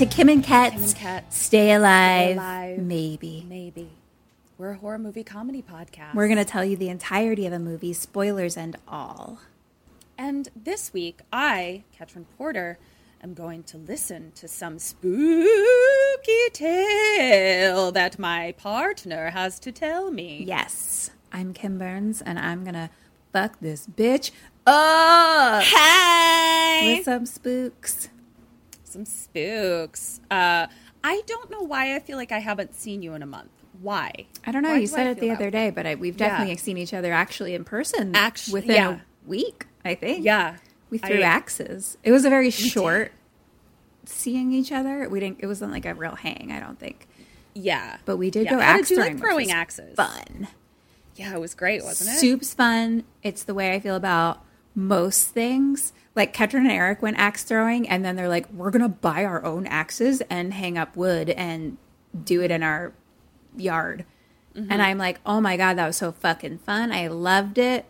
To Kim and Ket's Kim and Ket. Stay Alive, Alive. Maybe. Maybe. We're a horror movie comedy podcast. We're going to tell you the entirety of a movie, spoilers and all. And this week, I, Ketryn Porter, am going to listen to some spooky tale that my partner has to tell me. Yes, I'm Kim Burns and I'm going to fuck this bitch up Hey! with some spooks. Some spooks. Uh, I don't know why I feel like I haven't seen you in a month. Why? I don't know. Why you do said I it the other day, but I, we've Yeah. definitely seen each other actually in person Actu- within yeah. a week, I think. Yeah. We threw I- axes. It was a very short seeing each other. We didn't. It wasn't like a real hang. I don't think. Yeah. But we did Yeah. go axe did throwing, like throwing axes? Fun. Yeah, it was great, wasn't it? Soup's fun. It's the way I feel about most things. Like Ketryn and Eric went axe throwing, and then they're like, "We're gonna buy our own axes and hang up wood and do it in our yard." Mm-hmm. And I'm like, "Oh my god, that was so fucking fun! I loved it."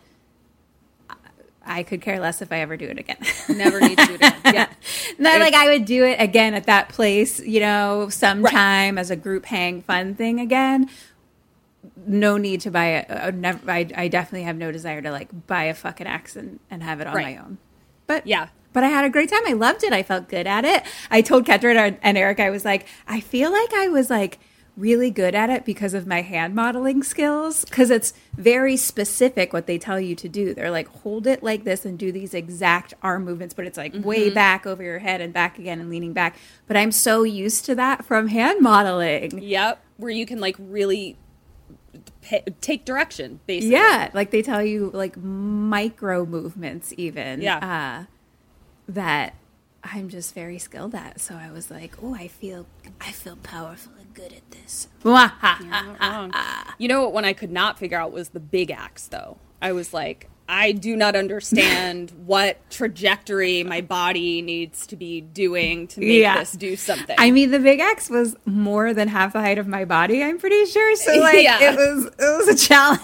I could care less if I ever do it again. Never need to do it again. Yeah. Not like I would do it again at that place, you know, sometime as a group hang fun thing again. No need to buy it. I, I definitely have no desire to like buy a fucking axe and, and have it on Right. my own. But Yeah. but I had a great time. I loved it. I felt good at it. I told Ketryn and Eric, I was like, I feel like I was like really good at it because of my hand modeling skills. Because it's very specific what they tell you to do. They're like, hold it like this and do these exact arm movements, but it's like way mm-hmm. back over your head and back again and leaning back. But I'm so used to that from hand modeling. Yep, where you can like really pa take direction, basically. Yeah, like they tell you like micro movements, even. Yeah. Uh, that I'm just very skilled at. So I was like, oh, I feel, I feel powerful and good at this. You're not wrong. You know what one I could not figure out was the big axe, though. I was like, I do not understand what trajectory my body needs to be doing to make Yeah. this do something. I mean, the big axe was more than half the height of my body. I'm pretty sure. So like, Yeah. it was, it was a challenge.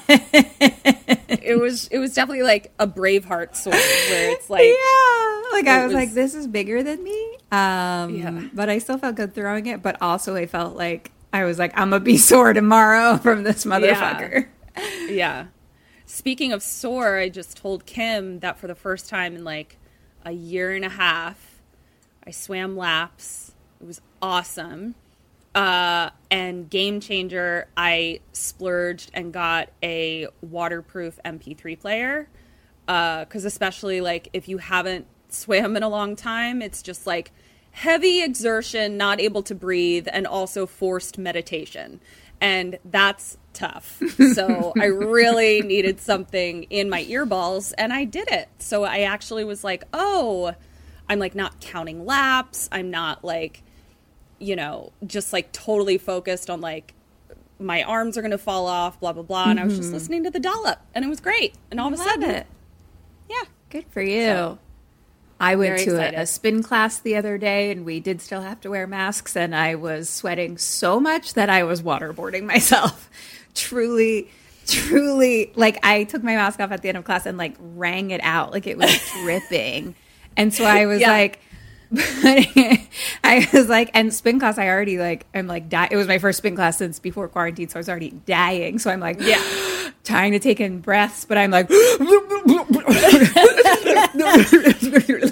it was it was definitely like a Braveheart sword where it's like yeah, like I It was, like, this is bigger than me. Um, Yeah. but I still felt good throwing it. But also, I felt like I was like, I'm gonna be sore tomorrow from this motherfucker. Yeah. Speaking of sore, I just told Kim that for the first time in like a year and a half, I swam laps. It was awesome. Uh, and game changer, I splurged and got a waterproof MP3 player. Because especially like if you haven't swam in a long time, it's just like heavy exertion, not able to breathe, and also forced meditation. And that's tough. So I really needed something in my earballs, and I did it. So I actually was like, oh, I'm like not counting laps. I'm not like, you know, just like totally focused on like my arms are going to fall off, blah, blah, blah. And I was just mm-hmm. listening to the dollop, and it was great. And all of a sudden, it. yeah. Good for you. I went Very to a, a spin class the other day and we did still have to wear masks and I was sweating so much that I was waterboarding myself. truly, truly like I took my mask off at the end of class and like rang it out like it was dripping. And so I was Yeah. like I was like, and spin class, I already like, I'm like, die. It was my first spin class since before quarantine, so I was already dying. So I'm like, Yeah. trying to take in breaths, but I'm like,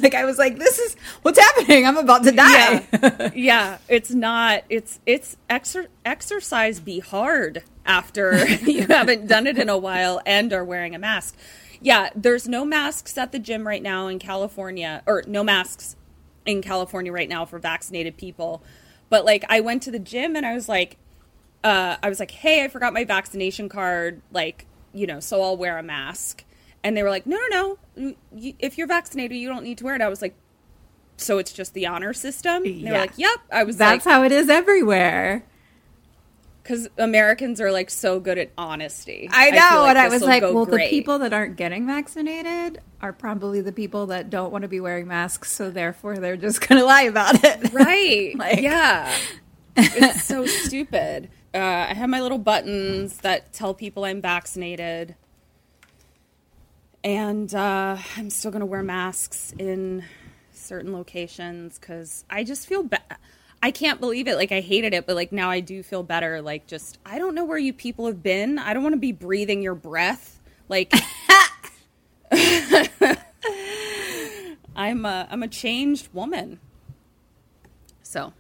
like I was like, this is what's happening. I'm about to die. Yeah. yeah, it's not. It's it's exer- exercise be hard after you haven't done it in a while and are wearing a mask. Yeah, there's no masks at the gym right now in California, or no masks in California right now for vaccinated people. But like, I went to the gym and I was like, uh, I was like, hey, I forgot my vaccination card. Like, you know, so I'll wear a mask. And they were like, no, no, no. You, if you're vaccinated, you don't need to wear it. I was like, so it's just the honor system? They were like, yep. I was That's like, how it is everywhere. because Americans are like so good at honesty. I know. and I was like, well, great. the people that aren't getting vaccinated are probably the people that don't want to be wearing masks. So therefore, they're just going to lie about it. Right. Like- yeah. It's so stupid. Uh, I have my little buttons that tell people I'm vaccinated. And uh, I'm still going to wear masks in certain locations because I just feel bad. I can't believe it. Like, I hated it, but like now I do feel better. Like, just, I don't know where you people have been. I don't want to be breathing your breath. Like, I'm a, I'm a changed woman. So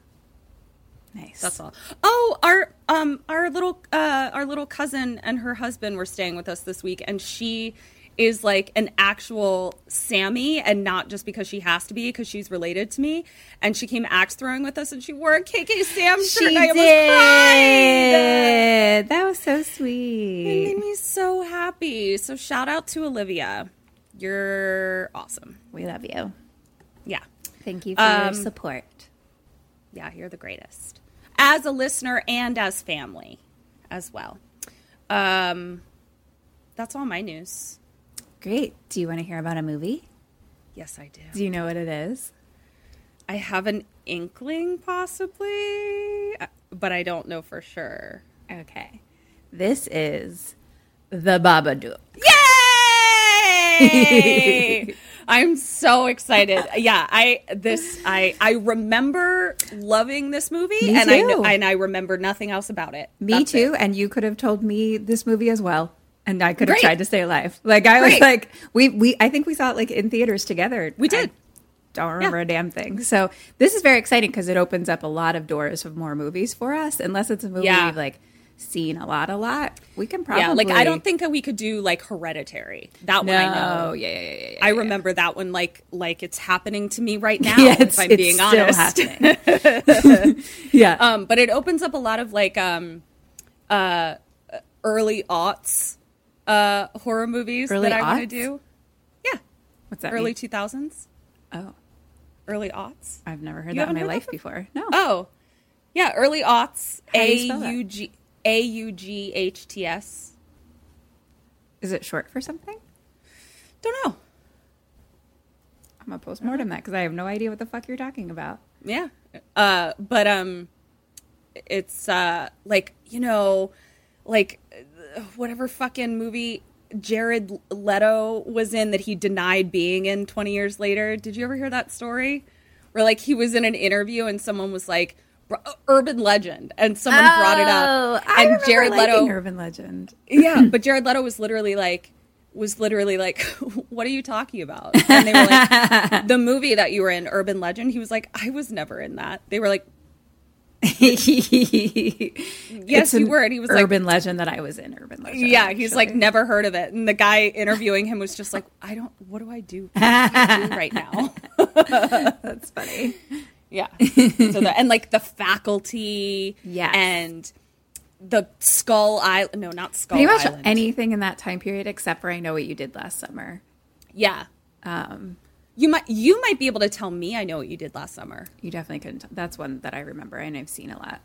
Nice. that's all. Oh, our um our little uh our little cousin and her husband were staying with us this week and she is like an actual Sammy and not just because she has to be because she's related to me and she came axe throwing with us and she wore a KK Sam shirt She and I almost did. That was so sweet. It made me so happy. So shout out to Olivia. You're awesome. We love you. Yeah. Thank you for your Um, support. Yeah, you're the greatest. As a listener and as family as well. Um that's all my news. Great. Do you want to hear about a movie? Yes, I do. Do you know what it is? I have an inkling possibly, uh, but I don't know for sure. Okay. This is The Babadook. Yay! I'm so excited. Yeah, I this I I remember loving this movie Me and I too. know, and I remember nothing else about it. Me That's too. it. And you could have told me this movie as well. And I could have Great. tried to stay alive. Like I was like, we we I think we saw it like in theaters together. We did. I don't remember a damn thing. So this is very exciting because it opens up a lot of doors of more movies for us. Unless it's a movie Yeah. like seen a lot, a lot. We can probably Yeah, like I don't think that we could do like Hereditary. That No, one I know. yeah, yeah, yeah, yeah. I remember that one like like it's happening to me right now. Yeah, if it's, I'm it's being still honest. happening. yeah. Um, but it opens up a lot of like um, uh, early aughts uh, horror movies Early that I want to do. Yeah, What's that? early two thousands, Oh, early aughts. I've never heard You that in my life before. No. Oh, yeah, early aughts. A you spell that? U G A U G H T S. Is it short for something? Don't know. I'm gonna postmortem that because I have no idea what the fuck you're talking about. Yeah. Uh, but um, it's uh like you know, like whatever fucking movie Jared Leto was in that he denied being in 20 years later. Did you ever hear that story? Where like he was in an interview and someone was like "Br- uh, urban legend and someone brought it up Oh, I and Jared Leto Urban Legend. yeah, but Jared Leto was literally like, was literally like, "What are you talking about?" And they were like, "The movie that you were in, Urban Legend." He was like, "I was never in that." They were like, yes, you were. And he was like- Urban Legend that I was in. Urban Legend. "Yeah." He's like, "Never heard of it." And the guy interviewing him was just like, "I don't. What do I do, what do, I do right now?" that's funny. Yeah. So the, and like the faculty, Yeah. and the Skull Island. No, not Skull Pretty much Island. anything in that time period except for I know what you did last summer. yeah. Um, You might you might be able to tell me. I know what you did last summer. you definitely couldn't. T- that's one that I remember and I've seen a lot.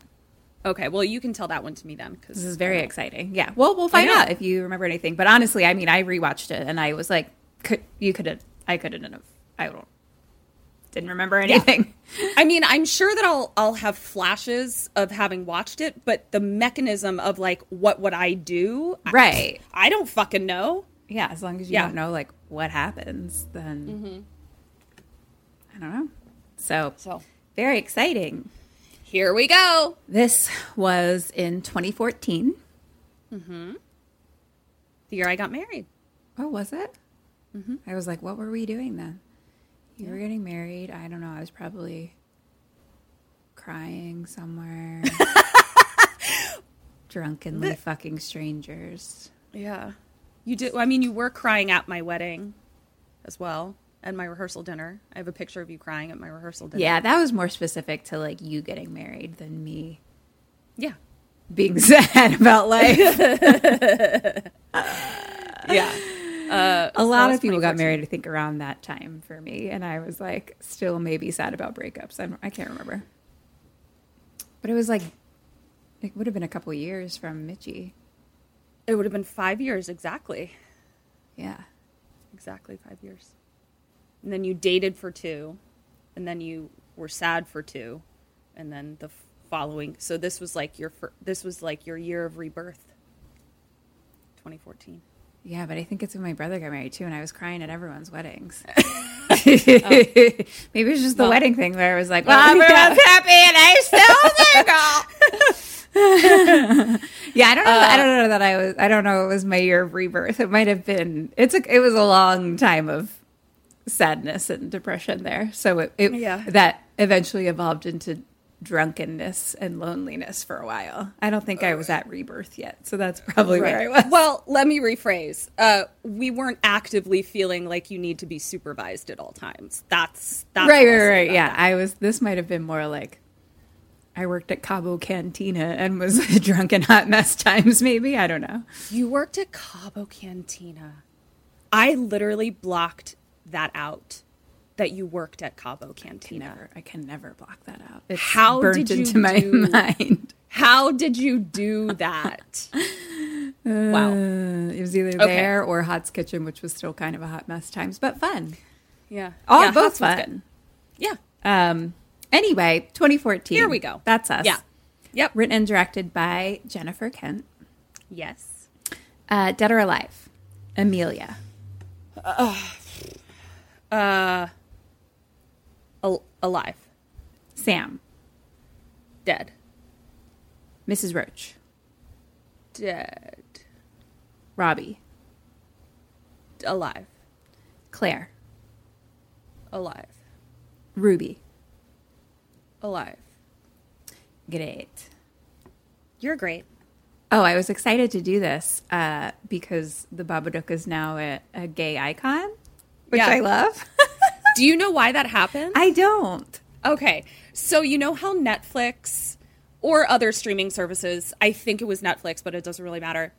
Okay, well you can tell that one to me then because This is very exciting. Yeah. Well, we'll find out if you remember anything. But honestly, I mean, I rewatched it and I was like, could you could have, I couldn't have, I don't, didn't remember anything. I mean, I'm sure that I'll I'll have flashes of having watched it, but the mechanism of like what would I do? Right. I, don't fucking know. Yeah, as long as you Yeah. don't know like what happens, then I don't know. So, So very exciting. here we go. This was in 2014. Mm-hmm. The year I got married. Oh, was it? I was like, what were we doing then? You were getting married. I don't know. I was probably crying somewhere. Drunkenly fucking strangers. Yeah. You did. I mean, you were crying at my wedding as well, and my rehearsal dinner. I have a picture of you crying at my rehearsal dinner. Yeah, that was more specific to like you getting married than me Yeah. being sad about life. Yeah. Uh, a lot of people got married, I think, around that time for me, and I was like, still maybe sad about breakups. I, don't, I can't remember, but it was like it would have been a couple years from Mitchie. It would have been five years exactly. Yeah, Exactly five years. And then you dated for two, and then you were sad for two, and then the following. So this was like your fir- this was like your year of rebirth. 2014. Yeah, but I think it's when my brother got married too, and I was crying at everyone's weddings. Maybe it's just the wedding thing where I was like, "Well, everyone's happy, and I'm still single." Oh. yeah, I don't know. I don't know that I was. I don't know. It was my year of rebirth. It might have been. It's a. It was a long time of sadness and depression there. So it, it Yeah. that eventually evolved into drunkenness and loneliness for a while. I don't think I was at rebirth yet. So that's probably where I was. Well, let me rephrase. Uh, we weren't actively feeling like you need to be supervised at all times. That's that's right, right, right. Yeah, that. I was. This might have been more like I worked at Cabo Cantina and was drunk in hot mess times. Maybe I don't know. You worked at Cabo Cantina. I literally blocked that out. That you worked at Cabo Cantina. Never, I can never block that out. It's How burnt did you into my do- mind. How did you do that? wow. Uh, it was either Okay. there or Hot's Kitchen, which was still kind of a hot mess times, but fun. Yeah. All yeah, both Hots fun. Yeah. Um. Anyway, 2014. Here we go. That's us. Yeah. Yep. Written and directed by Jennifer Kent. Yes. Uh, Dead or Alive. Amelia. Al- alive. Sam. Dead. Mrs. Roach. Dead. Robbie. Alive. Claire. Alive. Ruby. Alive. Great. You're great. Oh, I was excited to do this uh, because the Babadook is now a, a gay icon, which Yeah. I love. Do you know why that happened? I don't. Okay. So you know how Netflix or other streaming services, I think it was Netflix, but it doesn't really matter,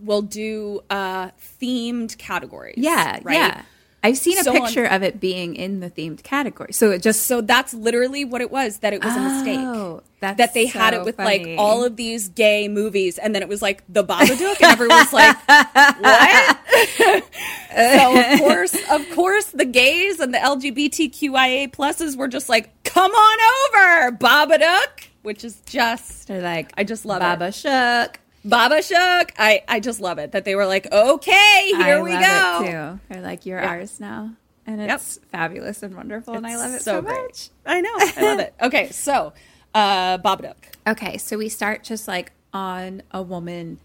will do uh themed categories. Yeah, right? yeah. I've seen a So on- picture of it being in the themed category. So it just So that's literally what it was, that it was a mistake. Oh, that's that they had it with funny. like all of these gay movies, and then it was like the Babadook, and everyone's like, "What?" so of course, of course, the gays and the LGBTQIA pluses were just like, "Come on over, Babadook," which is just They're like, I just love Baba it. Shook. Baba Shook. I I just love it that they were like, "Okay, here I we love go." It too. They're like, you're Yeah. ours now, and Yep. it's fabulous and wonderful, and I love it so, great. much. I know, I love it. Okay, so uh, Babadook. Okay, so we start just like on a woman,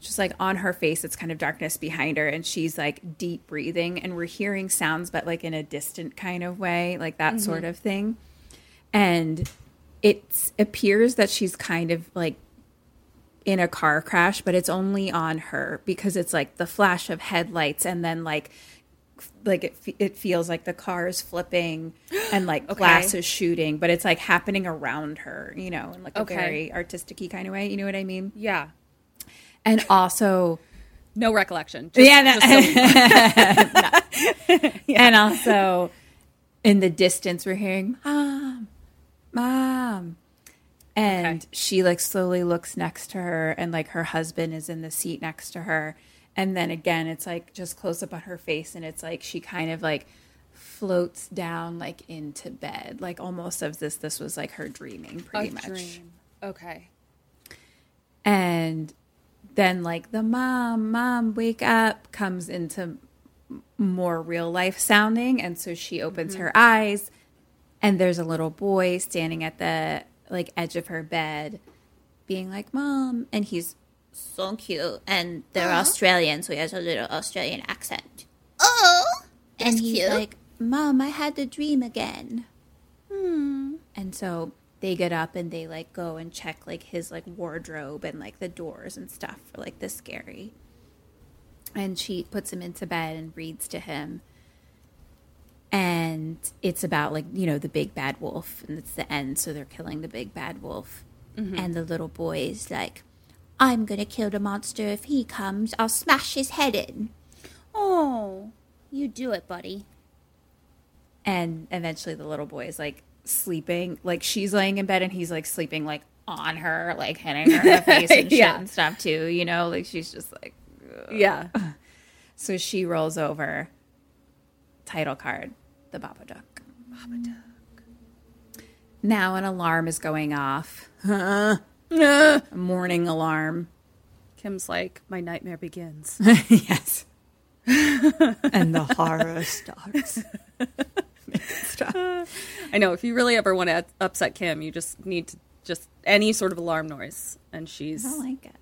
just like on her face, it's kind of darkness behind her, and she's like deep breathing, and we're hearing sounds, but like in a distant kind of way, like that sort of thing. And it appears that she's kind of like in a car crash, but it's only on her because it's like the flash of headlights and then like like it, it feels like the car is flipping and like glass is shooting, but it's like happening around her, you know, in like a very artistic-y kind of way. You know what I mean? Yeah, And also, no recollection. Just, yeah, no- so- and also in the distance we're hearing mom mom and Okay. she like slowly looks next to her and like her husband is in the seat next to her and then again it's like just close up on her face and it's like she kind of like floats down like into bed, like almost as this this was like her dreaming pretty a much. dream. Okay. And then like the mom, mom, wake up comes into more real life sounding and so she opens mm-hmm. her eyes and there's a little boy standing at the like edge of her bed being like, "Mom," and he's so cute and they're Australian, so he has a little Australian accent. Oh, and he's like, "Mom, I had the dream again." Hmm. And so they get up and they like go and check like his like wardrobe and like the doors and stuff for like the scary. And she puts him into bed and reads to him. And it's about like, you know, the big bad wolf and it's the end, so they're killing the big bad wolf. Mm-hmm. And the little boy is like, I'm gonna kill the monster if he comes. I'll smash his head in. Oh. you do it, buddy. and eventually the little boy is like sleeping like she's laying in bed and he's like sleeping like on her like hitting her in the face and shit Yeah. and stuff too you know like she's just like Yeah. so she rolls over title card the babadook babadook now an alarm is going off. A morning alarm. Kim's like, my nightmare begins. yes. And the horror starts. I know. If you really ever want to upset Kim, you just need to just any sort of alarm noise, and she's i like it.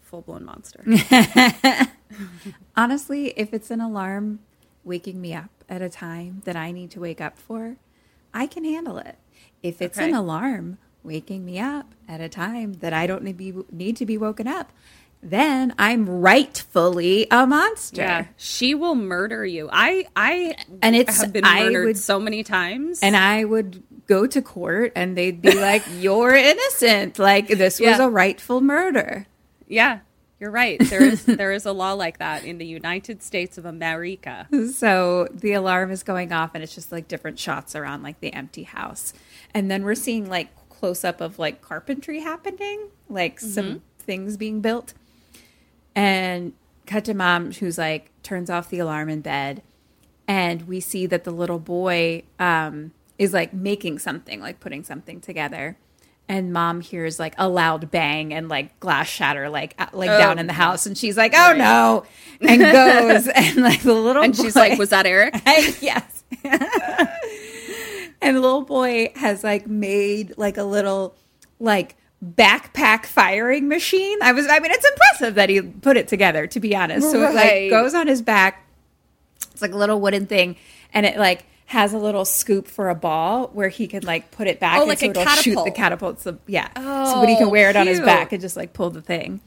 full blown monster. Honestly, if it's an alarm waking me up at a time that I need to wake up for, I can handle it. If it's an alarm waking me up at a time that I don't need, be, need to be woken up, then I'm rightfully a monster. yeah, she will murder you. I I And it's- have been I murdered would- so many times. And I would go to court and they'd be like, You're innocent. Like, this was a rightful murder. yeah, you're right. There is there is a law like that in the United States of America. So the alarm is going off, and it's just like different shots around like the empty house. And then we're seeing like close up of like carpentry happening, like some things being built. And cut to mom, who's like turns off the alarm in bed. And we see that the little boy um, is like making something, like putting something together. And mom hears like a loud bang and like glass shatter, like like down in the oh. house, and she's like, "Oh no!" and goes and like the little And she's like, "Was that Eric?" yes. and the little boy has like made like a little like backpack firing machine. I was I mean it's impressive that he put it together to be honest. So it like goes on his back. It's like a little wooden thing and it like has a little scoop for a ball where he can like put it back Oh, and like so a it'll shoot the catapults. So, yeah. so but he can Oh, wear it on his back and just like pull the thing.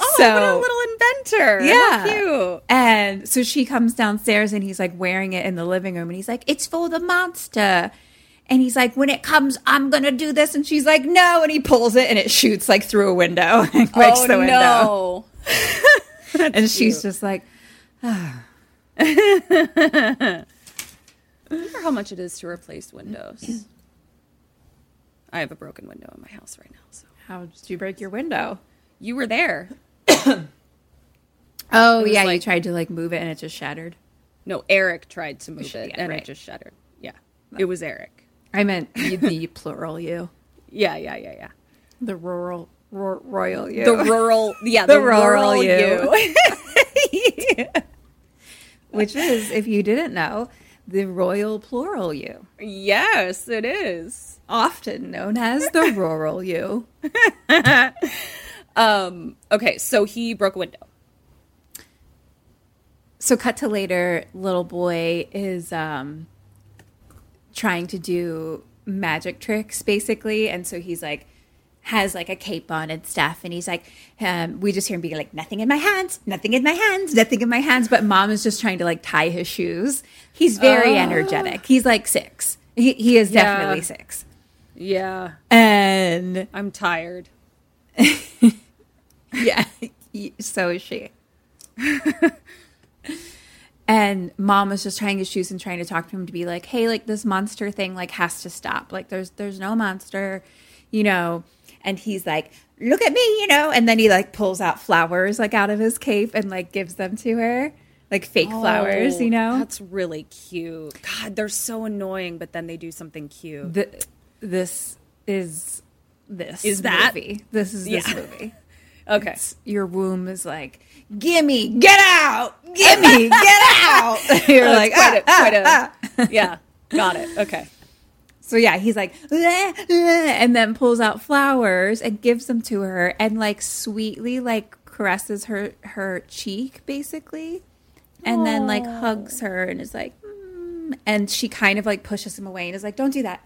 Oh, so what a little inventor! yeah. How cute. And so she comes downstairs and he's like wearing it in the living room and he's like, it's for the monster. And he's like, when it comes, I'm going to do this. And she's like, no. And he pulls it and it shoots like through a window and oh, breaks oh the window. no! and she's just like, ah. I wonder how much it is to replace windows. I have a broken window in my house right now. So how did you break your window? you were there. Oh, yeah. you tried to like move it and it just shattered. No, Eric tried to move it, yeah, and right. it just shattered. Yeah, it was Eric. I meant the plural you. Yeah, yeah, yeah, yeah. The rural, ro- royal you. The rural, yeah, The the, rural rural, you. you. Which is, if you didn't know, the royal plural you. yes, it is. often known as the rural you. Um. Okay, so he broke a window. So cut to later, little boy is um trying to do magic tricks basically, and so he's like has like a cape on and stuff, and he's like, um, we just hear him being like, nothing in my hands, nothing in my hands, nothing in my hands. But mom is just trying to like tie his shoes. He's very energetic. He's like six. He he is Yeah. definitely six. Yeah, And I'm tired. Yeah, so is she. and mom was just trying his shoes and trying to talk to him to be like, "Hey, like this monster thing like has to stop. Like there's there's no monster, you know." And he's like, "Look at me, you know." And then he like pulls out flowers like out of his cape and like gives them to her. like fake flowers, you Oh, know? That's really cute. God, they're so annoying, but then they do something cute. Th- this is this Is that- movie. This is this Yeah. movie. okay. It's- your womb is like, gimme, get out, gimme, get out. You're That's like, ah, a- quite ah, a- ah. yeah, got it. Okay. So yeah, he's like, "Bleh, bleh," and then pulls out flowers and gives them to her, and like sweetly like caresses her her cheek, basically, and then like hugs her and is like, mm, and she kind of like pushes him away and is like, "Don't do that."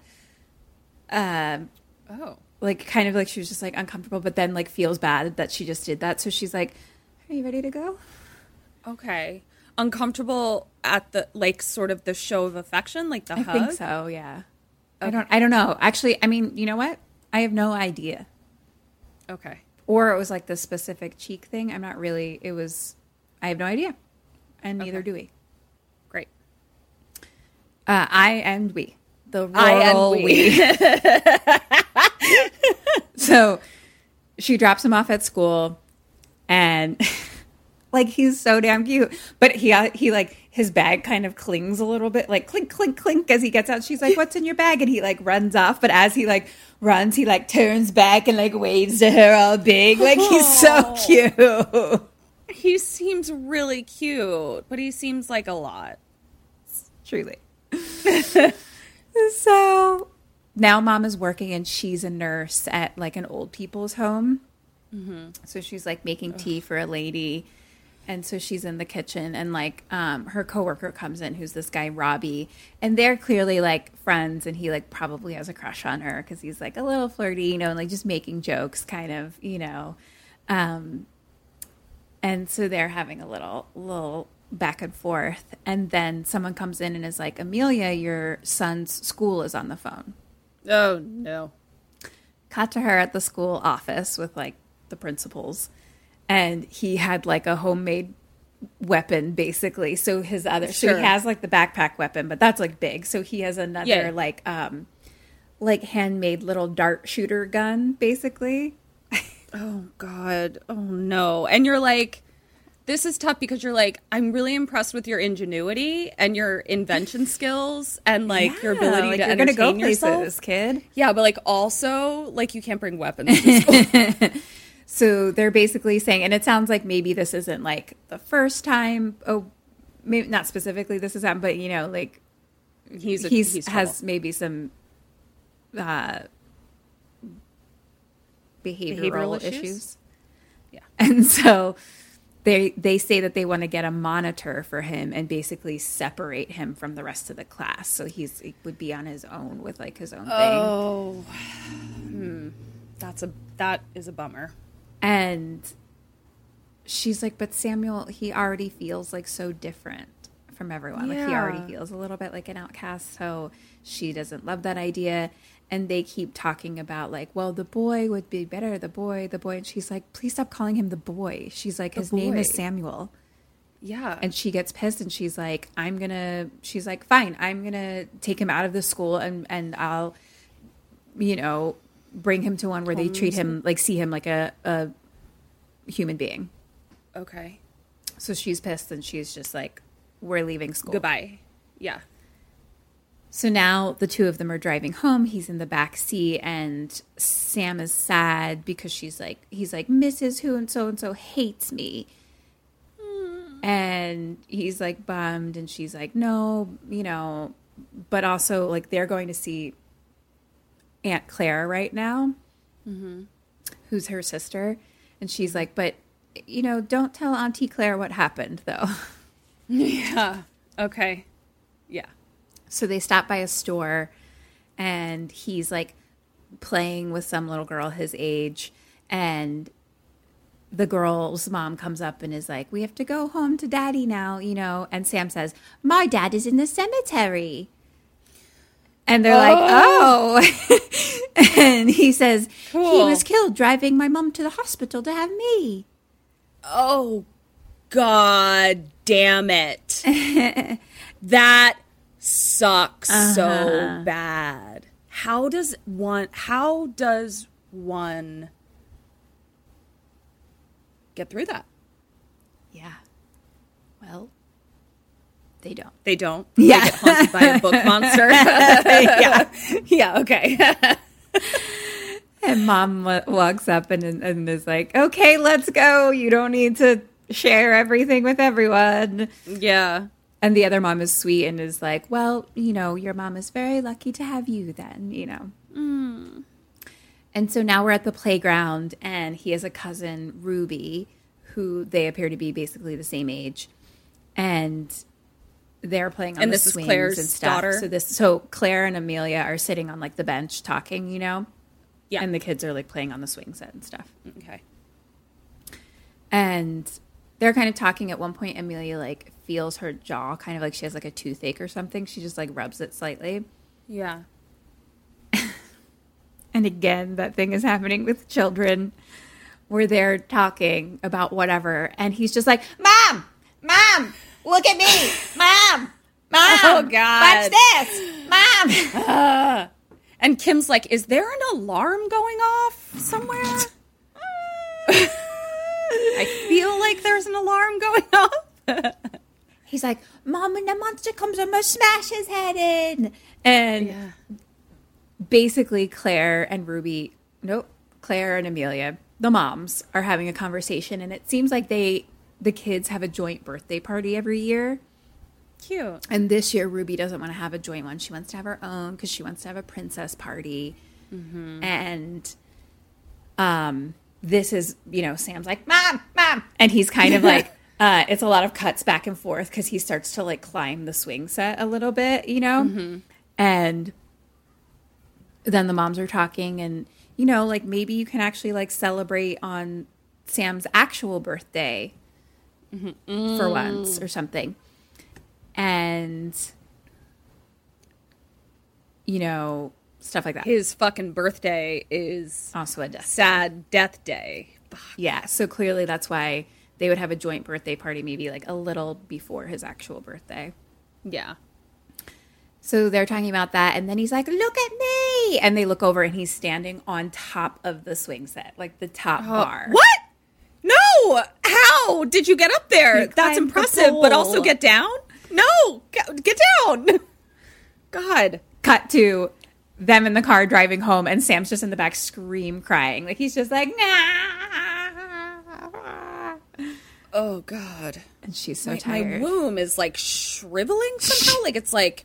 Um, Oh. like kind of like she was just like uncomfortable, but then like feels bad that she just did that. So she's like, "Are you ready to go?" Okay. Uncomfortable at the like sort of the show of affection, like the I hug. think so. Yeah. I don't. I don't know. Actually, I mean, you know what? I have no idea. Okay. or it was like the specific cheek thing. I'm not really. It was. I have no idea, and neither do we. Great. Uh, I and we. The I and we. so she drops him off at school, and like he's so damn cute, but he uh, he like his bag kind of clings a little bit, like clink clink clink as he gets out. She's like, "What's in your bag?" And he like runs off, but as he like runs, he like turns back and like waves to her all big, like he's so cute. He seems really cute, but he seems like a lot. truly. so now mom is working and she's a nurse at like an old people's home. So she's like making tea for a lady. And so she's in the kitchen and like um, her coworker comes in who's this guy Robbie and they're clearly like friends and he like probably has a crush on her because he's like a little flirty you know and like just making jokes kind of you know. Um, and so they're having a little little back and forth and then someone comes in and is like amelia your son's school is on the phone. Oh no. cut to her at the school office with like the principals and he had like a homemade weapon basically so his other so he has like the backpack weapon but that's like big so he has another Yeah. like um like handmade little dart shooter gun basically Oh God. Oh no. And you're like, this is tough because you're like, I'm really impressed with your ingenuity and your invention skills and like your ability like, to you're gonna go entertain yourself. places kid Yeah, but like also like you can't bring weapons to school. So they're basically saying, and it sounds like maybe this isn't like the first time. Oh, maybe not specifically this is happened, but you know, like he's a, he's, he's has maybe some uh, behavioral, Behavioral issues. issues? Yeah, and so they they say that they want to get a monitor for him and basically separate him from the rest of the class, so he's he would be on his own with like his own thing. Oh, hmm. that's a that is a bummer. And she's like, but Samuel, he already feels like so different from everyone. Like he already feels a little bit like an outcast. So she doesn't love that idea. And they keep talking about like, well, the boy would be better. The boy, the boy. And she's like, please stop calling him the boy. She's like, his name is. Samuel. Yeah, And she gets pissed and she's like, I'm gonna she's like, fine, I'm gonna take him out of the school and and I'll you know, bring him to one where they treat him like see him like a, a human being. okay. So she's pissed and she's just like, We're leaving school. Goodbye. Yeah. So now the two of them are driving home. He's in the back seat, and Sam is sad because she's like, he's like, Mrs. Who and so and so hates me. And he's like bummed, and she's like, no, you know, but also like they're going to see Aunt Claire right now, mm-hmm. who's her sister. And she's like, but, you know, don't tell Auntie Claire what happened, though. Yeah. Okay. Yeah. So they stop by a store and he's like playing with some little girl his age and the girl's mom comes up and is like, "We have to go home to daddy now, you know." And Sam says, "My dad is in the cemetery." And they're like, "Oh." oh. and he says, "He was killed driving my mom to the hospital to have me." Oh, God damn it. that sucks so uh-huh. bad. How does one, how does one get through that? Yeah. Well, They don't. They don't. Yeah. They get haunted by a book monster. yeah. Yeah. Okay. And mom wa- walks up and, and is like, okay, let's go. You don't need to share everything with everyone. yeah. And the other mom is sweet and is like, well, you know, your mom is very lucky to have you then, you know. Hmm. And so now we're at the playground and he has a cousin, Ruby, who they appear to be basically the same age. And they're playing on And the this is swings Claire's and stuff. daughter? So this so Claire and Amelia are sitting on like the bench talking, you know? Yeah. And the kids are like playing on the swing set and stuff. Okay. And they're kind of talking at one point Amelia like feels her jaw kind of like she has like a toothache or something. She just like rubs it slightly. Yeah. And again, that thing is happening with children where they're talking about whatever. And he's just like, Mom, Mom, look at me. Mom, Mom. Oh, God. Watch this. Mom. And Kim's like, "Is there an alarm going off somewhere?" I feel like there's an alarm going off. He's like, Mom, when the monster comes, I'm to smash his head in. And basically, Claire and Ruby, nope, Claire and Amelia, the moms, are having a conversation. And it seems like they, the kids have a joint birthday party every year. Cute. And this year, Ruby doesn't want to have a joint one. She wants to have her own because she wants to have a princess party. And um, this is, you know, Sam's like, Mom, Mom. And he's kind of like, uh, it's a lot of cuts back and forth because he starts to like climb the swing set a little bit, you know? And then the moms are talking, and, you know, like maybe you can actually like celebrate on Sam's actual birthday for once or something and you know stuff like that. His fucking birthday is Also a death. sad death day. Yeah, so clearly that's why they would have a joint birthday party, maybe like a little before his actual birthday. Yeah. So they're talking about that, and then he's like, "Look at me!" And they look over, and he's standing on top of the swing set, like the top oh, bar. What? No! How did you get up there? He That's climbed the impressive, but also get down? No! Get, down! God. Cut to them in the car driving home, and Sam's just in the back, scream crying, like he's just like, "Nah!" Oh, God. And she's so My, my womb is like shriveling somehow. like it's like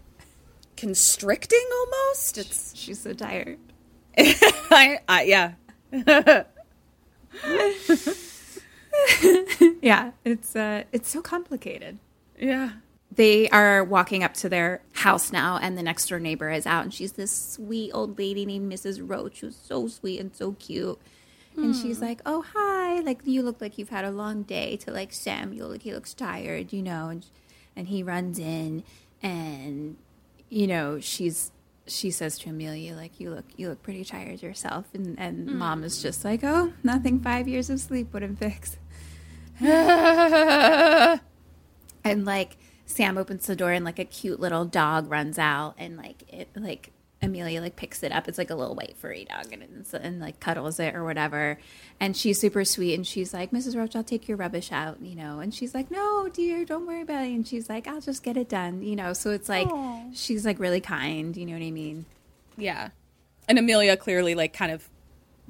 constricting almost. It's, She's so tired. I, I, yeah. Yeah, it's uh, it's so complicated. Yeah. they are walking up to their house now, and the next door neighbor is out, and she's this sweet old lady named Mrs. Roach, who's so sweet and so cute. And she's like, "Oh hi, like you look like you've had a long day." To like Samuel, like he looks tired, you know, and and he runs in, and you know she's she says to Amelia, like you look you look pretty tired yourself, and and mom is just like, "Oh, nothing five years of sleep wouldn't fix." and like Sam opens the door and like a cute little dog runs out and like it like Amelia like picks it up. It's like a little white furry dog and it's, and like cuddles it or whatever. And she's super sweet and she's like, Mrs. Roach, I'll take your rubbish out, you know. And she's like, No, dear, don't worry about it. And she's like, I'll just get it done, you know. So it's like she's like really kind, you know what I mean? Yeah. And Amelia clearly like kind of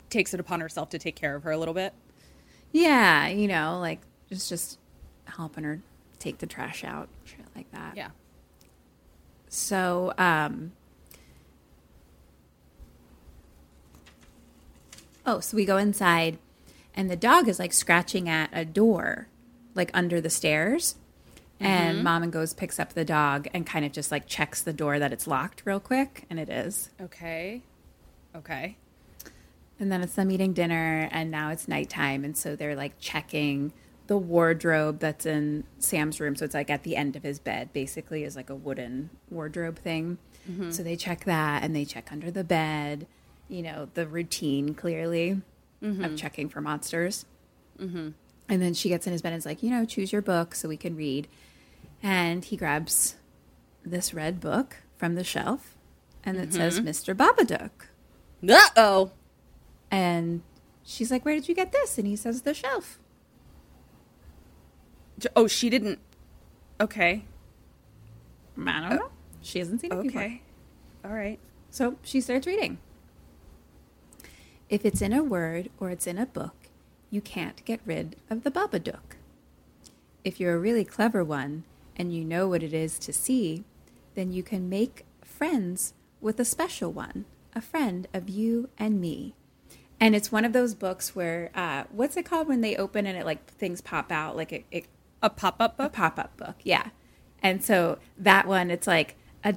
takes it upon herself to take care of her a little bit. Yeah, you know, like just just helping her take the trash out, shit like that. Yeah. So, um, oh, so we go inside, and the dog is like scratching at a door, like under the stairs. And mom and goes picks up the dog and kind of just like checks the door that it's locked real quick, and it is. Okay. Okay. And then it's them eating dinner, and now it's nighttime, and so they're like checking the wardrobe that's in Sam's room. So it's like at the end of his bed, basically, is like a wooden wardrobe thing. Mm-hmm. So they check that, and they check under the bed. You know, the routine clearly of mm-hmm. checking for monsters. Mm-hmm. And then she gets in his bed and is like, you know, choose your book so we can read. And he grabs this red book from the shelf, and it says Mr. Babadook. Uh oh. And she's like, Where did you get this? And he says, The shelf. Oh, she didn't. Okay. I don't oh, know. She hasn't seen it before. Okay. All right. So she starts reading. If it's in a word or it's in a book, you can't get rid of the Babadook. If you're a really clever one and you know what it is to see, then you can make friends with a special one, a friend of you and me. And it's one of those books where, uh, what's it called when they open and it like things pop out? Like it, it A pop up a book? pop up book, yeah. And so that one, it's like a.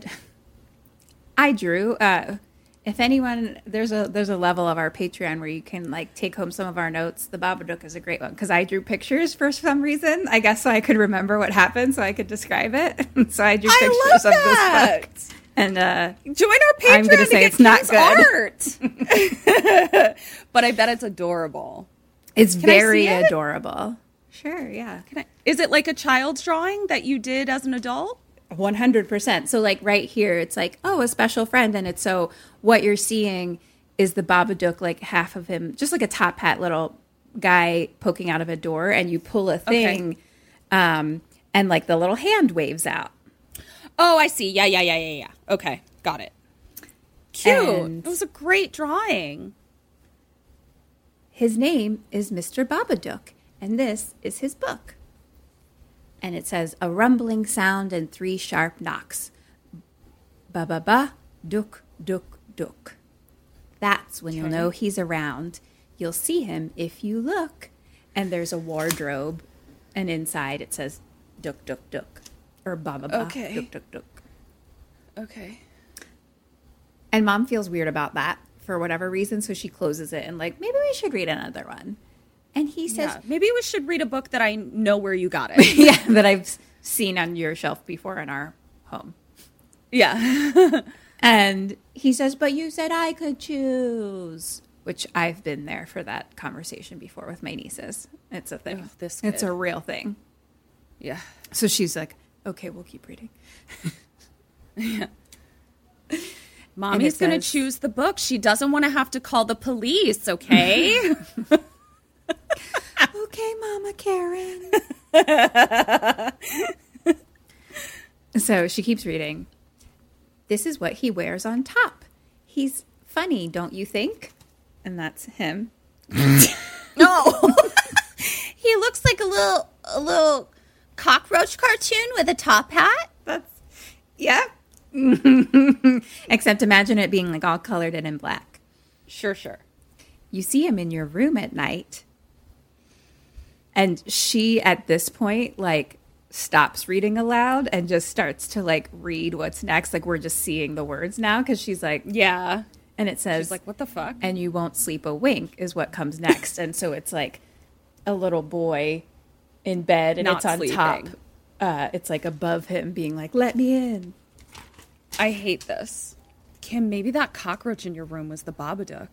I drew. Uh, if anyone, there's a there's a level of our Patreon where you can like take home some of our notes. The Babadook is a great one because I drew pictures for some reason. I guess so I could remember what happened, so I could describe it. so I drew I pictures love of this book. And uh, Join our Patreon I'm gonna to say get it's not good. art. but I bet it's adorable. it's I very it? adorable. Sure, yeah. Can I, is it like a child's drawing that you did as an adult? 100%. So, like right here, it's like, oh, a special friend. And it's so what you're seeing is the Babadook, like half of him, just like a top hat little guy poking out of a door, and you pull a thing, um, and like the little hand waves out. Oh, I see. Yeah, yeah, yeah, yeah, yeah. Okay, got it. Cute. And- it was a great drawing. His name is Mr. Babadook, and this is his book. And it says, a rumbling sound and three sharp knocks. Ba ba ba, dook, dook, dook. That's when you'll know he's around. You'll see him if you look. And there's a wardrobe, and inside it says, dook, dook, dook. Or ba ba ba, Okay. dook, dook, dook. Okay. And mom feels weird about that for whatever reason, so she closes it and, like, maybe we should read another one. And he says, Yeah. Maybe we should read a book that I know where you got it. yeah, that I've seen on your shelf before in our home. yeah. And he says, But you said I could choose. Which I've been there for that conversation before with my nieces. It's a thing. Ugh, this it's a real thing. yeah. So she's like, Okay, we'll keep reading. yeah. Mommy's going to choose the book. She doesn't want to have to call the police, okay? Okay, Mama Karen. so she keeps reading. This is what he wears on top. He's funny, don't you think? And that's him. No. he looks like a little a little cockroach cartoon with a top hat. That's yeah. Except imagine it being like all colored and in black. sure, sure. You see him in your room at night. And she at this point like stops reading aloud and just starts to like read what's next. Like we're just seeing the words now because she's like Yeah. and it says She's like, what the fuck? and you won't sleep a wink is what comes next. and so it's like a little boy in bed and Not it's on top. Uh, it's like above him being like, let me in. I hate this. Kim, maybe that cockroach in your room was the Babadook.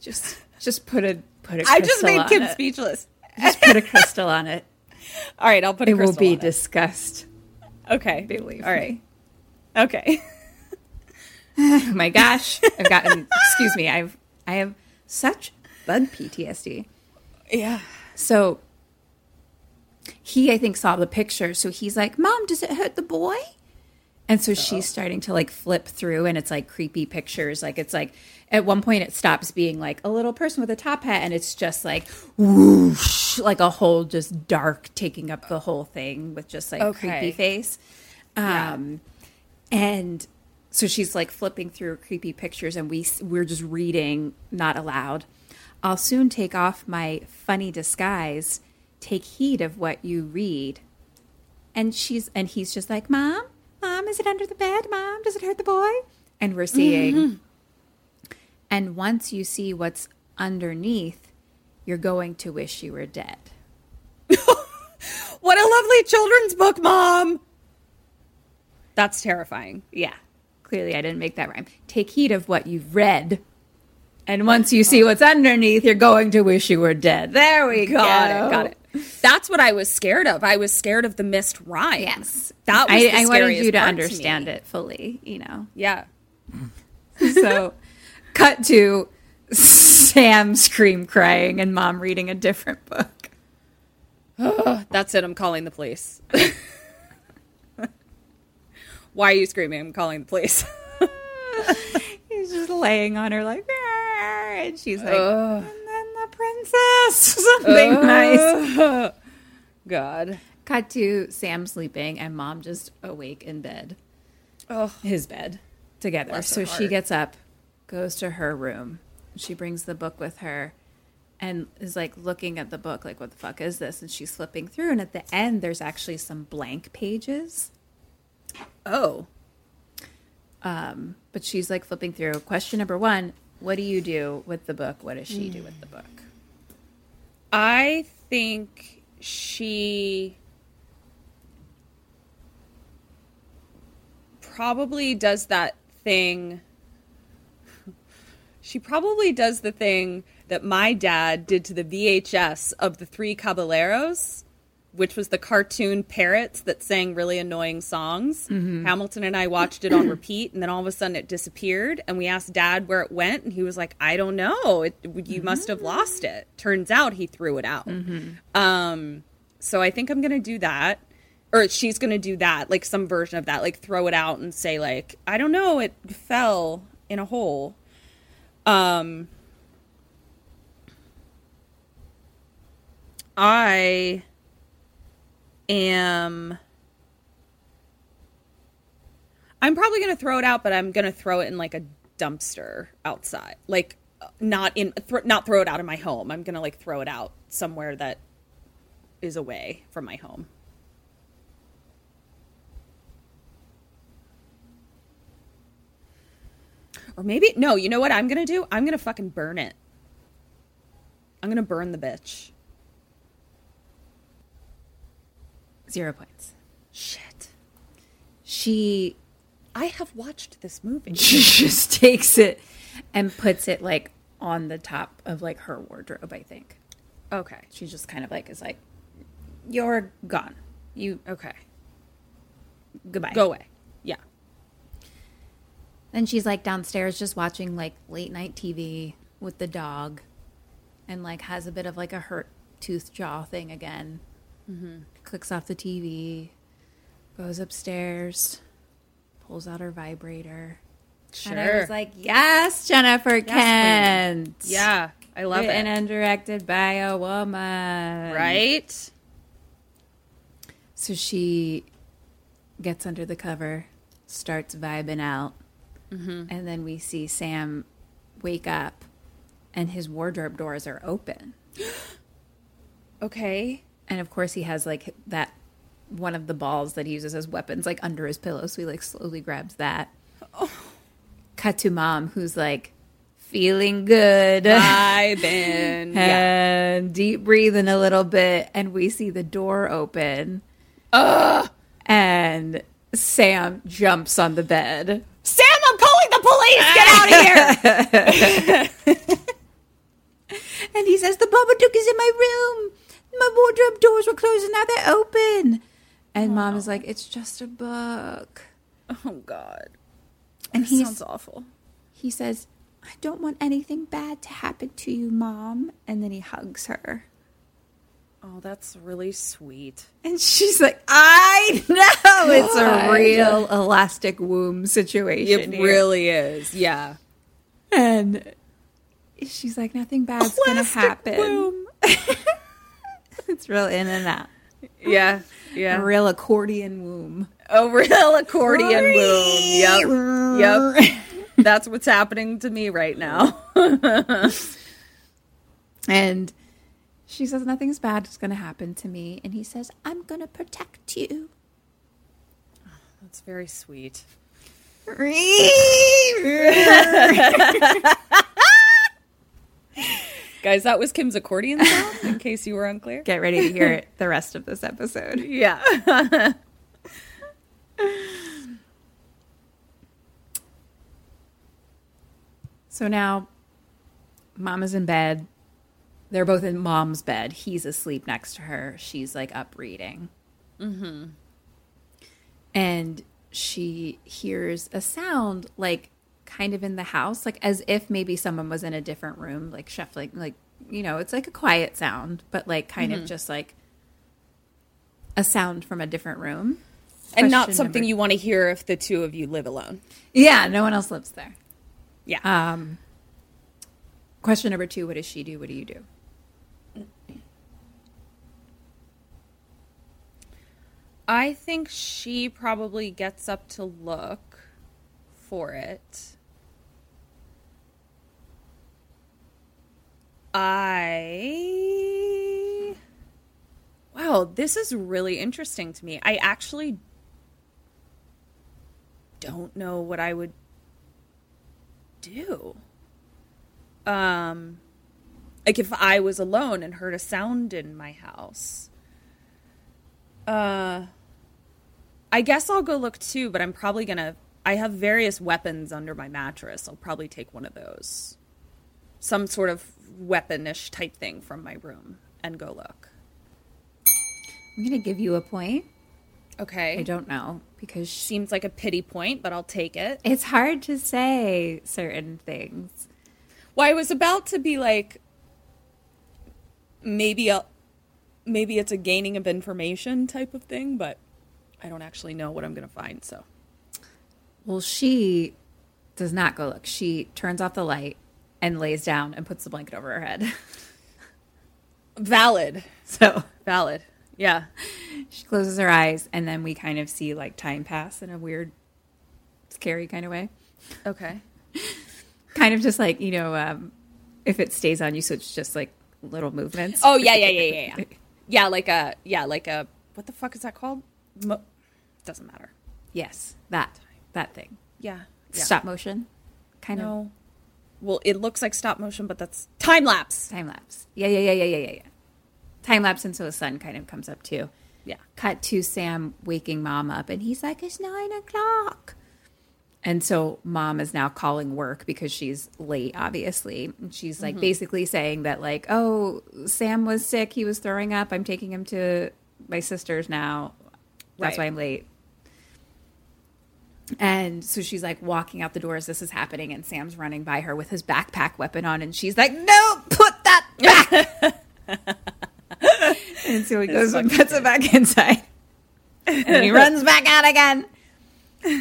Just just put a put a I just made Kim it. speechless. Just put a crystal on it. All right, I'll put a It will be it. discussed. Okay. Believe All right. Okay. Oh my gosh. I've gotten excuse me, I've I have such bug PTSD. Yeah. So he, I think, saw the picture. So he's like, Mom, does it hurt the boy? And so she's starting to like flip through and it's like creepy pictures. Like it's like at one point it stops being like a little person with a top hat and it's just like whoosh, like a whole just dark taking up the whole thing with just like Okay. creepy face. Um and so she's like flipping through creepy pictures and we we're just reading not aloud. I'll soon take off my funny disguise. Take heed of what you read. And she's and he's just like, "Mom, mom, is it under the bed? Mom, does it hurt the boy?" And we're mm-hmm. seeing And once you see what's underneath, you're going to wish you were dead. What a lovely children's book, Mom. That's terrifying. Yeah. Clearly I didn't make that rhyme. Take heed of what you've read. And once you see what's underneath, you're going to wish you were dead. There we go. Got it. Got it. That's what I was scared of. I was scared of the missed rhyme. Yes. That was I, I wanted you to understand me. it fully, you know. Yeah. So, cut to Sam scream crying and mom reading a different book. That's it. I'm calling the police. Why are you screaming? I'm calling the police. He's just laying on her like, and she's like, and then the princess, something nice. God. Cut to Sam sleeping and mom just awake in bed, Oh, his bed, together. Bless So she heart. gets up, goes to her room. She brings the book with her and is like looking at the book, like, what the fuck is this? And she's flipping through. And at the end, there's actually some blank pages. oh. Um, But she's like flipping through. Question number one What do you do with the book? What does she do with the book? I think she probably does that thing. She probably does the thing that my dad did to the VHS of the Three Caballeros, which was the cartoon parrots that sang really annoying songs. Hamilton and I watched it on repeat, and then all of a sudden it disappeared. And we asked Dad where it went, and he was like, "I don't know. It, you must have lost it." Turns out he threw it out. Um, so I think I'm gonna do that, or she's gonna do that, like some version of that, like throw it out and say like, "I don't know. It fell in a hole." Um. I am. I'm probably going to throw it out, but I'm going to throw it in like a dumpster outside. Like, not in, th- not throw it out of my home. I'm going to like throw it out somewhere that is away from my home. Or maybe, no, you know what I'm going to do? I'm going to fucking burn it. I'm going to burn the bitch. Zero points. Shit. She I have watched this movie. She just takes it and puts it like on the top of like her wardrobe, I think. Okay. She just kind of like is like, You're gone. You Okay. goodbye. Go away. Yeah. Then she's like downstairs just watching like late night TV with the dog and like has a bit of like a hurt tooth jaw thing again. Mm-hmm. Clicks off the TV, goes upstairs, pulls out her vibrator. Sure. And I was like, yes, Jennifer Kent. Yeah. I love Written it. and directed by a woman. right? So she gets under the cover, starts vibing out, Mm-hmm. and then we see Sam wake up, and his wardrobe doors are open. Okay. And of course, he has like that one of the balls that he uses as weapons, like under his pillow. So he like slowly grabs that. Oh. Cut to mom, who's like feeling good. I've been. yeah. and deep breathing a little bit, and we see the door open. And Sam jumps on the bed. Sam, I'm calling the police. Get out of here. And he says, The Babadook is in my room. My wardrobe doors were closed and now they're open. And mom is like, It's just a book. oh God. And he sounds awful. he says, I don't want anything bad to happen to you, mom. And then he hugs her. Oh, that's really sweet. And she's like, I know it's a real elastic womb situation. It here." really is. Yeah. And she's like, nothing bad's gonna happen. womb. It's real in and out. Yeah. yeah. A real accordion womb. A real accordion boom. Yep. Yep. That's what's happening to me right now. And she says, nothing's bad is gonna happen to me. And he says, I'm gonna protect you. That's very sweet. Guys, that was Kim's accordion sound, in case you were unclear. Get ready to hear the rest of this episode. Yeah. So now mom is in bed. They're both in mom's bed. He's asleep next to her. She's like up reading. Mm-hmm. And she hears a sound like kind of in the house, like as if maybe someone was in a different room, like shuffling, like, you know, it's like a quiet sound, but like kind of just like a sound from a different room. and not something number- you want to hear if the two of you live alone. Yeah, no one else lives there. Yeah. Um, question number two: What does she do? What do you do? I think she probably gets up to look for it. I. Wow, this is really interesting to me. I actually don't know what I would do. Um, like if I was alone and heard a sound in my house. Uh, I guess I'll go look too, but I'm probably gonna. I have various weapons under my mattress. I'll probably take one of those, some sort of weaponish type thing from my room, and go look. I'm gonna give you a point. Okay, I don't know because seems like a pity point, but I'll take it. it's hard to say certain things. Well, I was about to be like, maybe a, maybe it's a gaining of information type of thing, but I don't actually know what I'm gonna find. So Well, she does not go look. She turns off the light and lays down and puts the blanket over her head. valid, so valid. Yeah. she closes her eyes, and then we kind of see like time pass in a weird, scary kind of way. Okay. Kind of just like you know, um, if it stays on you, so it's just like little movements. Oh yeah, yeah, yeah, yeah, yeah. Yeah, like a yeah, like a what the fuck is that called? Mo- doesn't matter. yes, that that thing. Yeah. yeah. Stop motion, kind of No. Well, it looks like stop motion, but that's time lapse. time lapse. Yeah, yeah, yeah, yeah, yeah, yeah, yeah. Time lapse, and so the sun kind of comes up too. Yeah. cut to Sam waking mom up, and he's like, "It's nine o'clock." And so mom is now calling work because she's late, obviously. And she's like mm-hmm. basically saying that, like, oh, Sam was sick. He was throwing up. I'm taking him to my sister's now. That's Right. why I'm late. And so she's like walking out the door as this is happening, and Sam's running by her with his backpack weapon on, and she's like, "No, put that back!" and so he goes and puts it back inside, and he runs back out again.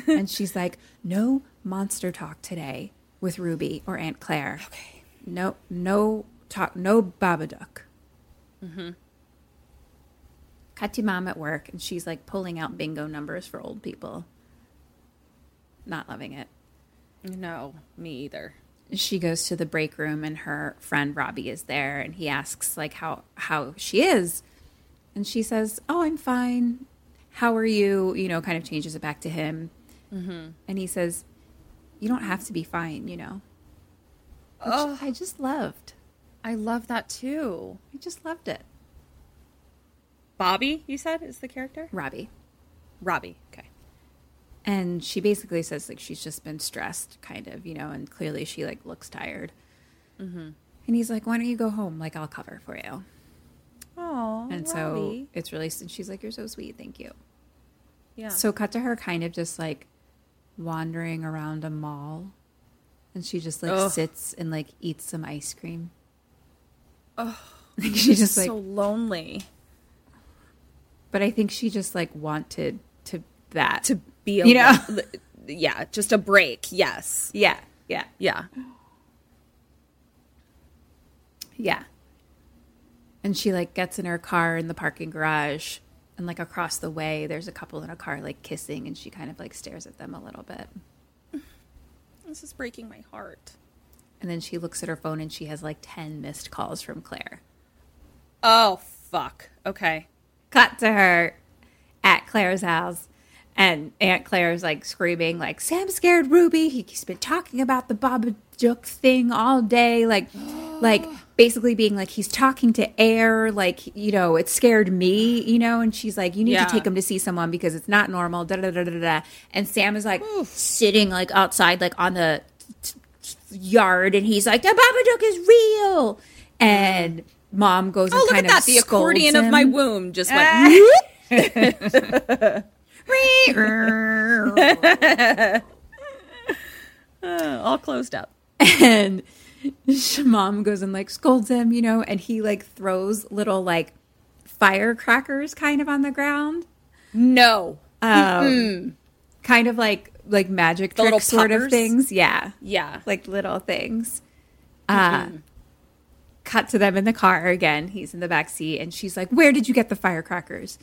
And she's like, "No monster talk today with Ruby or Aunt Claire. Okay, no, no talk, no Babadook." Mm-hmm. Cut to mom at work, and she's like pulling out bingo numbers for old people. Not loving it. No, me either. She goes to the break room, and her friend Robbie is there, and he asks like how how she is, and she says, "Oh, I'm fine. How are you?" You know, kind of changes it back to him, mm-hmm. and he says, "You don't have to be fine, you know." Which Oh. I just loved. I love that too. I just loved it. Bobby, you said is the character? Robbie. Robbie. Okay. And she basically says like she's just been stressed, kind of, you know, and clearly she like looks tired. Mm-hmm. And he's like, "Why don't you go home? Like I'll cover for you." Oh, And so it's really, and she's like, "You're so sweet, thank you." yeah. So cut to her kind of just like wandering around a mall, and she just like Ugh. sits and like eats some ice cream. Oh, like, she just like, so lonely but I think she just like wanted to that to be You know? yeah, just a break. Yes. yeah, yeah, Yeah. yeah. And she like gets in her car in the parking garage, and like across the way, there's a couple in a car like kissing, and she kind of like stares at them a little bit. This is breaking my heart. And then she looks at her phone and she has like 10 missed calls from Claire. Oh fuck. Okay. Cut to her at Claire's house. And Aunt Claire's like screaming, like, Sam scared Ruby. He's been talking about the Babadook thing all day. Like, like basically being like, he's talking to air. Like, you know, it scared me, you know? And she's like, you need Yeah. to take him to see someone because it's not normal. Da da da da da. And Sam is like sitting like outside, like on the t- t- yard. And he's like, the Babadook is real. And mom goes Oh, look kind at that. The accordion of my womb just went. Ah. uh, all closed up. and mom goes and like scolds him, you know, and he like throws little like firecrackers kind of on the ground, No. um, kind of like like magic The trick little sort of things. Yeah, Yeah. like little things. Uh, cut to them in the car again. He's in the back seat, and she's like, "Where did you get the firecrackers?"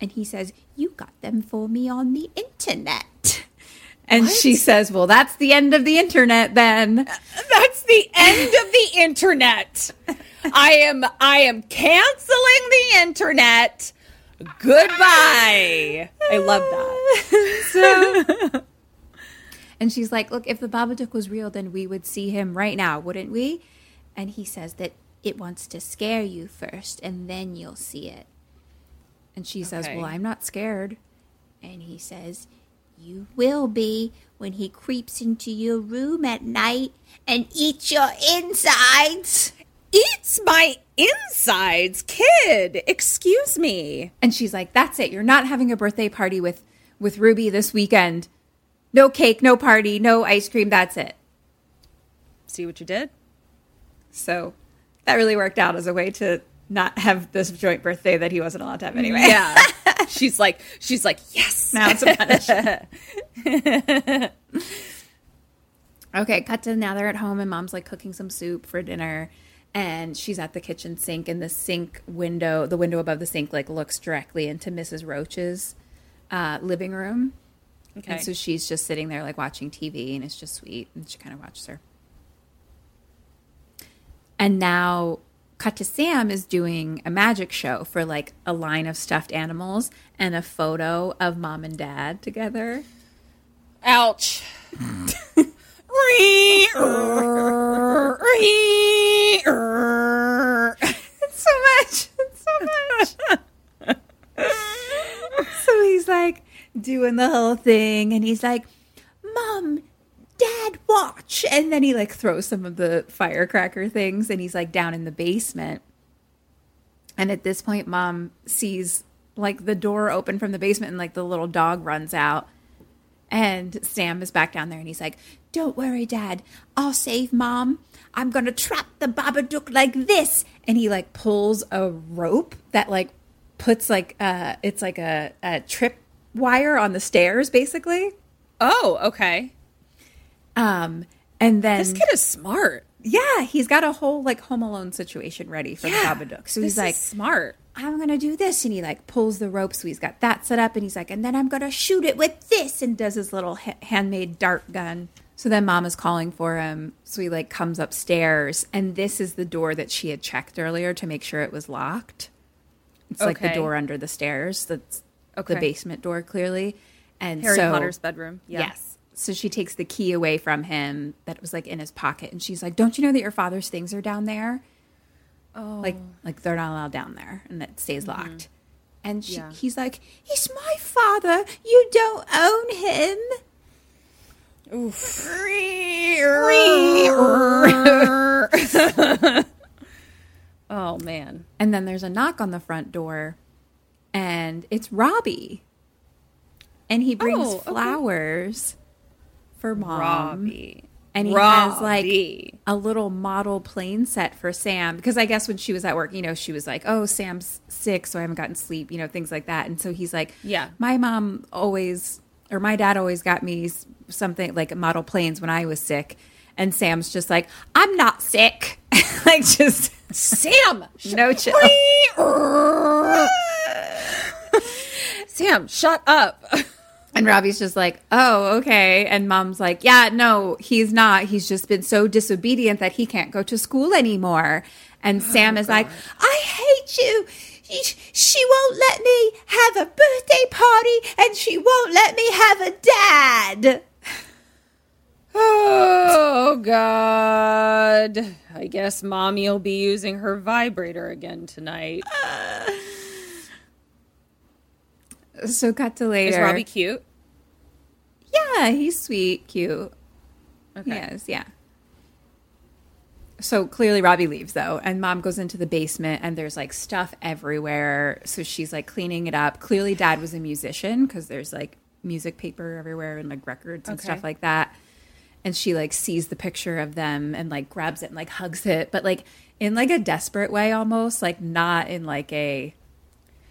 And he says, "You got them for me on the internet." And she says, "Well, that's the end of the internet then." That's the end of the internet. I am I am canceling the internet. Goodbye. I love that. And she's like, Look, if the Babadook was real, then we would see him right now, wouldn't we? And he says that it wants to scare you first, and then you'll see it. And she says, Okay. Well, I'm not scared. And he says, You will be when he creeps into your room at night and eats your insides. Eats my insides, kid. Excuse me. And she's like, That's it. You're not having a birthday party with, with Ruby this weekend. No cake, no party, no ice cream. That's it. See what you did? So that really worked out as a way to not have this joint birthday that he wasn't allowed to have anyway. Yeah. she's like she's like, yes. Now it's a punishment. okay, cut to now they're at home and mom's like cooking some soup for dinner and she's at the kitchen sink and the sink window, the window above the sink like looks directly into Mrs. Roach's uh, living room. Okay. And so she's just sitting there like watching TV and it's just sweet and she kind of watches her. And now cut to Sam is doing a magic show for like a line of stuffed animals and a photo of mom and dad together. Ouch. It's so much. It's so much. so he's like doing the whole thing and he's like, Mom, Dad, watch. And then he like throws some of the firecracker things and he's like down in the basement. And at this point, mom sees like the door open from the basement and like the little dog runs out. And Sam is back down there and he's like, Don't worry, Dad. I'll save Mom. I'm going to trap the Babadook like this. And he like pulls a rope that like puts like, uh, it's like a, a trip wire on the stairs, basically. Oh, okay. Um, and then, This kid is smart. yeah, he's got a whole like Home Alone situation ready for Yeah. the Babadook. So he's like, smart. I'm gonna do this, and he like pulls the rope, so he's got that set up, and he's like, and then I'm gonna shoot it with this, and does his little ha- handmade dart gun. So then mom is calling for him, so he like comes upstairs, and this is the door that she had checked earlier to make sure it was locked. It's like the door under the stairs. That's Okay. the basement door, clearly. And Harry so, Potter's bedroom. Yeah. Yes. So she takes the key away from him that was like in his pocket, and she's like, "Don't you know that your father's things are down there? Oh, like like they're not allowed down there, and that stays mm-hmm. locked." And she, Yeah. he's like, "He's my father. You don't own him." Oof. oh man. And then there's a knock on the front door, and it's Robbie, and he brings Oh, okay. For mom. Robbie. And he has like a little model plane set for Sam because I guess when she was at work, you know, she was like, "Oh, Sam's sick, so I haven't gotten sleep," you know, things like that. And so he's like, Yeah. my mom always or my dad always got me something like model planes when I was sick." And Sam's just like, "I'm not sick," like just Sam. no chill. Sam, shut up. And Robbie's just like, oh, okay. And mom's like, yeah, no, he's not. He's just been so disobedient that he can't go to school anymore. And oh, Sam is like, I hate you. She- won't let me have a birthday party and she won't let me have a dad. Oh God. I guess mommy'll be using her vibrator again tonight. Uh, So cut to Is. Robbie cute? Yeah, he's sweet, cute. Okay. Yes, yeah. So clearly Robbie leaves though, and mom goes into the basement and there's like stuff everywhere. So she's like cleaning it up. Clearly dad was a musician because there's like music paper everywhere and like records and Okay. stuff like that. And she like sees the picture of them and like grabs it and like hugs it, but like in like a desperate way almost, like not in like a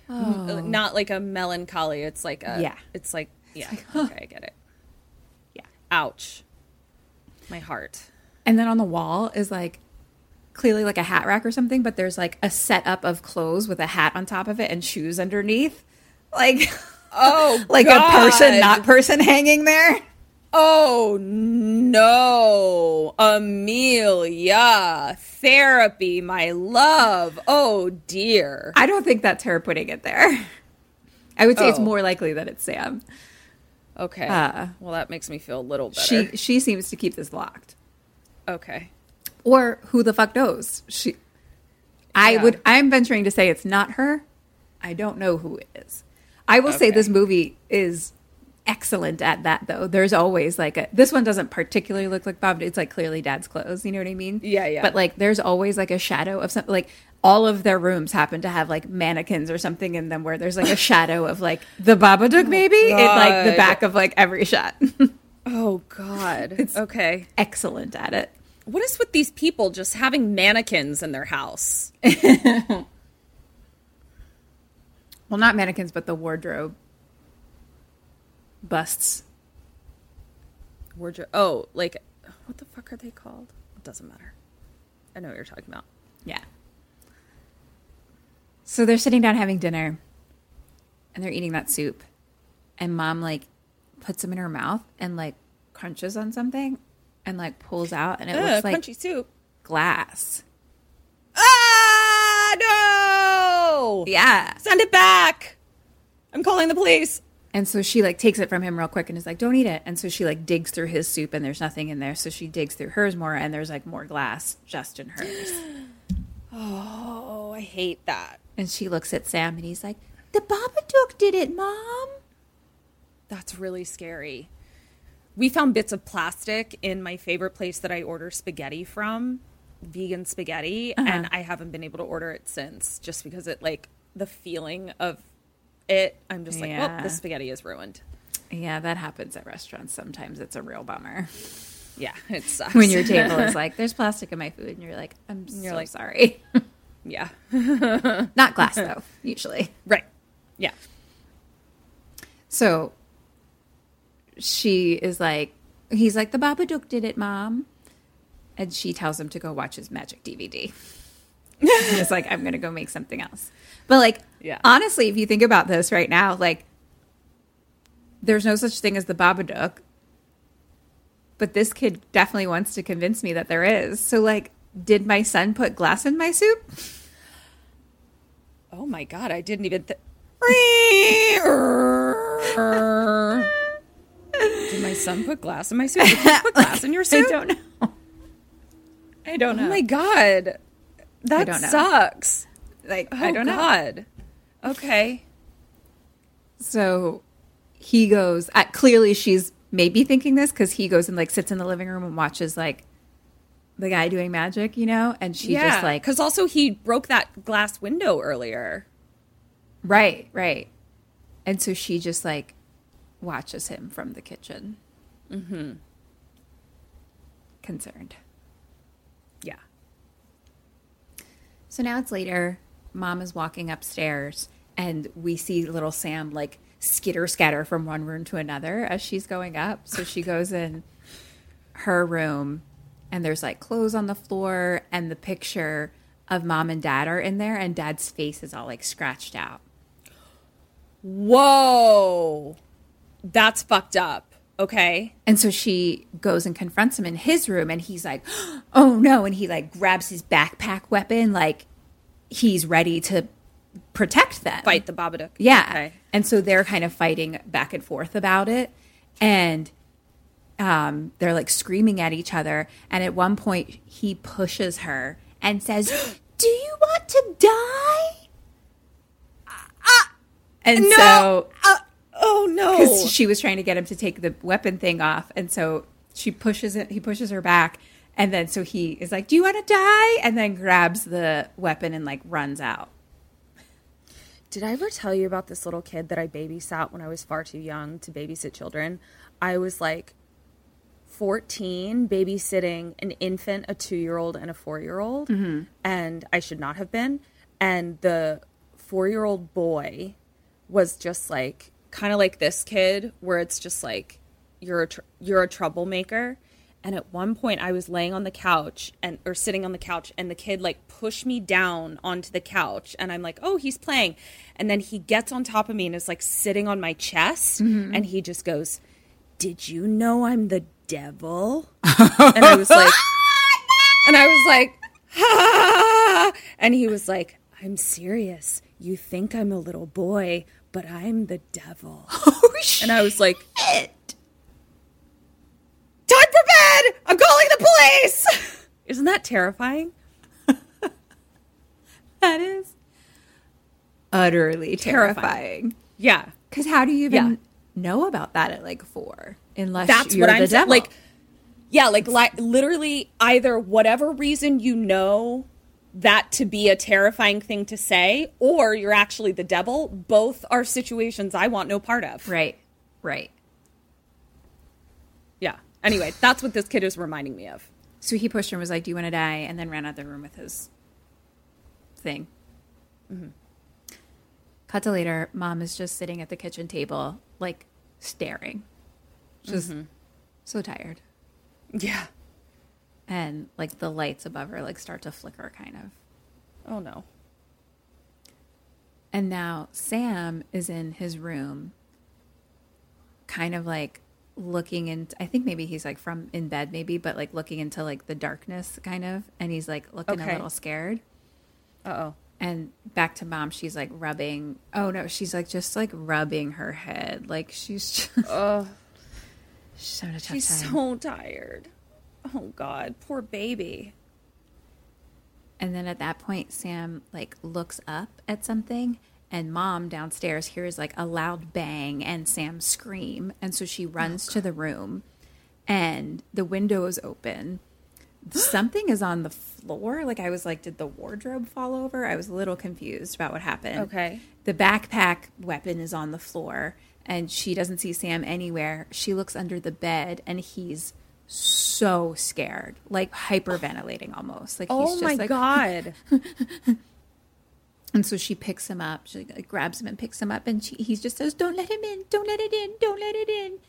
M- not like a melancholy. It's like a Yeah. It's like yeah. okay, I get it. Yeah. Ouch. My heart. And then on the wall is like clearly like a hat rack or something, but there's like a setup of clothes with a hat on top of it and shoes underneath. Like Oh, like a person not person hanging there. Oh no, Amelia, therapy, my love. Oh dear. I don't think that's her putting it there. I would say it's Oh. more likely that it's Sam. Okay. Uh, well, that makes me feel a little better. She she seems to keep this locked. okay. Or who the fuck knows? She I Yeah. would I'm venturing to say it's not her. I don't know who it is. I will say this movie is excellent at that though. There's always like a this one doesn't particularly look like Bob. It's like clearly dad's clothes, you know what I mean? Yeah, yeah. But like there's always like a shadow of something like all of their rooms happen to have like mannequins or something in them where there's like a shadow of like the Babadook maybe oh, in like the back of like every shot. Oh God. okay. excellent at it. What is with these people just having mannequins in their house? Well, not mannequins, but the wardrobe busts. Wardrobe. Oh, like what the fuck are they called? It doesn't matter. I know what you're talking about. Yeah. So they're sitting down having dinner and they're eating that soup. And mom like puts them in her mouth and like crunches on something and like pulls out and it Ugh, looks like crunchy soup. glass. Ah no! Yeah. Send it back. I'm calling the police. And so she like takes it from him real quick and is like, "Don't eat it." And so she like digs through his soup and there's nothing in there. So she digs through hers more and there's like more glass just in hers. Oh, I hate that. and she looks at Sam and he's like, "The Babadook did it, mom." That's really scary. We found bits of plastic in my favorite place that I order spaghetti from, vegan spaghetti, and uh-huh. I haven't been able to order it since just because it like the feeling of it. I'm just like, Yeah. well, the spaghetti is ruined. Yeah, that happens at restaurants sometimes. It's a real bummer. Yeah, it sucks. When your table is like, there's plastic in my food, and you're like, I'm You're so like- sorry. yeah, Not glass, though, usually. right, yeah. So she is like, he's like, the Babadook did it, mom. And she tells him to go watch his magic DVD. and it's like, I'm going to go make something else. But, like, Yeah. honestly, if you think about this right now, like, there's no such thing as the Babadook. But this kid definitely wants to convince me that there is. So, like, did my son put glass in my soup? Oh my god, I didn't even. Th- Did my son put glass in my soup? Did you put glass in your soup? I don't know. I don't know. Oh my god, that sucks. Like, Oh I don't know. god. Okay. So he goes, uh, clearly she's maybe thinking this because he goes and like sits in the living room and watches like the guy doing magic, you know? And she yeah, just like, because also he broke that glass window earlier. right, right. And so she just like watches him from the kitchen. Mm-hmm. Concerned. Yeah. So now it's later. Mom is walking upstairs, and we see little Sam like skitter scatter from one room to another as she's going up. So she goes in her room, and there's like clothes on the floor, and the picture of mom and dad are in there, and dad's face is all like scratched out. Whoa, that's fucked up. Okay. And so she goes and confronts him in his room, and he's like, "Oh no!" And he like grabs his backpack weapon, like he's ready to protect them. Fight the Babadook. Yeah. Okay. And so they're kind of fighting back and forth about it. And um, they're like screaming at each other. And at one point, he pushes her and says, Do you want to die? Uh, uh, and so uh, Oh no. because she was trying to get him to take the weapon thing off. And so she pushes it, he pushes her back. And then so he is like, Do you want to die? And then grabs the weapon and like runs out. Did I ever tell you about this little kid that I babysat when I was far too young to babysit children? I was like 14 babysitting an infant, a two year old, and a four year old. Mm-hmm. And I should not have been. And the four year old boy was just like kind of like this kid, where it's just like you're a tr- you're a troublemaker. And at one point, I was laying on the couch and or sitting on the couch, and the kid like pushed me down onto the couch, and I'm like, "Oh, he's playing," and then he gets on top of me and is like sitting on my chest, mm-hmm. and he just goes, "Did you know I'm the devil?" and I was like, and I was like, "Ha!" and he was like, "I'm serious. You think I'm a little boy, but I'm the devil." Oh, and I was like, for bed! I'm calling the police! Isn't that terrifying? That is utterly Terrifying. terrifying. Yeah. Because how do you even Yeah. know about that at like four? Unless That's you're what the I'm saying. Like, yeah, like, like literally either whatever reason you know that to be a terrifying thing to say, or you're actually the devil. Both are situations I want no part of. right, right. Anyway, that's what this kid is reminding me of. So he pushed her and was like, "Do you want to die?" And then ran out of the room with his thing. Mm-hmm. Cut to later. Mom is just sitting at the kitchen table, like staring, just Mm-hmm. so tired, Yeah. and like the lights above her like start to flicker, kind of. Oh no. And now Sam is in his room, kind of like looking into, I think maybe he's like from in bed, maybe, but like looking into like the darkness, kind of. And he's like looking Okay. a little scared. Uh oh. And back to mom, she's like rubbing, oh no, she's like just like rubbing her head. Like she's just, she's having a tough She's time. so tired. Oh God, poor baby. And then at that point, Sam like looks up at something, and mom downstairs hears like a loud bang and Sam scream. And so she runs to the room, and the window is open. Something is on the floor. Like I was like, did the wardrobe fall over? I was a little confused about what happened. Okay. The backpack weapon is on the floor, and she doesn't see Sam anywhere. She looks under the bed, and he's so scared, like hyperventilating almost. Like he's Oh just my like, God. and so she picks him up. She like, grabs him and picks him up, and she, he just says, "Don't let him in! Don't let it in! Don't let it in!"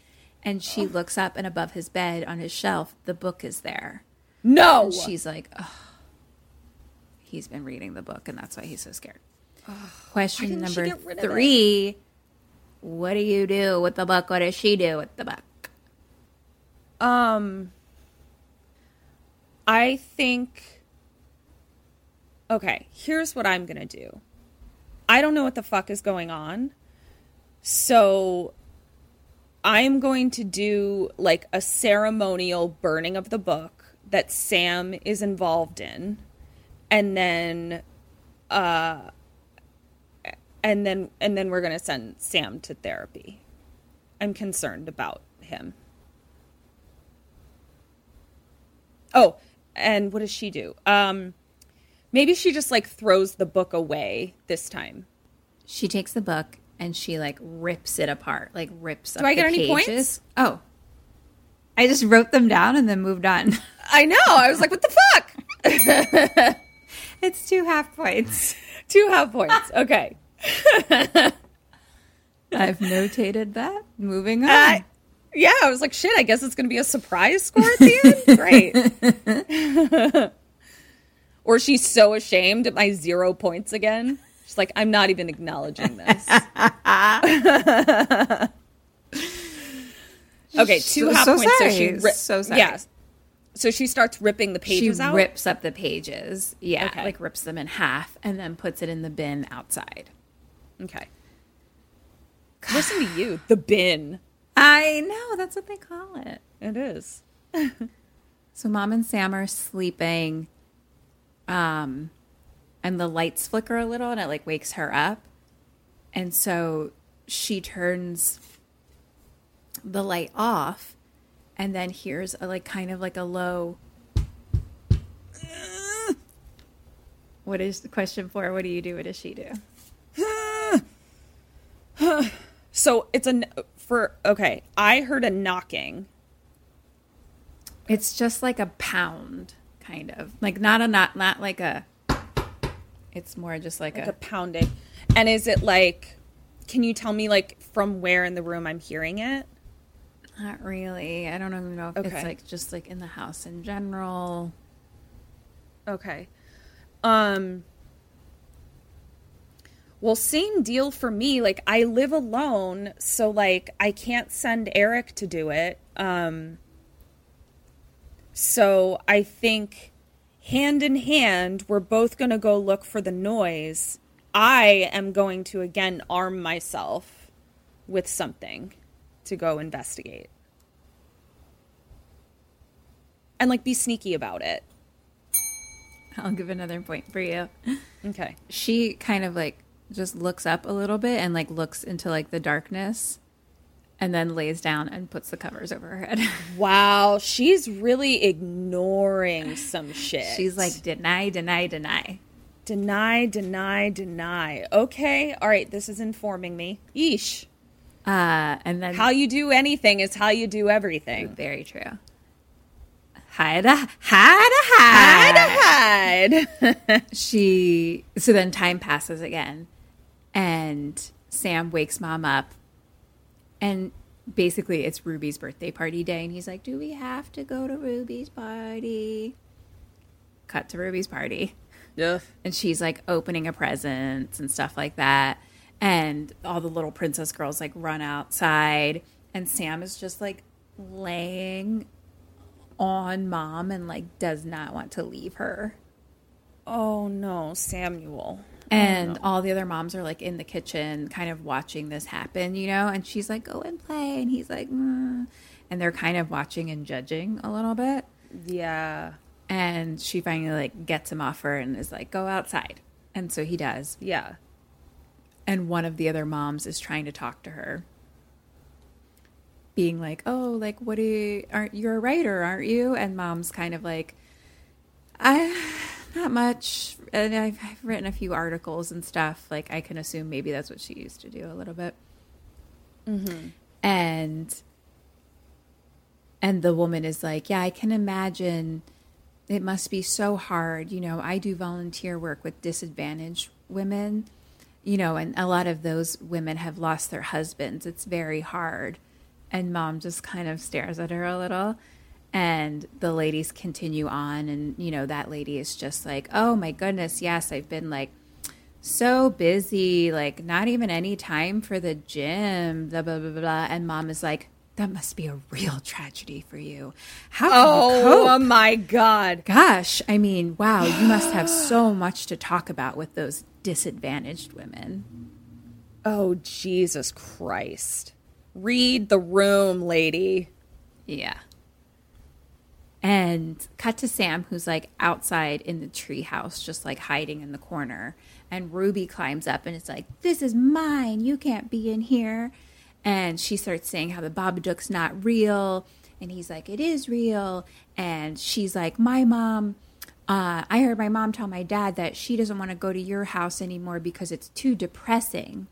And she looks up, and above his bed on his shelf, the book is there. No. And she's like, oh, "He's been reading the book, and that's why he's so scared." Question number three: What do you do with the book? What does she do with the book? Um, I think. Okay, here's what I'm gonna do. I don't know what the fuck is going on, so I'm going to do like a ceremonial burning of the book that Sam is involved in, and then, uh, and then and then we're gonna send Sam to therapy. I'm concerned about him. Oh, and what does she do? Um, maybe she just like throws the book away this time. She takes the book and she like rips it apart, like rips. up Do I get any points? Oh, I just wrote them down and then moved on. I know. I was like, what the fuck? it's two half points. Two half points. Okay. I've notated that. Moving on. Uh, yeah, I was like, shit. I guess it's going to be a surprise score at the end. Great. Or she's so ashamed at my zero points again. She's like, I'm not even acknowledging this. okay, two So- half so points. So sorry. she ri- So sorry. Yeah. So she starts ripping the she pages out. She rips up the pages. Yeah, Okay. like rips them in half and then puts it in the bin outside. Okay. Listen to you. The bin. I know that's what they call it. It is. So mom and Sam are sleeping, um, and the lights flicker a little, and it like wakes her up, and so she turns the light off, and then hears a like kind of like a low. What is the question for? What do you do? What does she do? So it's a for okay. I heard a knocking. It's just like a pound, kind of like not a not not like a. It's more just like, like a, a pounding And is it like, can you tell me like from where in the room I'm hearing it? Not really. I don't even know if Okay. it's like just like in the house in general. Okay. Um Well, same deal for me. Like I live alone, so like I can't send Eric to do it. Um So I think hand in hand we're both going to go look for the noise. I am going to again arm myself with something to go investigate. And like be sneaky about it. I'll give another point for you. Okay. She kind of like just looks up a little bit and like looks into like the darkness and then lays down and puts the covers over her head. Wow, she's really ignoring some shit. She's like, deny, deny, deny. deny, deny, deny. Okay, all right, this is informing me. Yeesh. Uh, and then How you do anything is how you do everything. very true. Hide, a- hide, a- hide. Hide. she so then time passes again and sam wakes mom up and basically it's ruby's birthday party day and he's like do we have to go to ruby's party? Cut to ruby's party. Yeah. and she's like opening a presents and stuff like that. And all the little princess girls like run outside. And sam is just like laying on mom and like does not want to leave her. Oh no, Samuel. And all the other moms are like in the kitchen kind of watching this happen you know? And she's like go and play. And he's like mm. and they're kind of watching and judging a little bit. Yeah. and she finally like gets him off her and is like go outside. And so he does. Yeah. and one of the other moms is trying to talk to her being like oh like what do you aren't you're a writer aren't you? And mom's kind of like i not much. And I've, I've written a few articles and stuff. Like i can assume maybe that's what she used to do a little bit. Mm-hmm. And and the woman is like yeah i can imagine. It must be so hard. You know i do volunteer work with disadvantaged women you know and a lot of those women have lost their husbands. It's very hard. And mom just kind of stares at her a little and the ladies continue on and you know that lady is just like oh my goodness yes i've been like so busy like not even any time for the gym blah blah blah blah, and mom is like that must be a real tragedy for you how oh cope? Oh my god. Gosh, I mean, wow, you must have so much to talk about with those disadvantaged women. Oh Jesus Christ. Read the room, lady. Yeah. And cut to Sam, who's like outside in the treehouse, just like hiding in the corner. And Ruby climbs up and it's like, This is mine. You can't be in here. And she starts saying how the Babadook's not real. And he's like, It is real. And she's like, My mom, uh, I heard my mom tell my dad that she doesn't want to go to your house anymore because it's too depressing.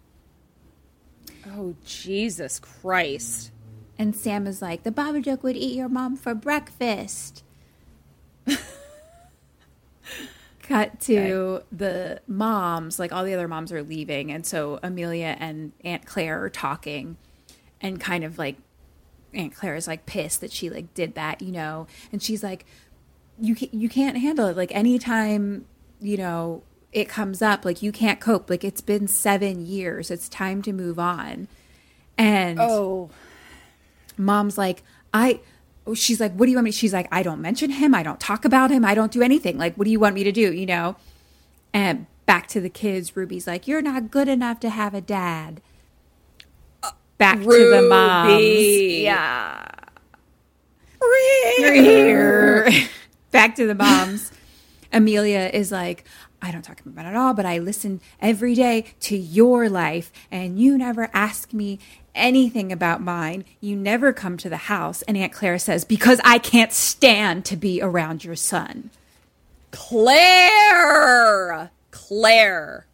Oh Jesus Christ. And Sam is like, the Babadook would eat your mom for breakfast. Cut to the moms, like all the other moms are leaving. And so Amelia and Aunt Claire are talking and kind of like, Aunt Claire is like pissed that she like did that, you know, and she's like, you can't, you can't handle it. Like anytime, you know, it comes up, like you can't cope. Like it's been seven years. It's time to move on. And Oh. Mom's like i she's like what do you want me she's like i don't mention him i don't talk about him i don't do anything like what do you want me to do you know? And back to the kids ruby's like you're not good enough to have a dad. Back to the moms. Ruby. yeah back to the moms. Amelia is like i don't talk about it at all but i listen every day to your life and you never ask me anything about mine you never come to the house and aunt claire says because i can't stand to be around your son Claire. Claire.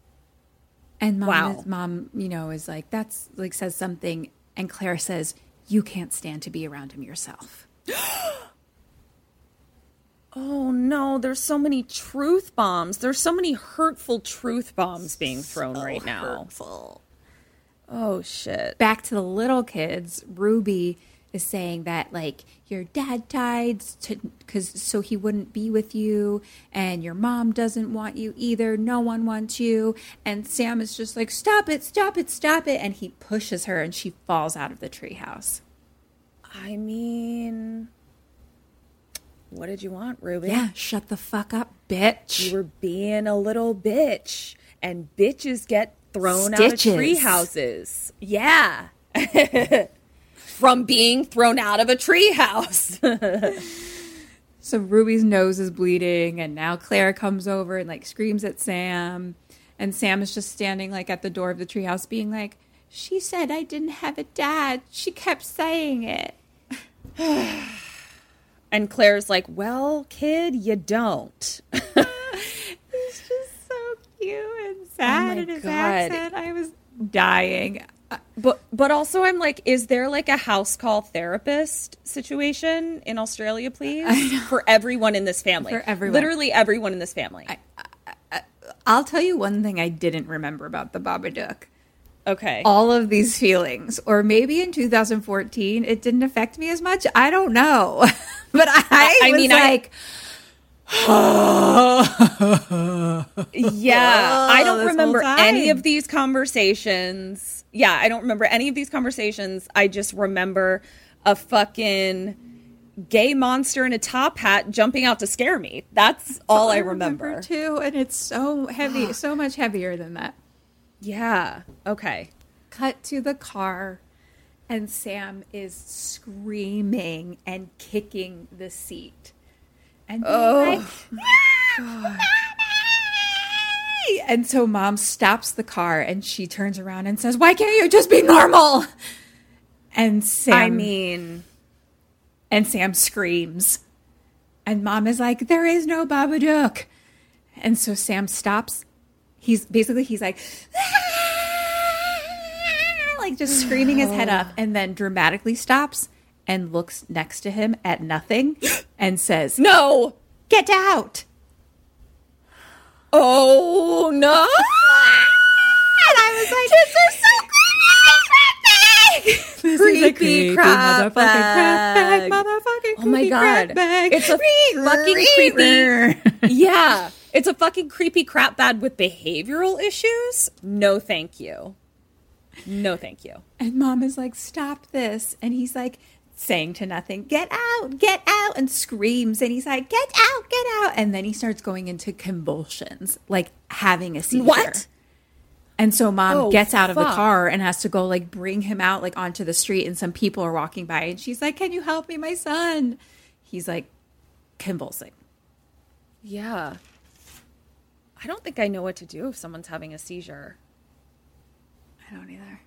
and mom, Wow. is, mom you know is like that's like says something and claire says you can't stand to be around him yourself Oh no, there's so many truth bombs. There's so many hurtful truth bombs being thrown right now. Hurtful. Oh shit. Back to the little kids, Ruby is saying that like your dad died to cuz so he wouldn't be with you and your mom doesn't want you either. No one wants you. And Sam is just like stop it, stop it, stop it and he pushes her and she falls out of the treehouse. I mean, what did you want, Ruby? Yeah, shut the fuck up, bitch. You were being a little bitch, and bitches get thrown Stitches. out of tree houses. Yeah. From being thrown out of a tree house. So Ruby's nose is bleeding, and now Claire comes over and like screams at Sam, and Sam is just standing like at the door of the treehouse, being like, "She said I didn't have a dad. She kept saying it." and Claire's like, Well, kid, you don't. He's just so cute and oh sad my in his God. accent. I was dying. Uh, but but also I'm like, is there like a house call therapist situation in Australia, please? For everyone in this family. For everyone. Literally everyone in this family. I'll tell you one thing I didn't remember about the Babadook. Okay. All of these feelings, or maybe in 2014, it didn't affect me as much. I don't know, but I, I was mean, I- like, Yeah, I don't remember any of these conversations. Yeah, I don't remember any of these conversations. I just remember a fucking gay monster in a top hat jumping out to scare me. That's all I remember. too, and it's so heavy, so much heavier than that. Yeah. Okay. Cut to the car, and Sam is screaming and kicking the seat, and being oh. like, "Mommy!" And so mom stops the car, and she turns around and says, "Why can't you just be normal?" And Sam, I mean, and Sam screams. And mom is like, there is no Babadook. And so Sam stops. He's basically, he's like, ah, like just screaming his head up and then dramatically stops and looks next to him at nothing and says, no. Get out. Oh no. And I was like, Kids are so creepy. This is a Creepy creepy crap motherfucking crap bag. bag. Motherfucking Oh my creepy crap God. bag. It's a fucking creepy- yeah. It's a fucking creepy crap bad with behavioral issues. No, thank you. No, thank you. And mom is like, stop this. And he's like, saying to nothing, get out, get out, and screams. And he's like, get out, get out. And then he starts going into convulsions, like having a seizure. What? And so mom Oh, gets out of the car and has to go like bring him out like onto the street. And some people are walking by and she's like, can you help me, my son? He's like convulsing. Yeah. I don't think I know what to do if someone's having a seizure. I don't either.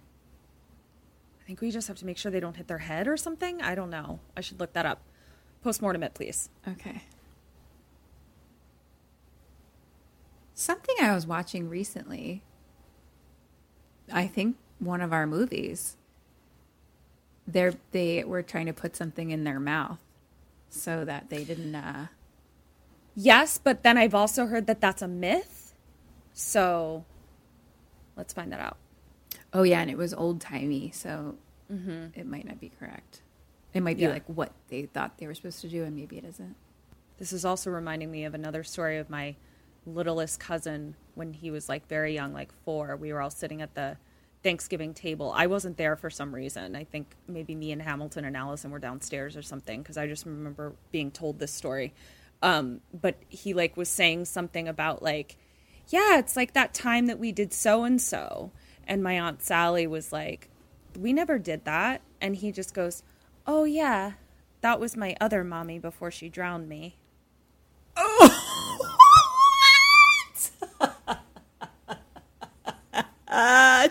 I think we just have to make sure they don't hit their head or something. I don't know. I should look that up. Postmortem it, please. Okay. Something I was watching recently, I think one of our movies, they're, they were trying to put something in their mouth so that they didn't. Uh, Yes, but then I've also heard that that's a myth. So let's find that out. oh, yeah, and it was old timey, so mm-hmm. it might not be correct. It might be Yeah. like what they thought they were supposed to do, and maybe it isn't. This is also reminding me of another story of my littlest cousin when he was like very young, like four. We were all sitting at the Thanksgiving table. I wasn't there for some reason. I think maybe me and Hamilton and Allison were downstairs or something because I just remember being told this story. Um, but he like was saying something about like, yeah, it's like that time that we did so and so. And my aunt Sally was like, we never did that. And he just goes, oh yeah, that was my other mommy before she drowned me. Ah,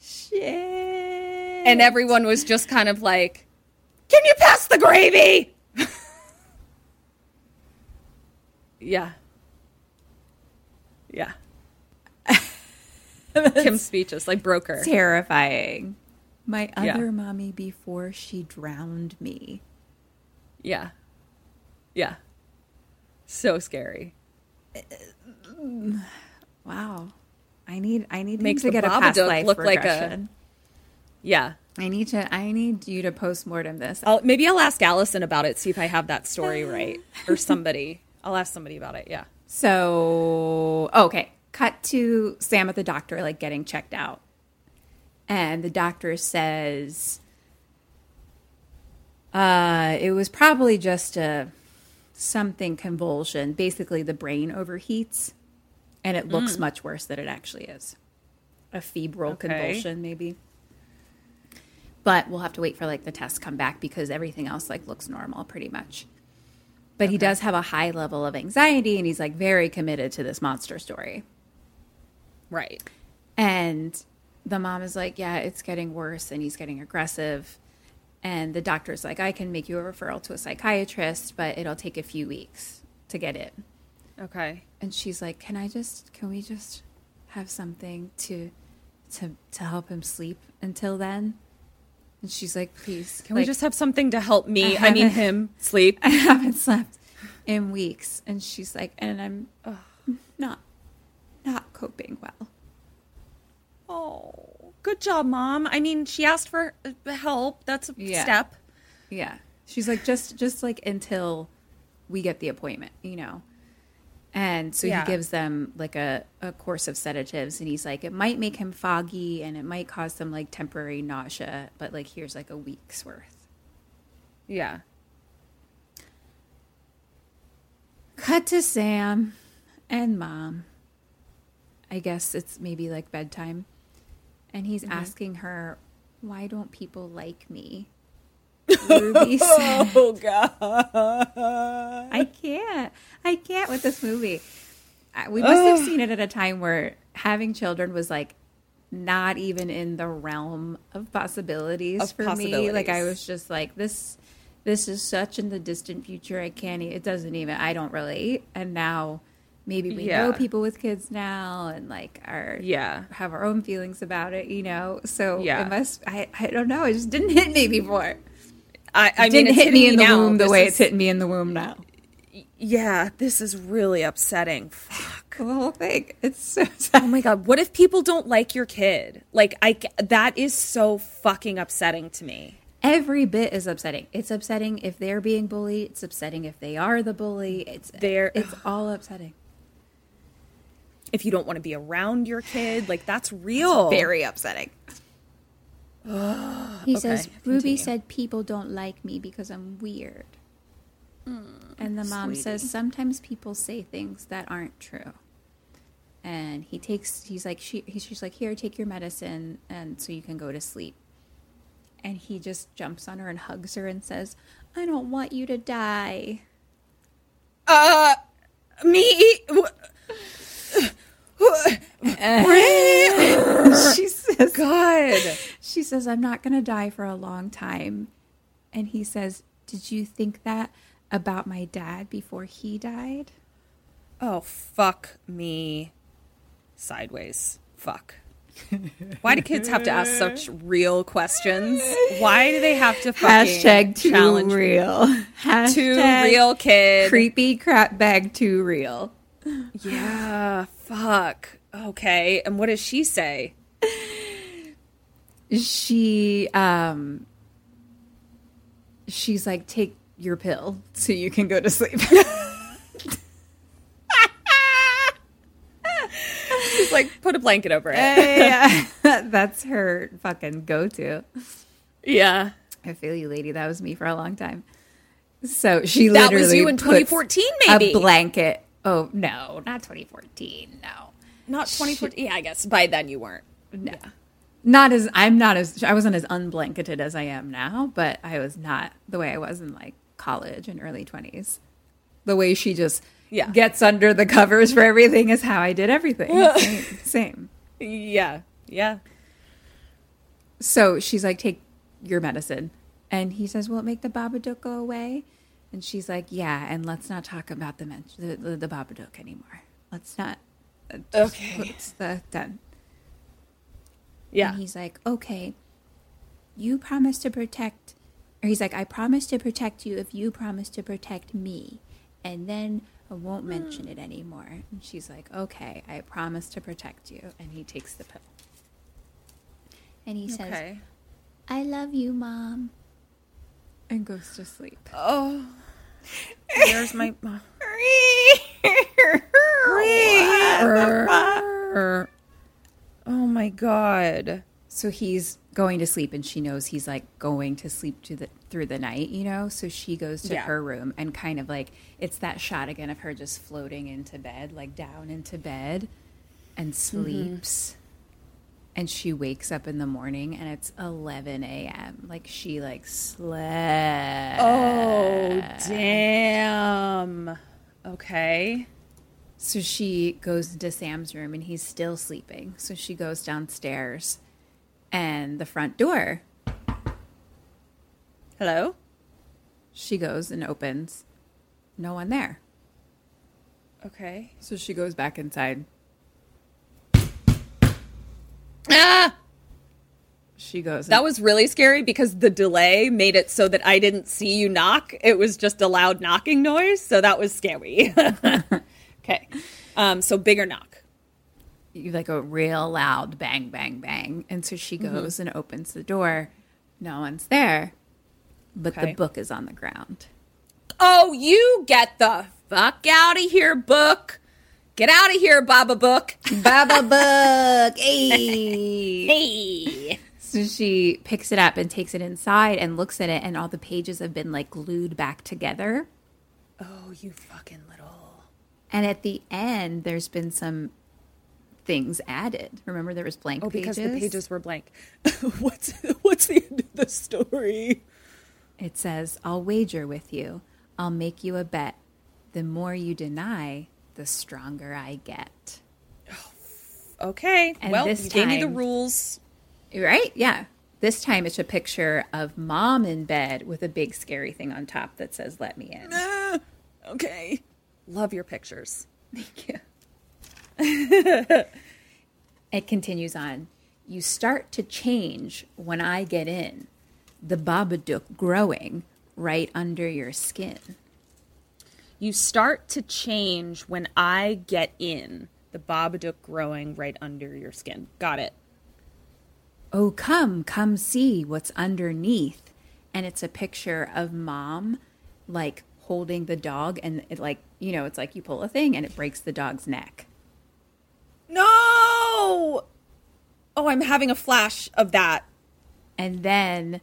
shit. And everyone was just kind of like, can you pass the gravy? Yeah. Yeah. Kim's speechless, like broke her. terrifying. My Yeah. other mommy before she drowned me. Yeah. Yeah. So scary. Uh, uh, wow. I need I need Makes to get a past life look like a- regression. Yeah. I need to I need you to postmortem this. I'll, maybe I'll ask Allison about it, see if I have that story right. Or somebody. I'll ask somebody about it. Yeah. So, okay, cut to Sam at the doctor, like getting checked out. And the doctor says, uh, it was probably just a something convulsion. Basically, the brain overheats and it looks much worse than it actually is. A febrile Okay. convulsion, maybe. But we'll have to wait for like the tests come back because everything else like looks normal pretty much. But he does have a high level of anxiety and he's like very committed to this monster story. Right. And the mom is like, Yeah, it's getting worse and he's getting aggressive. And the doctor's like, I can make you a referral to a psychiatrist, but it'll take a few weeks to get in. Okay. And she's like, Can I just can we just have something to to to help him sleep until then? And she's like, Please. Can we just have something to help me? I I, mean, him sleep. I haven't slept in weeks. And she's like, and I'm not not coping well. Oh, good job, mom. I mean, she asked for uh, help. That's a Yeah. step. Yeah. She's like, just just like until we get the appointment, you know. And so Yeah. he gives them like a, a course of sedatives and he's like, it might make him foggy and it might cause some like temporary nausea, but like here's like a week's worth. Yeah. Cut to Sam and mom. I guess it's maybe like bedtime. And he's mm-hmm. asking her, Why don't people like me? Ruby said, Oh God. I can't. I can't with this movie. We must have seen it at a time where having children was like not even in the realm of possibilities Of for me. Like I was just like this. This is such in the distant future. I can't. It doesn't even. I don't relate. And now, maybe we know people with kids now, and like are Yeah. have our own feelings about it. You know. So Yeah. it must. I. I don't know. It just didn't hit me before. I, I It mean, didn't it's hit me in the now. womb the This way is- it's hitting me in the womb now. Yeah, this is really upsetting. Fuck. The whole thing. It's so Oh my god, what if people don't like your kid? Like I that is so fucking upsetting to me. Every bit is upsetting. It's upsetting if they're being bullied. It's upsetting if they are the bully. It's They're- It's all upsetting. If you don't want to be around your kid, like that's real. Very upsetting. he says okay, Ruby continue. said people don't like me because I'm weird. Hmm, and the mom says sometimes people say things that aren't true. And he takes he's like she he, she's like here take your medicine and so you can go to sleep. And he just jumps on her and hugs her and says, "I don't want you to die." Uh me she says God. She says, I'm not going to die for a long time. And he says, Did you think that about my dad before he died? Oh fuck me. Sideways. Fuck. Why do kids have to ask such real questions? Why do they have to fucking Hashtag too challenge real. too real kid? Creepy crap bag too real. Yeah, fuck. Okay, and what does she say? She, um, she's like, Take your pill so you can go to sleep. She's like, put a blanket over it. yeah. That's her fucking go to. Yeah, I feel you, lady. That was me for a long time. So she that literally was you in 2014, maybe. a blanket. Oh no, not 2014. No, Not 2014. Yeah, I guess by then you weren't. no, not as I'm not as I wasn't as unblanketed as I am now, but I was not the way I was in like college and early 20s. The way she just Yeah. gets under the covers for everything is how I did everything. same, same. Yeah, yeah. So she's like, take your medicine. And he says, will it make the Babadook go away? And she's like, yeah, and let's not talk about the men- the, the, the Babadook anymore. Let's not. uh, Okay. It's the, done. Yeah. And he's like, okay, you promise to protect, or he's like, I promise to protect you if you promise to protect me. and then I won't hmm. mention it anymore. And she's like, okay, I promise to protect you. And he takes the pill. And he says, Okay. I love you, mom. And goes to sleep. Oh. There's my. Oh my god. So he's going to sleep, and she knows he's like going to sleep to the through the night, you know. So she goes to Yeah. her room and kind of like it's that shot again of her just floating into bed, like down into bed, and mm-hmm. sleeps. And she wakes up in the morning, and it's eleven a.m. Like she like slept. Oh damn. Okay. So she goes into Sam's room, and he's still sleeping. So she goes downstairs, and the front door Hello. She goes and opens. No one there. Okay. So she goes back inside. Ah! She goes. That was really scary because the delay made it so that I didn't see you knock. It was just a loud knocking noise, so that was scary. okay. Um, so bigger knock. You like a real loud bang, bang, bang. And so she Mm-hmm. goes and opens the door. No one's there, but Okay. the book is on the ground. Oh, you get the fuck out of here, book. Get out of here, Baba Book. Baba book. Hey. Hey. So she picks it up and takes it inside and looks at it, and all the pages have been like glued back together. Oh, you fucking. And at the end, there's been some things added. Remember, there was blank Oh, because pages. the pages were blank. what's what's the end of the story? It says, I'll wager with you. I'll make you a bet. The more you deny, the stronger I get. Okay. And well, this you gave me the rules. Right? Yeah. This time it's a picture of mom in bed with a big scary thing on top that says, Let me in. Ah, okay. Love your pictures. Thank you. it continues on. You start to change when I get in, the Babadook growing right under your skin. You start to change when I get in. The Babadook growing right under your skin. Got it. Oh, come, come see what's underneath. And it's a picture of mom, like holding the dog, and it, like, you know, it's like you pull a thing and it breaks the dog's neck. No! Oh, I'm having a flash of that. And then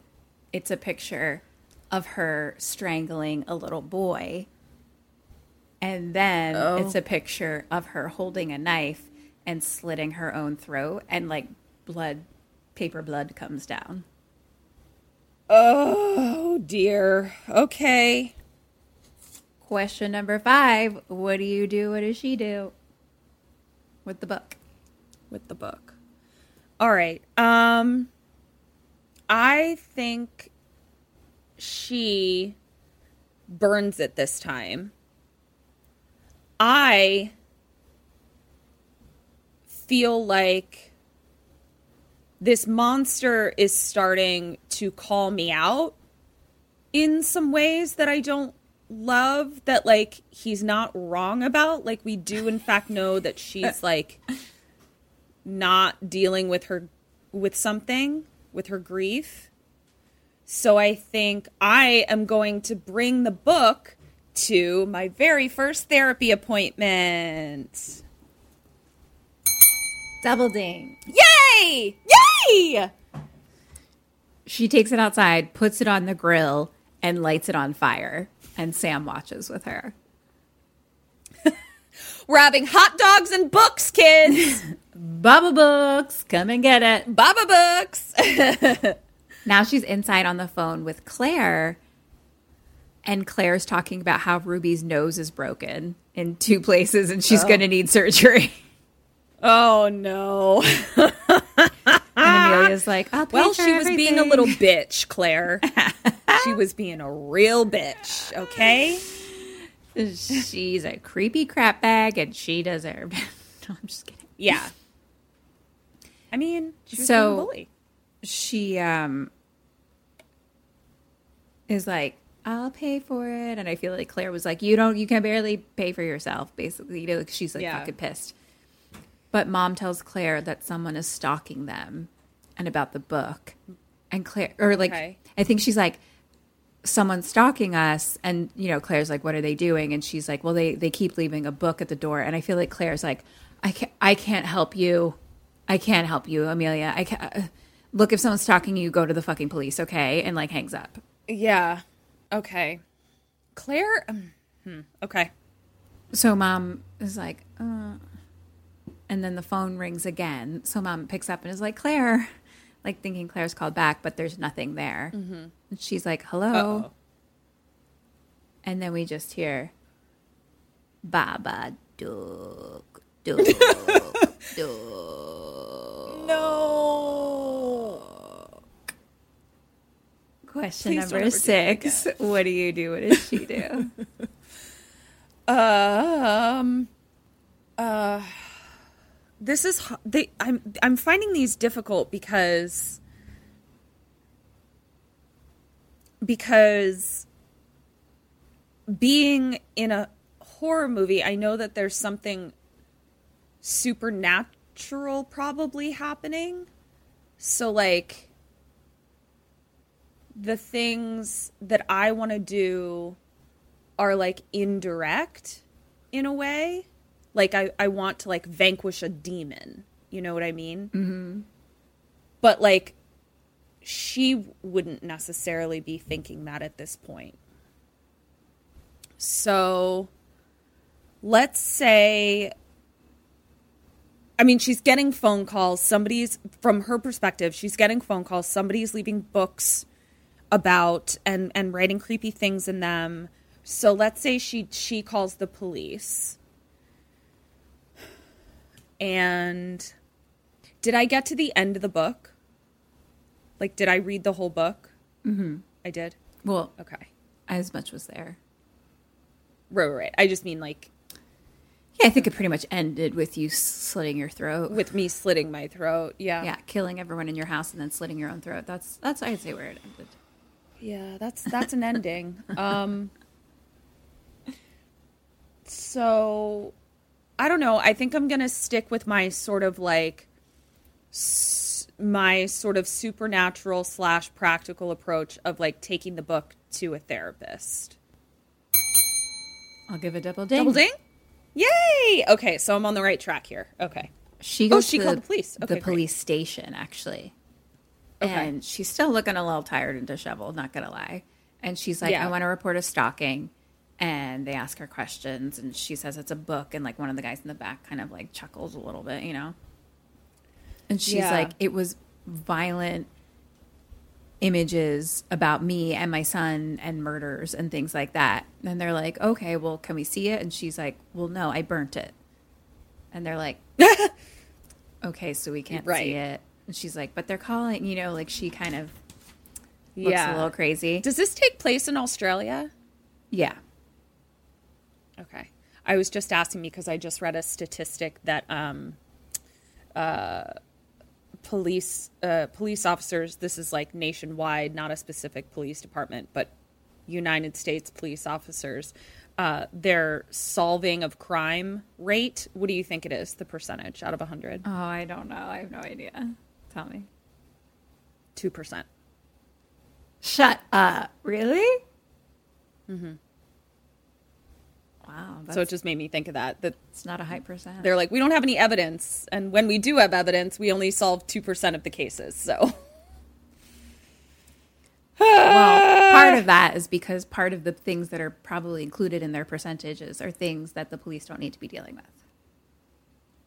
it's a picture of her strangling a little boy. And then oh. it's a picture of her holding a knife and slitting her own throat, and like blood, paper blood comes down. Oh, dear. Okay. Question number five What do you do? What does she do with the book? With the book. All right. Um I think she burns it this time. I feel like this monster is starting to call me out in some ways that I don't love that like he's not wrong about. Like we do in fact know that she's like not dealing with her with something with her grief. So i think i am going to bring the book to my very first therapy appointment. Double ding. yay! Yay! She takes it outside, puts it on the grill, and lights it on fire. And Sam watches with her. we're having hot dogs and books kids Baba Books, come and get it. baba books Now she's inside on the phone with Claire, and Claire's talking about how Ruby's nose is broken in two places and she's oh. going to need surgery. oh no And Amelia's like, I'll pay Well, she was being a little bitch, Claire. she was being a real bitch, okay? She's a creepy crap bag and she deserved it. No, I'm just kidding. Yeah. I mean, So- being a bully. she um is like I'll pay for it. And I feel like Claire was like, you don't, you can barely pay for yourself, basically. You know, like she's like Yeah. fucking pissed. But mom tells Claire that someone is stalking them and about the book. And Claire, or like, Okay. I think she's like, someone's stalking us. And, you know, Claire's like, what are they doing? And she's like, well, they, they keep leaving a book at the door. And I feel like Claire's like, I can't, I can't help you. I can't help you, Amelia. I can't. uh, Look, if someone's stalking you, go to the fucking police, okay? And like hangs up. Yeah. Okay. Claire. Um, hmm. Okay. So mom is like, uh, and then the phone rings again. So mom picks up and is like, Claire, like thinking Claire's called back, but there's nothing there. And she's like, hello. Uh-oh. And then we just hear, Baba Duke, Duke, Duke. No. Question Please number ever do that six. What do you do? What does she do? Um. Uh. This is they. I'm. I'm finding these difficult because. Because. Being in a horror movie, I know that there's something supernatural probably happening. So like. The things that I want to do are like indirect in a way. Like I, I want to like vanquish a demon. You know what I mean? Mm-hmm. But like she wouldn't necessarily be thinking that at this point. So let's say I mean she's getting phone calls. Somebody's from her perspective, she's getting phone calls. Somebody's leaving books about and and writing creepy things in them. So let's say she she calls the police. And did I get to the end of the book? Like did I read the whole book? Mhm. I did. well, Okay. as much was there. Right, right, right. I just mean like Yeah, I think it pretty much ended with you slitting your throat. with me slitting my throat. Yeah. yeah, killing everyone in your house and then slitting your own throat. That's that's I'd say where it ended. Yeah, that's that's an ending. Um so I don't know. I think I'm going to stick with my sort of like s- my sort of supernatural slash practical approach of like taking the book to a therapist. I'll give a double ding. Double ding? Yay! Okay, so I'm on the right track here. Okay. She Oh, goes she to called the police. Okay, the great. police station actually, Okay. and she's still looking a little tired and disheveled. Not gonna lie. And she's like, Yeah. "I want to report a stalking." And they ask her questions, and she says it's a book. And like one of the guys in the back kind of like chuckles a little bit, you know. And she's Yeah. like, "It was violent images about me and my son and murders and things like that." And they're like, "Okay, well, can we see it?" And she's like, "Well, no, I burnt it." And they're like, okay, so we can't Right. see it. And she's like, but they're calling, you know, like she kind of looks yeah. a little crazy. Does this take place in Australia? yeah. Okay. I was just asking because I just read a statistic that um, uh, police uh, police officers. This is like nationwide, not a specific police department, but United States police officers. Uh, their solving of crime rate. What do you think it is? The percentage out of hundred? Oh, I don't know. I have no idea. Tell me. Two percent. Shut up. Really? Mm-hmm. Wow. So it just made me think of that. That it's not a high percent. they're like, we don't have any evidence, and when we do have evidence, we only solve two percent of the cases. So. well, part of that is because part of the things that are probably included in their percentages are things that the police don't need to be dealing with.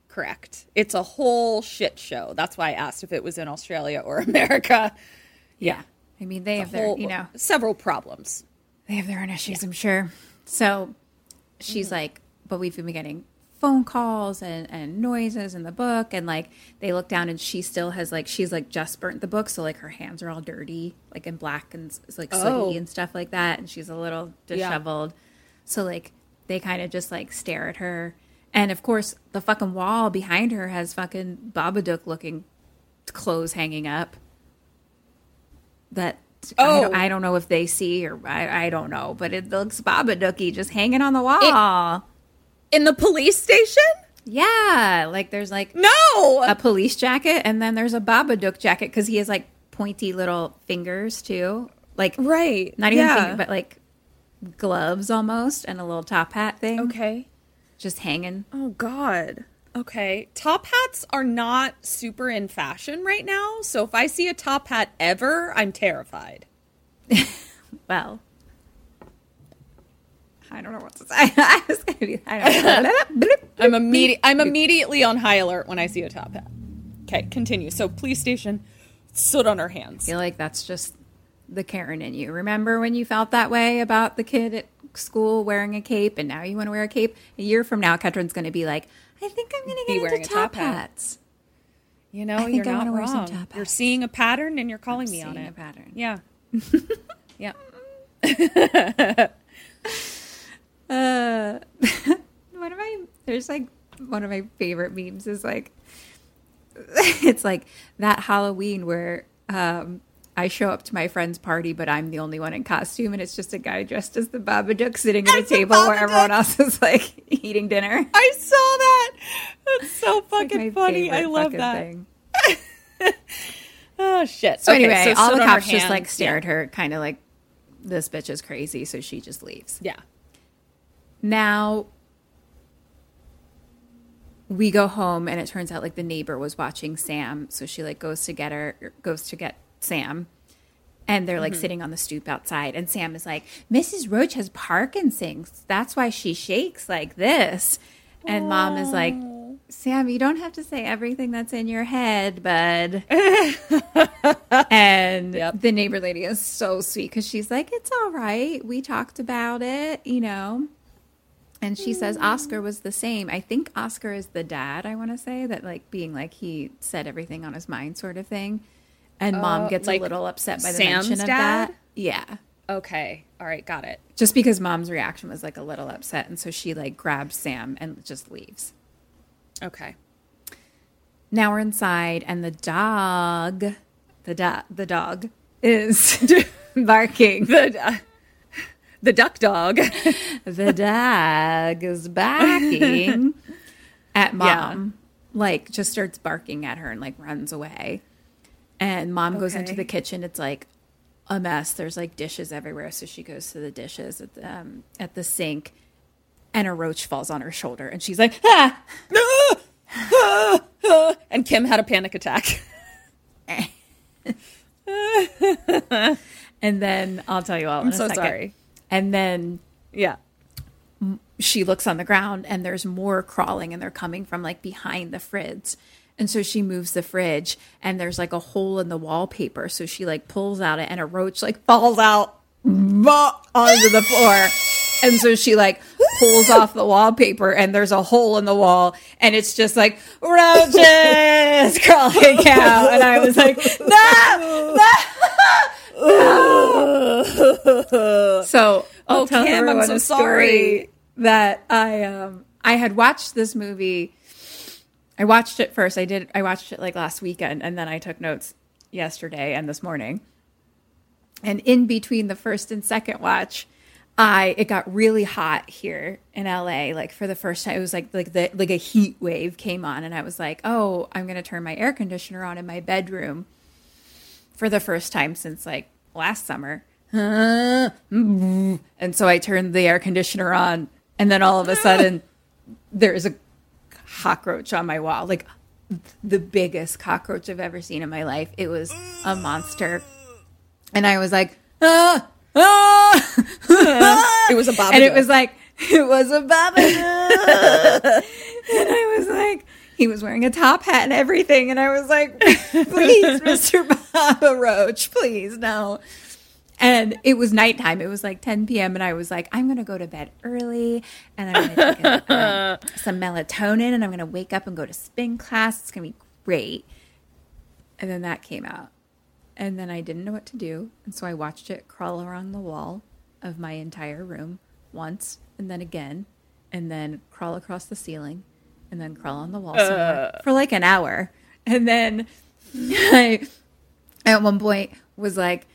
Correct. It's a whole shit show. That's why I asked if it was in Australia or America. Yeah. I mean, they have their, Whole, you know, several problems. They have their own issues, I'm sure. So she's mm-hmm. like, but we've been getting phone calls and, and noises in the book. And like, they look down and she still has like, she's like just burnt the book. So like her hands are all dirty, like in black and like sooty Oh. and stuff like that. And she's a little disheveled. So like, they kind of just like stare at her. And of course, the fucking wall behind her has fucking Babadook looking clothes hanging up that I, Oh. don't, I don't know if they see or I, I don't know, but it looks Babadooky just hanging on the wall. In the police station? yeah, like there's like No. a police jacket, and then there's a Baba Babadook jacket because he has like pointy little fingers too, like right. not even yeah. finger, but like gloves almost, and a little top hat thing, Okay. just hanging. Oh God. Okay. Top hats are not super in fashion right now, so if I see a top hat ever, I'm terrified. Well, I don't know what to say. I was gonna be. I don't know. I'm immediate I'm immediately on high alert when I see a top hat. Okay, continue. So police station stood on her hands. I feel like that's just the Karen in you. Remember when you felt that way about the kid at school wearing a cape, and now you want to wear a cape? A year from now, Ketryn's going to be like, I think I'm going to Be get wearing into a top, hat. hats. You know, I think you're not wanna wear some wrong. You're seeing a pattern and you're calling me on it. a pattern. Yeah. yeah. One of my there's like one of my favorite memes is like it's like that Halloween where um I show up to my friend's party, but I'm the only one in costume, and it's just a guy dressed as the Babadook sitting at a table where everyone else is like eating dinner. I saw that. That's so It's, like, fucking funny. I love that. Oh shit. So Okay, anyway, all the cops just like stare Yeah. at her, kind of like this bitch is crazy, so she just leaves. Yeah. Now we go home and it turns out like the neighbor was watching Sam, so she like goes to get her goes to get Sam. And they're like mm-hmm. sitting on the stoop outside and Sam is like, "Mrs. Roach has Parkinson's. That's why she shakes like this." And mom is like, "Sam, you don't have to say everything that's in your head, bud." and Yep. the neighbor lady is so sweet cuz she's like, "It's all right. We talked about it, you know." And she says Oscar was the same. I think Oscar is the dad, I want to say, that like being like he said everything on his mind sort of thing. And mom Uh, gets like a little upset by the Sam's mention of dad? that. Yeah. Okay. All right. Got it. Just because mom's reaction was like a little upset. And so she like grabs Sam and just leaves. Okay. Now we're inside and the dog, the, do- the dog is barking. The uh, the duck dog. the dog is barking at mom like just starts barking at her and like runs away and mom goes into the kitchen it's like a mess there's like dishes everywhere so she goes to the dishes at the, um, at the sink and a roach falls on her shoulder and she's like ah and Kim had a panic attack. and then i'll tell you all I'm so second. sorry. and then Yeah. she looks on the ground and there's more crawling and they're coming from like behind the fridge. And so she moves the fridge and there's like a hole in the wallpaper. So she like pulls out it and a roach like falls out onto the floor. And so she like pulls off the wallpaper and there's a hole in the wall and it's just like roaches crawling out. And I was like, no, no. So I'll Oh, tell Kim, I'm so a story sorry. that I um I had watched this movie. I watched it first. I did. I watched it like last weekend, and then I took notes yesterday and this morning. And in between the first and second watch, I it got really hot here in LA. Like for the first time, it was like like the like a heat wave came on, and I was like, oh, I'm gonna turn my air conditioner on in my bedroom for the first time since like last summer. And so I turned the air conditioner on, and then all of a sudden, there's a cockroach on my wall, like the biggest cockroach I've ever seen in my life. It was a monster, and I was like, ah, ah. It was a Babadook. and it was like it was a Babadook, and I was like. He was wearing a top hat and everything, and I was like, "Please, Mister Babaroach, please no." And it was nighttime. It was like 10 p.m. And I was like, I'm going to go to bed early and I'm going to take a, um, some melatonin and I'm going to wake up and go to spin class. It's going to be great. And then that came out. And then I didn't know what to do. And so I watched it crawl around the wall of my entire room once and then again and then crawl across the ceiling and then crawl on the wall more for like an hour. And then I, at one point, was like,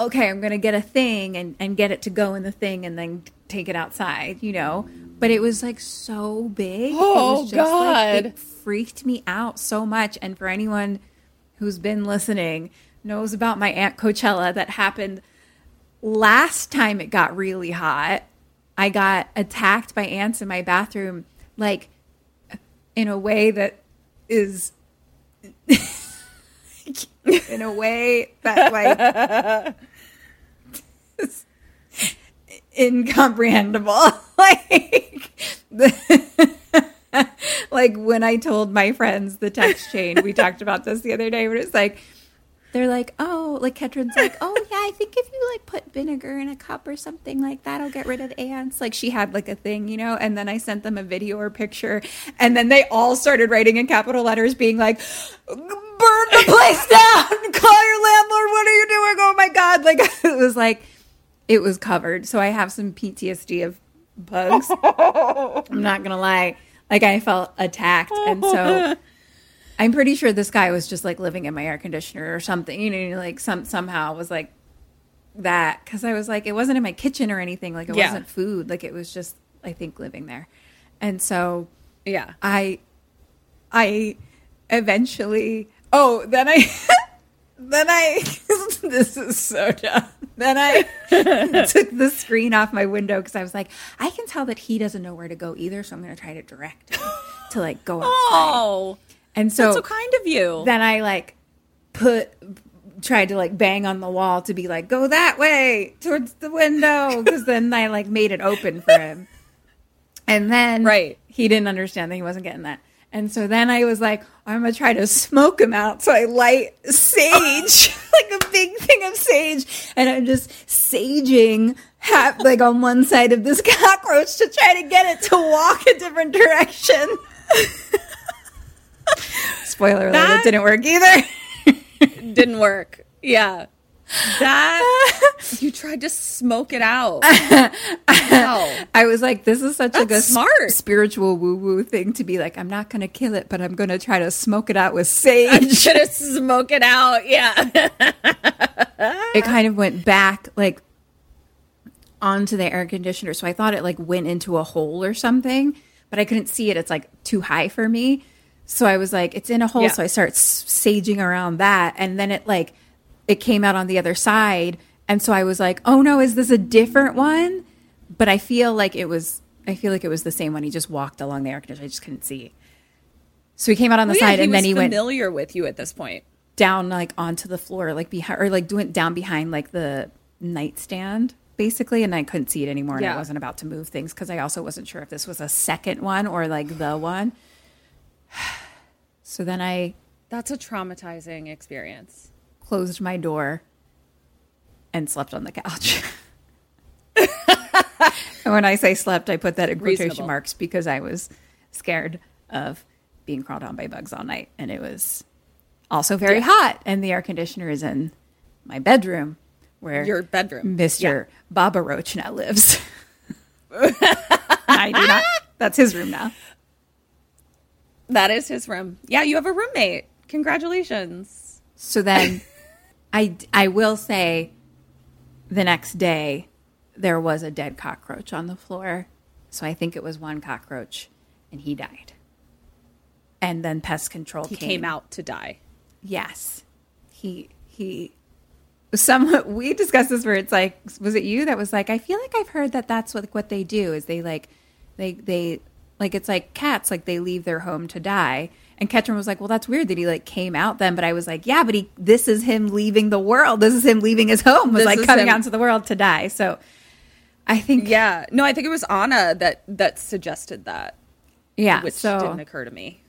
okay, I'm going to get a thing and, and get it to go in the thing and then take it outside, you know? But it was like so big. Oh, just, like, God. it freaked me out so much. And for anyone who's been listening, knows about my Aunt Coachella that happened last time it got really hot. I got attacked by ants in my bathroom, like in a way that is in a way that like incomprehensible. like the, like when I told my friends the text chain, we talked about this the other day, but it's like they're like, oh, like Ketryn's like, oh yeah, I think if you like put vinegar in a cup or something like that, I'll get rid of ants. Like she had like a thing, you know. And then I sent them a video or picture, and then they all started writing in capital letters, being like, burn the place down, call your landlord. What are you doing? Oh my god! Like it was like it was covered. So I have some PTSD of bugs. I'm not gonna lie. Like I felt attacked, and so I'm pretty sure this guy was just like living in my air conditioner or something. You know, like some somehow was like that because I was like it wasn't in my kitchen or anything. Like it Yeah. wasn't food. Like it was just I think living there, and so Yeah. I I eventually oh then I then I this is so dumb. Then I took the screen off my window because I was like, I can tell that he doesn't know where to go either, so I'm gonna try to direct him to like go outside. Oh, And so that's so kind of you. then I like put tried to like bang on the wall to be like go that way towards the window because then I like made it open for him. And then Right. he didn't understand that he wasn't getting that. And so then I was like, I'm gonna try to smoke him out. So I light sage, like a big thing of sage, and I'm just saging half, like on one side of this cockroach to try to get it to walk a different direction. Spoiler alert, That- it didn't work either. Didn't work. Yeah. That you tried to smoke it out. Wow. I was like, this is such like a That's smart. spiritual woo woo thing to be like, I'm not to kill it, but I'm to try to smoke it out with sage. i Should have smoke it out. Yeah. it kind of went back like onto the air conditioner. So I thought it like went into a hole or something, but I couldn't see it. It's like too high for me. So I was like, it's in a hole. Yeah. So I start s- saging around that. And then it like, it came out on the other side. And so I was like, oh no, is this a different one? But I feel like it was, I feel like it was the same one. He just walked along the air conditioner. I just couldn't see. So he came out on the Well, side he and then he went familiar with you at this point. down like onto the floor, like behind, or like went down behind like the nightstand, basically. And I couldn't see it anymore. And I wasn't about to move things because I also wasn't sure if this was a second one or like the one. So then I That's a traumatizing experience. Closed my door and slept on the couch. and when I say slept, I put that in quotation Reasonable. marks because I was scared of being crawled on by bugs all night. And it was also very hot. And the air conditioner is in my bedroom where Your bedroom. Mr. Babaroach now lives. I do not. That's his room now. That is his room. Yeah, you have a roommate. Congratulations. So then I, I will say the next day there was a dead cockroach on the floor. So I think it was one cockroach and he died. And then pest control He came, came out to die. Yes. He he some we discussed this where it's like was it you that was like I feel like I've heard that that's what what they do is they like they they like it's like cats like they leave their home to die. And Ketchum was like, "Well, that's weird that he like came out then." But I was like, "Yeah, but he this is him leaving the world. This is him leaving his home. Was This like coming him- out into the world to die." So I think Yeah. No, I think it was Anna that that suggested that, yeah. which so didn't occur to me.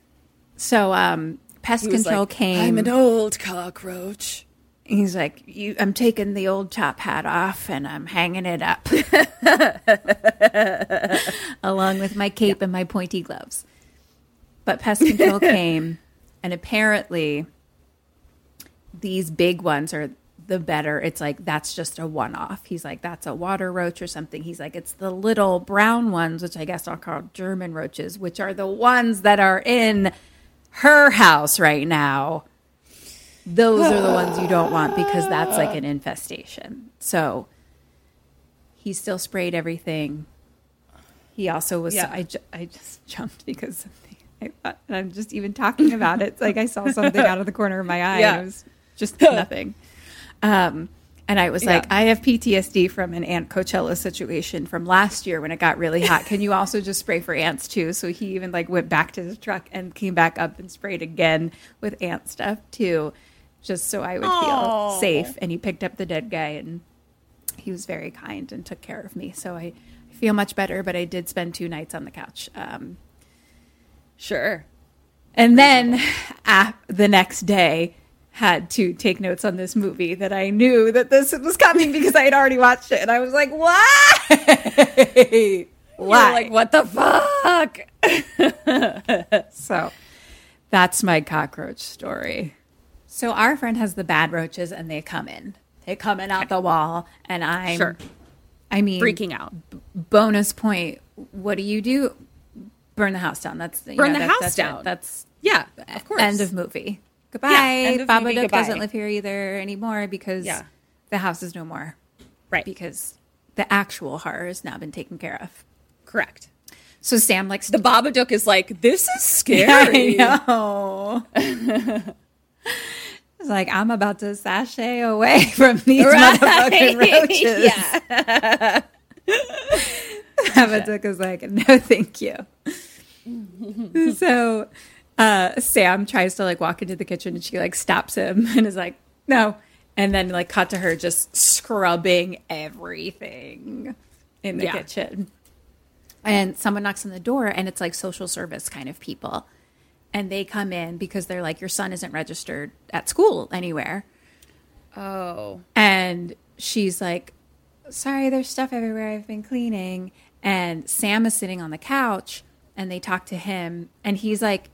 so um pest control like, came I'm an old cockroach. He's like, you, I'm taking the old top hat off and I'm hanging it up, along with my cape and my pointy gloves. But pest control came, and apparently, these big ones are the better. It's like that's just a one-off. He's like, that's a water roach or something. He's like, it's the little brown ones, which I guess I'll call German roaches, which are the ones that are in her house right now. those are the ones you don't want because that's like an infestation. So he still sprayed everything. He also was. Yeah. I, ju- I just jumped because the, I thought, and I'm just even talking about it. It's like I saw something out of the corner of my eye. Yeah. And it was just nothing. Um, and I was like, Yeah. I have PTSD from an ant Coachella situation from last year when it got really hot. Can you also just spray for ants too? So he even like went back to his truck and came back up and sprayed again with ant stuff too, just so I would feel safe. And he picked up the dead guy and he was very kind and took care of me. So I, I feel much better, but I did spend two nights on the couch. Um, Sure. and then uh, the next day, had to take notes on this movie that I knew that this was coming because I had already watched it, and I was like, "Why? Why?" You're like, what the fuck? So that's my cockroach story. So our friend has the bad roaches, and they come in. They come in out the wall, and I'm. Sure. I mean, Freaking out. bonus point. What do you do? Burn the house down. That's Burn know, the that- house that's it. down. That's Yeah, of course. End of movie. Goodbye. of Babadook doesn't live here either anymore because Yeah. the house is no more. Right. Because the actual horror has now been taken care of. Correct. So Sam likes The Babadook is like, this is scary. I know. it's like I'm about to sashay away from these Right. motherfucking roaches. Yeah. Babadook is like, no, thank you. so uh, Sam tries to like walk into the kitchen and she like stops him and is like, no. And then like cut to her just scrubbing everything in the Yeah. kitchen. And someone knocks on the door and it's like social service kind of people. And they come in because they're like, your son isn't registered at school anywhere. Oh. And she's like, Sorry, there's stuff everywhere. I've been cleaning. And Sam is sitting on the couch and they talk to him. And he's like,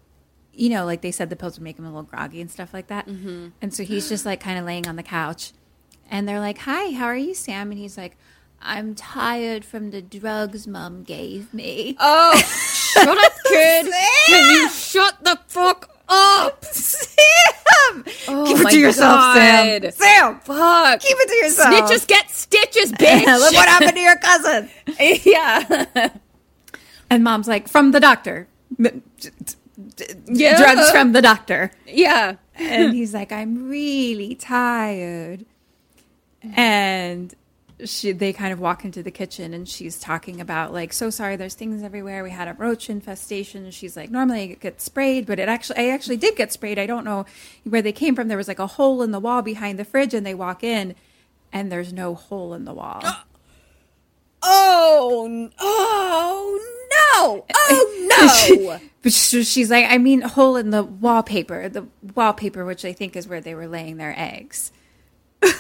You know, like they said the pills would make him a little groggy and stuff like that. Mm-hmm. And so he's just like kind of laying on the couch. And they're like, Hi, how are you, Sam? And he's like, I'm tired from the drugs mom gave me. Oh, shut up, kid. Can you shut the fuck up? Sam! Oh Keep it to yourself, Sam. Sam! Fuck. Keep it to yourself. Snitches get stitches, bitch. Look what happened to your cousin. yeah. And mom's like, From the doctor. Yeah. Drugs from the doctor. Yeah. and he's like, "I'm really tired," and she they kind of walk into the kitchen and she's talking about like, "So sorry, there's things everywhere. We had a roach infestation." And she's like, "Normally it gets sprayed, but it actually I actually did get sprayed. I don't know where they came from. There was like a hole in the wall behind the fridge, and they walk in." And there's no hole in the wall. Oh, oh no. Oh no. But she- she's like, I mean, hole in the wallpaper, the wallpaper, which I think is where they were laying their eggs.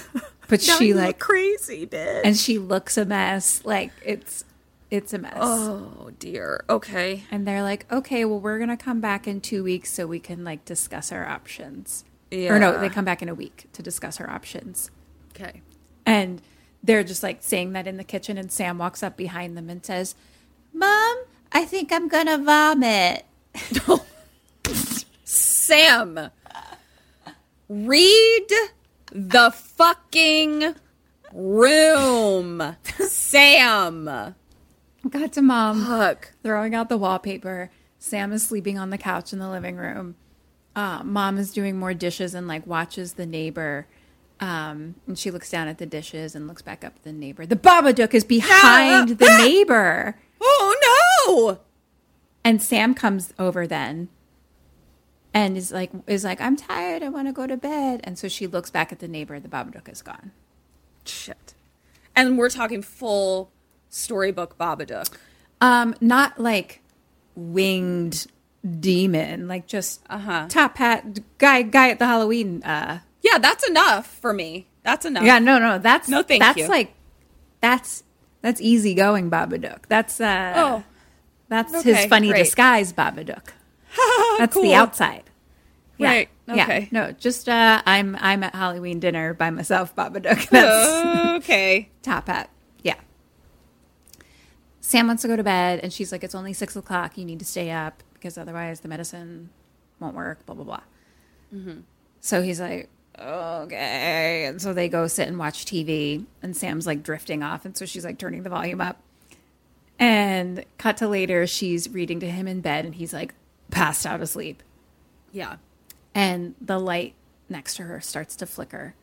But she like crazy, bitch. and she looks a mess. Like it's it's a mess. Oh dear. Okay. And they're like, okay, well, we're gonna come back in two weeks so we can like discuss our options. Yeah. Or no, they come back in a week to discuss our options. Okay. And they're just like saying that in the kitchen, and Sam walks up behind them and says, "Mom, I think I'm gonna vomit." Sam, read the fucking room. Sam. Got to mom. Fuck. throwing out the wallpaper. Sam is sleeping on the couch in the living room. Uh, mom is doing more dishes and like watches the neighbor. Um, and she looks down at the dishes and looks back up at the neighbor. The Babadook is behind the neighbor. Oh no. And Sam comes over then and is like is like, I'm tired, I want to go to bed. And so she looks back at the neighbor, the Babadook is gone. Shit. And we're talking full storybook Babadook. Um, not like winged demon, like just Uh-huh. top hat guy guy at the Halloween uh Yeah, that's enough for me. That's enough. Yeah, no, no, that's No, thank that's you. like that's that's easy going Babadook. That's uh Oh. that's Okay, his funny great. disguise Babadook. That's Cool. the outside. Yeah, Right, Yeah. okay. No, just uh I'm I'm at Halloween dinner by myself, Babadook. That's okay. top hat. Yeah. Sam wants to go to bed and she's like, It's only six o'clock, you need to stay up because otherwise the medicine won't work, blah blah blah. Mm-hmm. So he's like, okay. And so they go sit and watch TV, and Sam's like drifting off. And so she's like turning the volume up. And cut to later, she's reading to him in bed, and he's like passed out asleep. Yeah. And the light next to her starts to flicker.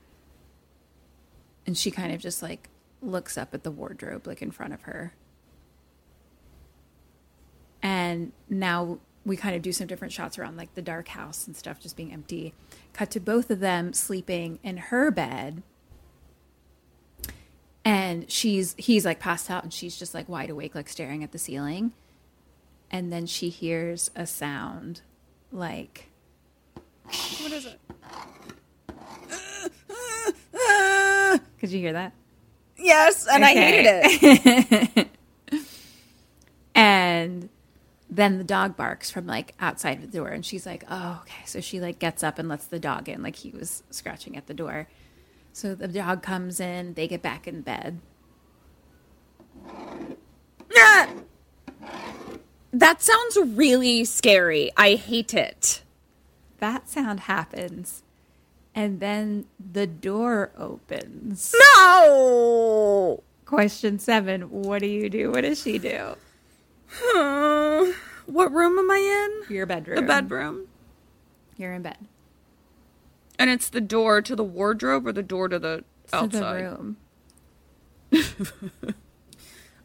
And she kind of just like looks up at the wardrobe, like in front of her. And now we kind of do some different shots around like the dark house and stuff just being empty. Cut to both of them sleeping in her bed. And she's he's like passed out and she's just like wide awake, like staring at the ceiling. And then she hears a sound like What is it? Could you hear that? Yes, and I hated it. And then the dog barks from like outside the door and she's like, "Oh, okay." So she like gets up and lets the dog in like he was scratching at the door. So the dog comes in, they get back in bed. that sounds really scary. I hate it. That sound happens. And then the door opens. No. Question 7, what do you do? What does she do? What room am I in? Your bedroom. The bedroom. You're in bed. And it's the door to the wardrobe or the door to the To outside. the room.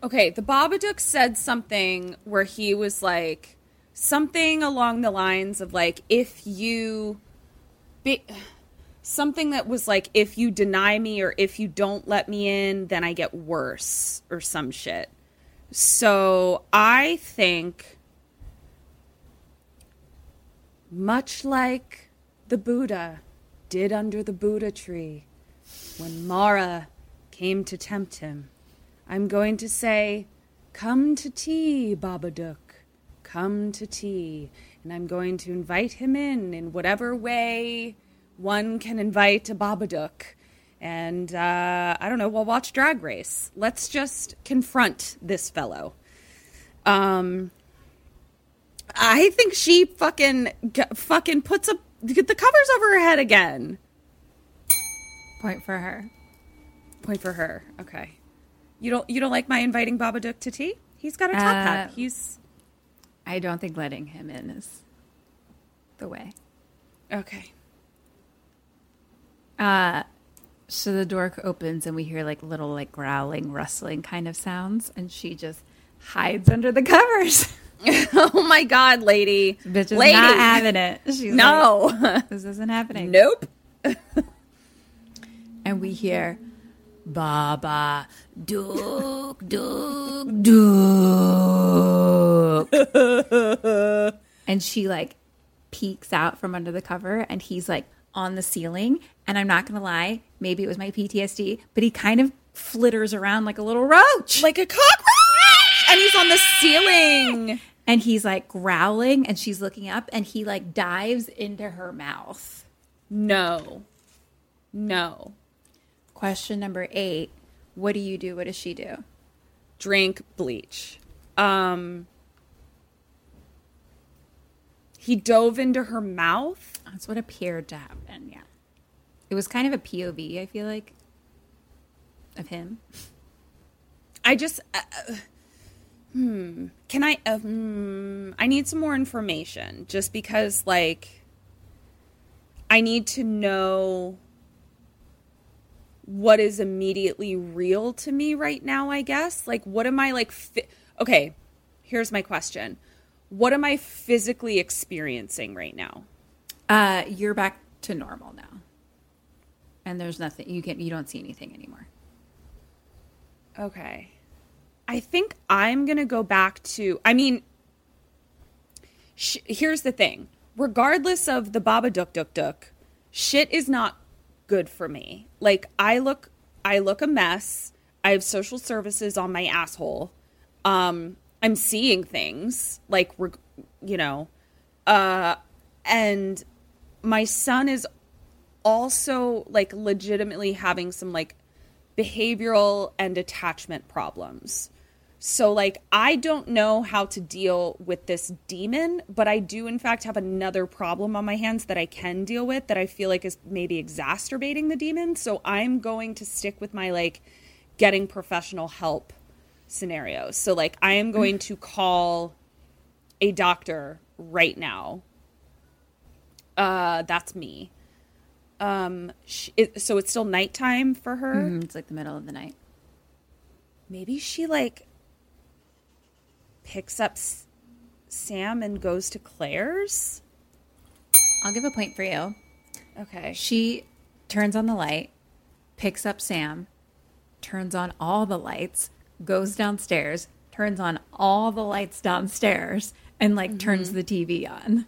Okay, the Babadook said something where he was like something along the lines of like if you be, something that was like if you deny me or if you don't let me in then I get worse or some shit. So, I think much like the Buddha did under the Buddha tree when Mara came to tempt him. I'm going to say, Come to tea, Babadook. Come to tea. And I'm going to invite him in in whatever way one can invite a Babadook. And uh, I don't know, we'll watch Drag Race. Let's just confront this fellow. Um, I think she fucking g- fucking puts up the covers over her head again. Point for her. Point for her. Okay. You don't you don't like my inviting Babadook to tea? He's got a top Uh, hat. He's I don't think letting him in is the way. okay. So the door opens and we hear like little like growling, rustling kind of sounds, and she just hides under the covers. oh my god, lady. Bitch is lady. not having it. She's no. like, this isn't happening. nope. And we hear Baba Duke Duke Duke. and she like peeks out from under the cover and he's like on the ceiling. And I'm not gonna lie, maybe it was my PTSD, but he kind of flitters around like a little roach. Like a cockroach. And he's on the ceiling. and he's like growling and she's looking up and he like dives into her mouth. No. No. Question number eight. What do you do? What does she do? Drink bleach. Um He dove into her mouth. That's what appeared to happen. Yeah. It was kind of a POV, I feel like, of him. I just uh, uh, hmm can I uh, hmm, I need some more information just because like I need to know what is immediately real to me right now, I guess. Like what am I like fi- Okay, here's my question. What am I physically experiencing right now? Uh, you're back to normal now. And there's nothing you can you don't see anything anymore. Okay. I think I'm going to go back to, I mean, sh- here's the thing. Regardless of the Baba Duk Duk Duk, shit is not good for me. Like I look I look a mess. I have social services on my asshole. Um I'm seeing things like reg- you know uh and my son is also like legitimately having some like behavioral and attachment problems. So, like, I don't know how to deal with this demon, but I do, in fact, have another problem on my hands that I can deal with that I feel like is maybe exacerbating the demon. So, I'm going to stick with my, like, getting professional help scenarios. So, like, I am going to call a doctor right now. Uh, that's me. Um, sh it, so it's still nighttime for her. Mm, It's like the middle of the night. Maybe she like picks up S- Sam and goes to Claire's. I'll give a point for you. Okay. She turns on the light, picks up Sam, turns on all the lights, goes downstairs, turns on all the lights downstairs, and like turns mm-hmm. the TV on.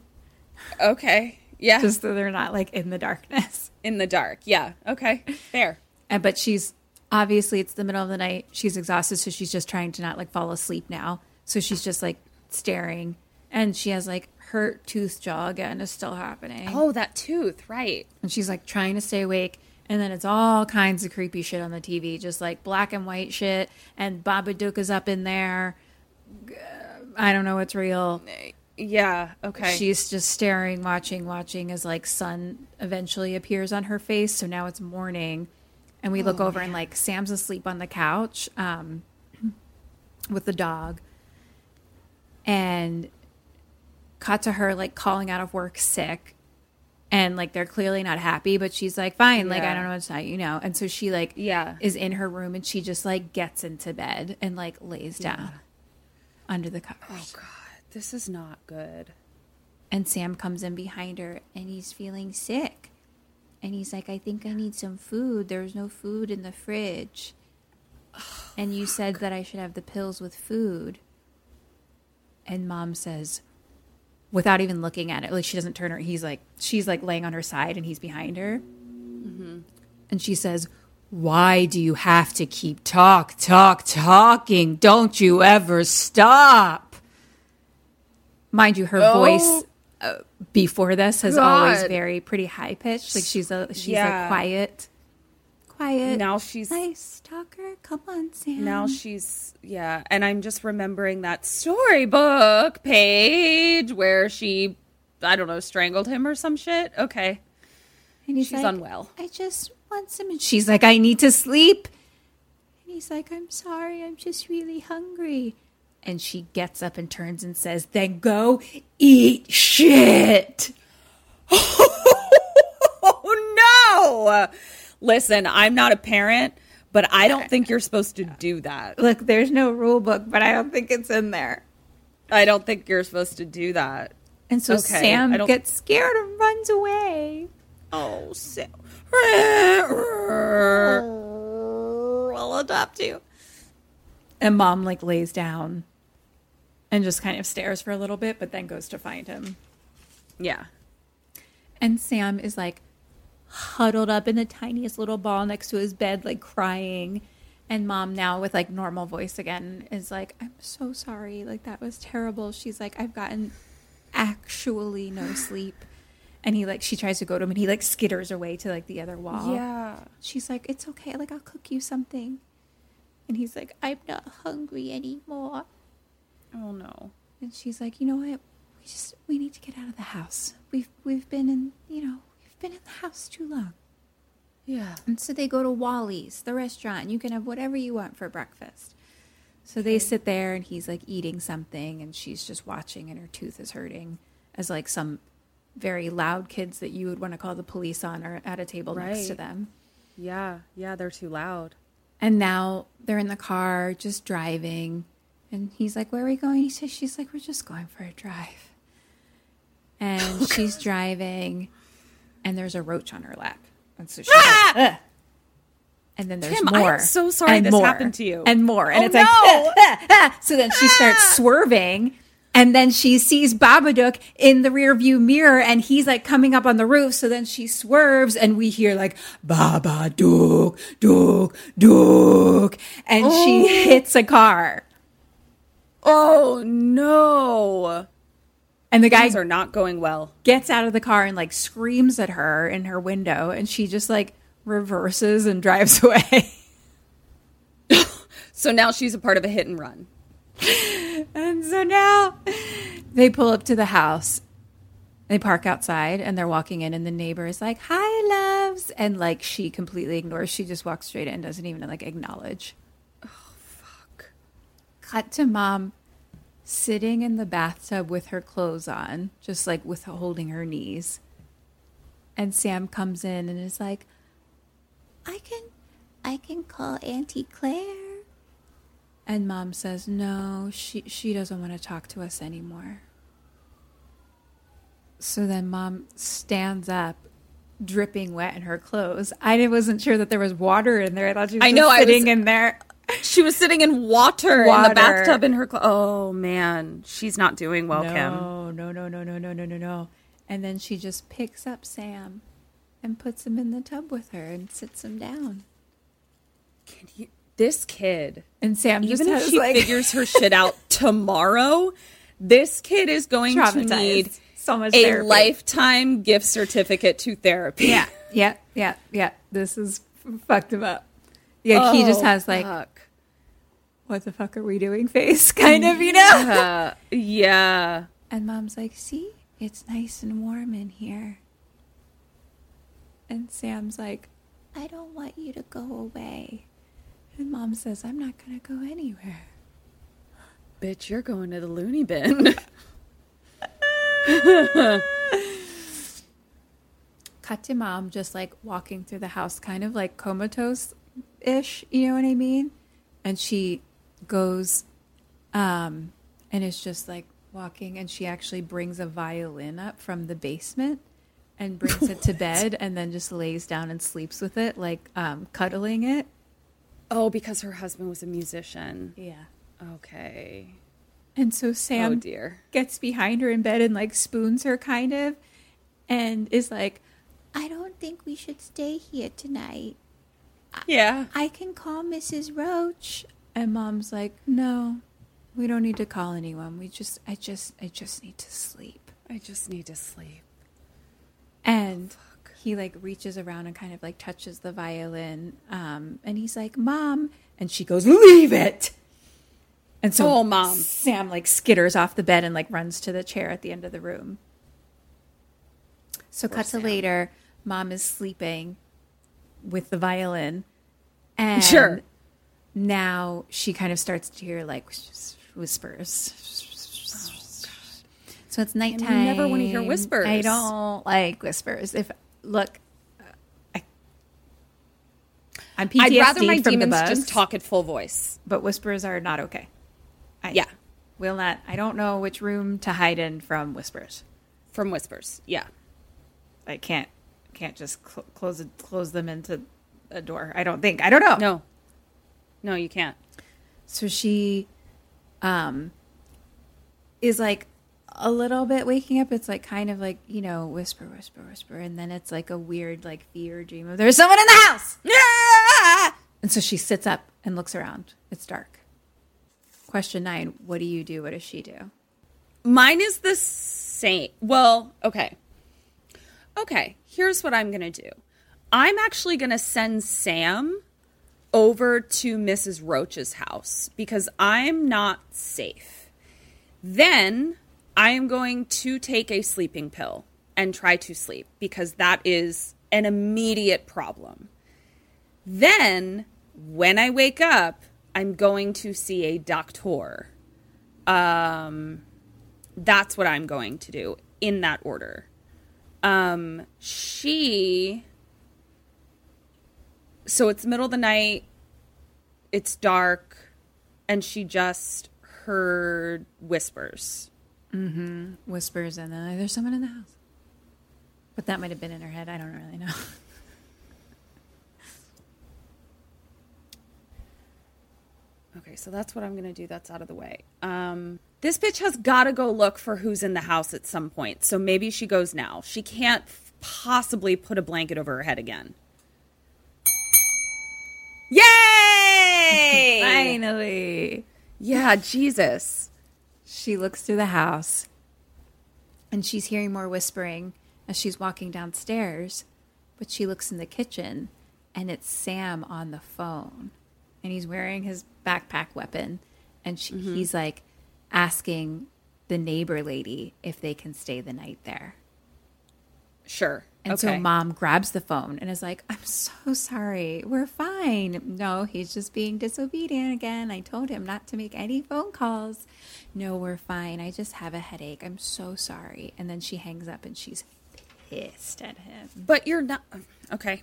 Okay. Yeah. Just so they're not like in the darkness. in the dark. Yeah. Okay. Fair. And but she's obviously it's the middle of the night. She's exhausted, so she's just trying to not like fall asleep now. So she's just like staring, and she has like her tooth jaw again is still happening. Oh, that tooth. Right. and she's like trying to stay awake. And then it's all kinds of creepy shit on the TV, just like black and white shit. And Babadook is up in there. I don't know what's real. Yeah. Okay. She's just staring, watching, watching as like sun eventually appears on her face. So now it's morning, and we look over and like Sam's asleep on the couch um, with the dog, and cut to her like calling out of work sick, and like they're clearly not happy, but she's like fine, like I don't know what to tell you, know. And so she like Yeah. is in her room and she just like gets into bed and like lays down under the covers. oh God, this is not good. And Sam comes in behind her and he's feeling sick. And he's like, I think I need some food. There's no food in the fridge. Oh, and you said that I should have the pills with food. And mom says, without even looking at it, like she doesn't turn her, he's like, she's like laying on her side and he's behind her. And she says, Why do you have to keep talk, talk, talking? Don't you ever stop? Mind you, her voice uh, before this has always very pretty high pitched. Like she's a she's Yeah. a quiet, quiet. Now she's nice talker. Come on, Sam. now she's yeah, and I'm just remembering that storybook page where she I don't know strangled him or some shit. Okay. and he's she's like, unwell. I just want some. And she's like, I need to sleep. And he's like, I'm sorry. I'm just really hungry. And she gets up and turns and says, Then go eat shit. Oh no! Listen, I'm not a parent, but I don't think you're supposed to do that. Look, there's no rule book, but I don't think it's in there. I don't think you're supposed to do that. And so Okay, Sam gets scared and runs away. Oh, Sam. Oh, I'll adopt you. And mom like lays down and just kind of stares for a little bit, but then goes to find him. Yeah. And Sam is like huddled up in the tiniest little ball next to his bed, like crying. And mom, now with like normal voice again, is like, I'm so sorry. Like, that was terrible. She's like, I've gotten actually no sleep. And he like, she tries to go to him and he like skitters away to like the other wall. Yeah. She's like, It's okay. Like, I'll cook you something. And he's like, I'm not hungry anymore. Oh no. And she's like, you know what? We just we need to get out of the house. We've we've been in you know been in the house too long. Yeah. And so they go to Wally's, the restaurant. You can have whatever you want for breakfast. So they sit there, and he's like eating something, and she's just watching, and her tooth is hurting, as like some very loud kids that you would want to call the police on are at a table next to them. Yeah. Yeah. They're too loud. And now they're in the car just driving. And he's like, Where are we going? He says, She's like, We're just going for a drive. And she's driving, and there's a roach on her lap. And so she's like, "Ugh." And then there's am more. so sorry and this more, happened to you. And more. And Oh, it's like, no. "Ah, ah, ah." so then she starts swerving. And then she sees Babadook in the rearview mirror and he's like coming up on the roof. So then she swerves and we hear like Babadook, Dook, Dook. And Oh. she hits a car. Oh no. And the guy Things are not going well. gets out of the car and like screams at her in her window. And she just like reverses and drives away. So now she's a part of a hit and run. and so now they pull up to the house. They park outside and they're walking in, and the neighbor is like, Hi, loves. And like she completely ignores. She just walks straight in, doesn't even like acknowledge. Oh, fuck. Cut to mom sitting in the bathtub with her clothes on, just like with holding her knees. And Sam comes in and is like, I can, I can call Auntie Claire. And mom says, "No, she she doesn't want to talk to us anymore." So then mom stands up, dripping wet in her clothes. I wasn't sure that there was water in there. I thought she was I know, just I sitting was- in there she was sitting in water, water, in the bathtub in her clo- Oh man, she's not doing well, no, Kim. No, no, no, no, no, no, no, no. And then she just picks up Sam and puts him in the tub with her and sits him down. Can you this kid and Sam even if she like... figures her shit out tomorrow, this kid is going to need so much a therapy. lifetime gift certificate to therapy. Yeah, yeah, yeah, yeah. This is fucked him up. Yeah, oh, he just oh, has like fuck what the fuck are we doing face, kind of, you know? Uh, yeah. And mom's like, see, it's nice and warm in here. And Sam's like, I don't want you to go away. And mom says, I'm not going to go anywhere. Bitch, you're going to the loony bin. Cut to mom just like walking through the house, kind of like comatose ish, you know what I mean? And she goes, um, and it's just like walking, and she actually brings a violin up from the basement and brings it to bed and then just lays down and sleeps with it, like um, cuddling it. oh, because her husband was a musician. Yeah. Okay. And so Sam oh dear. gets behind her in bed and like spoons her kind of and is like, I don't think we should stay here tonight. Yeah. I can call Mrs. Roach. And mom's like, No, we don't need to call anyone. We just I just I just need to sleep. I just need to sleep. And he like reaches around and kind of like touches the violin. Um, and he's like, Mom. And she goes, Leave it. And so Oh, Mom. Sam like skitters off the bed and like runs to the chair at the end of the room. So cut to later, mom is sleeping with the violin. And Sure. Now she kind of starts to hear like whispers. So it's nighttime. never wanna hear whispers. I don't like whispers. If look, I, I'm PTSD I'd rather my from the demons just talk at full voice. but whispers are not okay. I Yeah. will not. I don't know which room to hide in from whispers. From whispers. Yeah. I can't can't just cl- close it, close them into a door. I don't think. I don't know. No. No, you can't. So she um is like a little bit waking up. It's like kind of like, you know, whisper, whisper, whisper, and then it's like a weird like fear dream of there's someone in the house. And so she sits up and looks around. It's dark. Question 9, what do you do? What does she do? Mine is the same. Well, okay. Okay, here's what I'm going to do. I'm actually going to send Sam over to Mrs. Roach's house because I'm not safe. Then I am going to take a sleeping pill and try to sleep because that is an immediate problem. Then, when I wake up, I'm going to see a doctor. Um, that's what I'm going to do in that order. Um, she. So it's middle of the night, it's dark, and she just heard whispers. Whispers and then there's someone in the house. But that might have been in her head. I don't really know. Okay, so that's what I'm going to do. That's out of the way. Um, this bitch has got to go look for who's in the house at some point. So maybe she goes now. She can't f- possibly put a blanket over her head again. Yay! Finally. yeah, Jesus. She looks through the house and she's hearing more whispering as she's walking downstairs. But she looks in the kitchen and it's Sam on the phone. And he's wearing his backpack weapon and she, mm-hmm. he's like asking the neighbor lady if they can stay the night there. Sure. And okay. so mom grabs the phone and is like, I'm so sorry. We're fine. No, he's just being disobedient again. I told him not to make any phone calls. No, we're fine. I just have a headache. I'm so sorry. And then she hangs up and she's pissed at him. But you're not. Okay.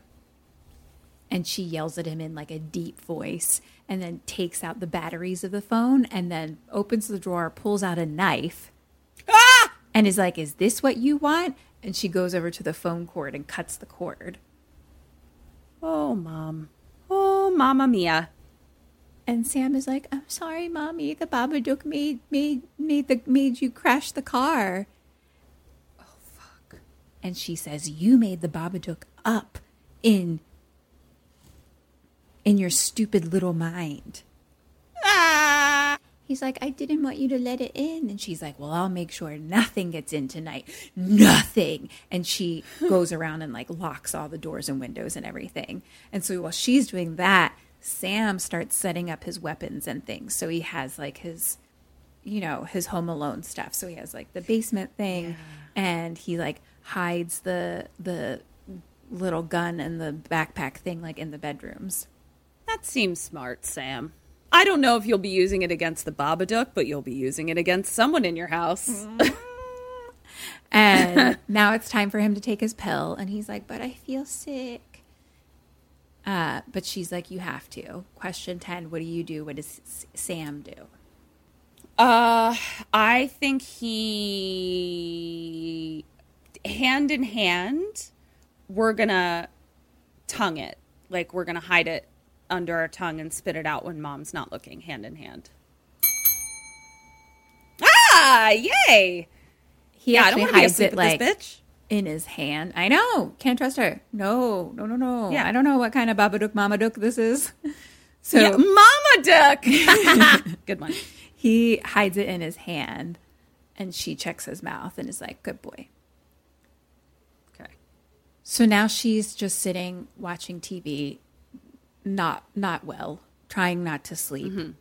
And she yells at him in like a deep voice and then takes out the batteries of the phone and then opens the drawer, pulls out a knife, ah! and is like, Is this what you want? And she goes over to the phone cord and cuts the cord. Oh, mom. Oh, mama mia. And Sam is like, "I'm sorry, mommy. The Babadook made made made the made you crash the car." Oh fuck! And she says, "You made the Babadook up in in your stupid little mind." Ah! He's like, "I didn't want you to let it in." And she's like, "Well, I'll make sure nothing gets in tonight. Nothing." And she goes around and like locks all the doors and windows and everything. And so while she's doing that, Sam starts setting up his weapons and things. So he has like his, you know, his Home Alone stuff. So he has like the basement thing, and he like hides the the little gun and the backpack thing like in the bedrooms. That seems smart, Sam. I don't know if you'll be using it against the Babadook, but you'll be using it against someone in your house. And now it's time for him to take his pill, and he's like, "But I feel sick." Uh, but she's like, "You have to." Question ten: What do you do? What does S- Sam do? Uh, I think he, hand in hand, we're gonna tongue it. Like we're gonna hide it under our tongue and spit it out when mom's not looking, hand in hand. Ah, yay! He Yeah, I don't actually want to be hides it like this bitch. in his hand. I know. Can't trust her. No, no, no, no. Yeah. I don't know what kind of Babadook Mamadook this is. So Yeah, Mamadook. Good one. he hides it in his hand and she checks his mouth and is like, good boy. Okay. So now she's just sitting watching TV, not not well, trying not to sleep. Mm-hmm.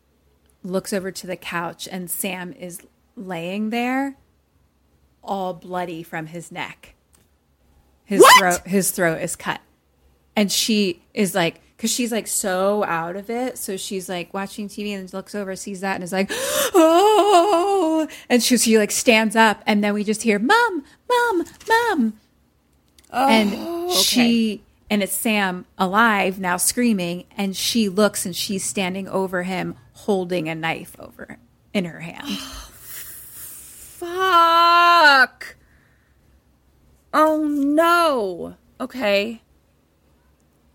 Looks over to the couch and Sam is laying there, all bloody from his neck. His What? throat his throat is cut, and she is like, because she's like so out of it. So she's like watching TV and looks over, sees that, and is like, oh, and she she like stands up, and then we just hear, mom, mom, mom, oh, and she and it's Sam alive now screaming and she looks and she's standing over him holding a knife over in her hand. Fuck. Oh no. Okay.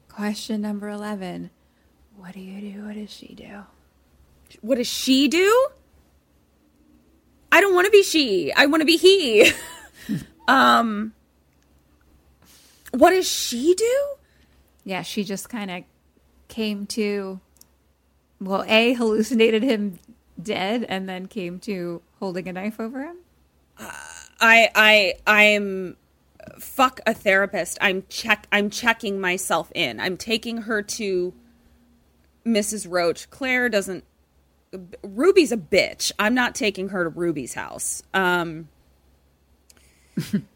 Question number 11. What do you do? What does she do? What does she do? I don't want to be she. I want to be he. um What does she do? Yeah, she just kind of came to well, A hallucinated him dead and then came to holding a knife over him. I I I'm fuck a therapist. I'm check I'm checking myself in. I'm taking her to Mrs. Roach. Claire doesn't Ruby's a bitch. I'm not taking her to Ruby's house. Um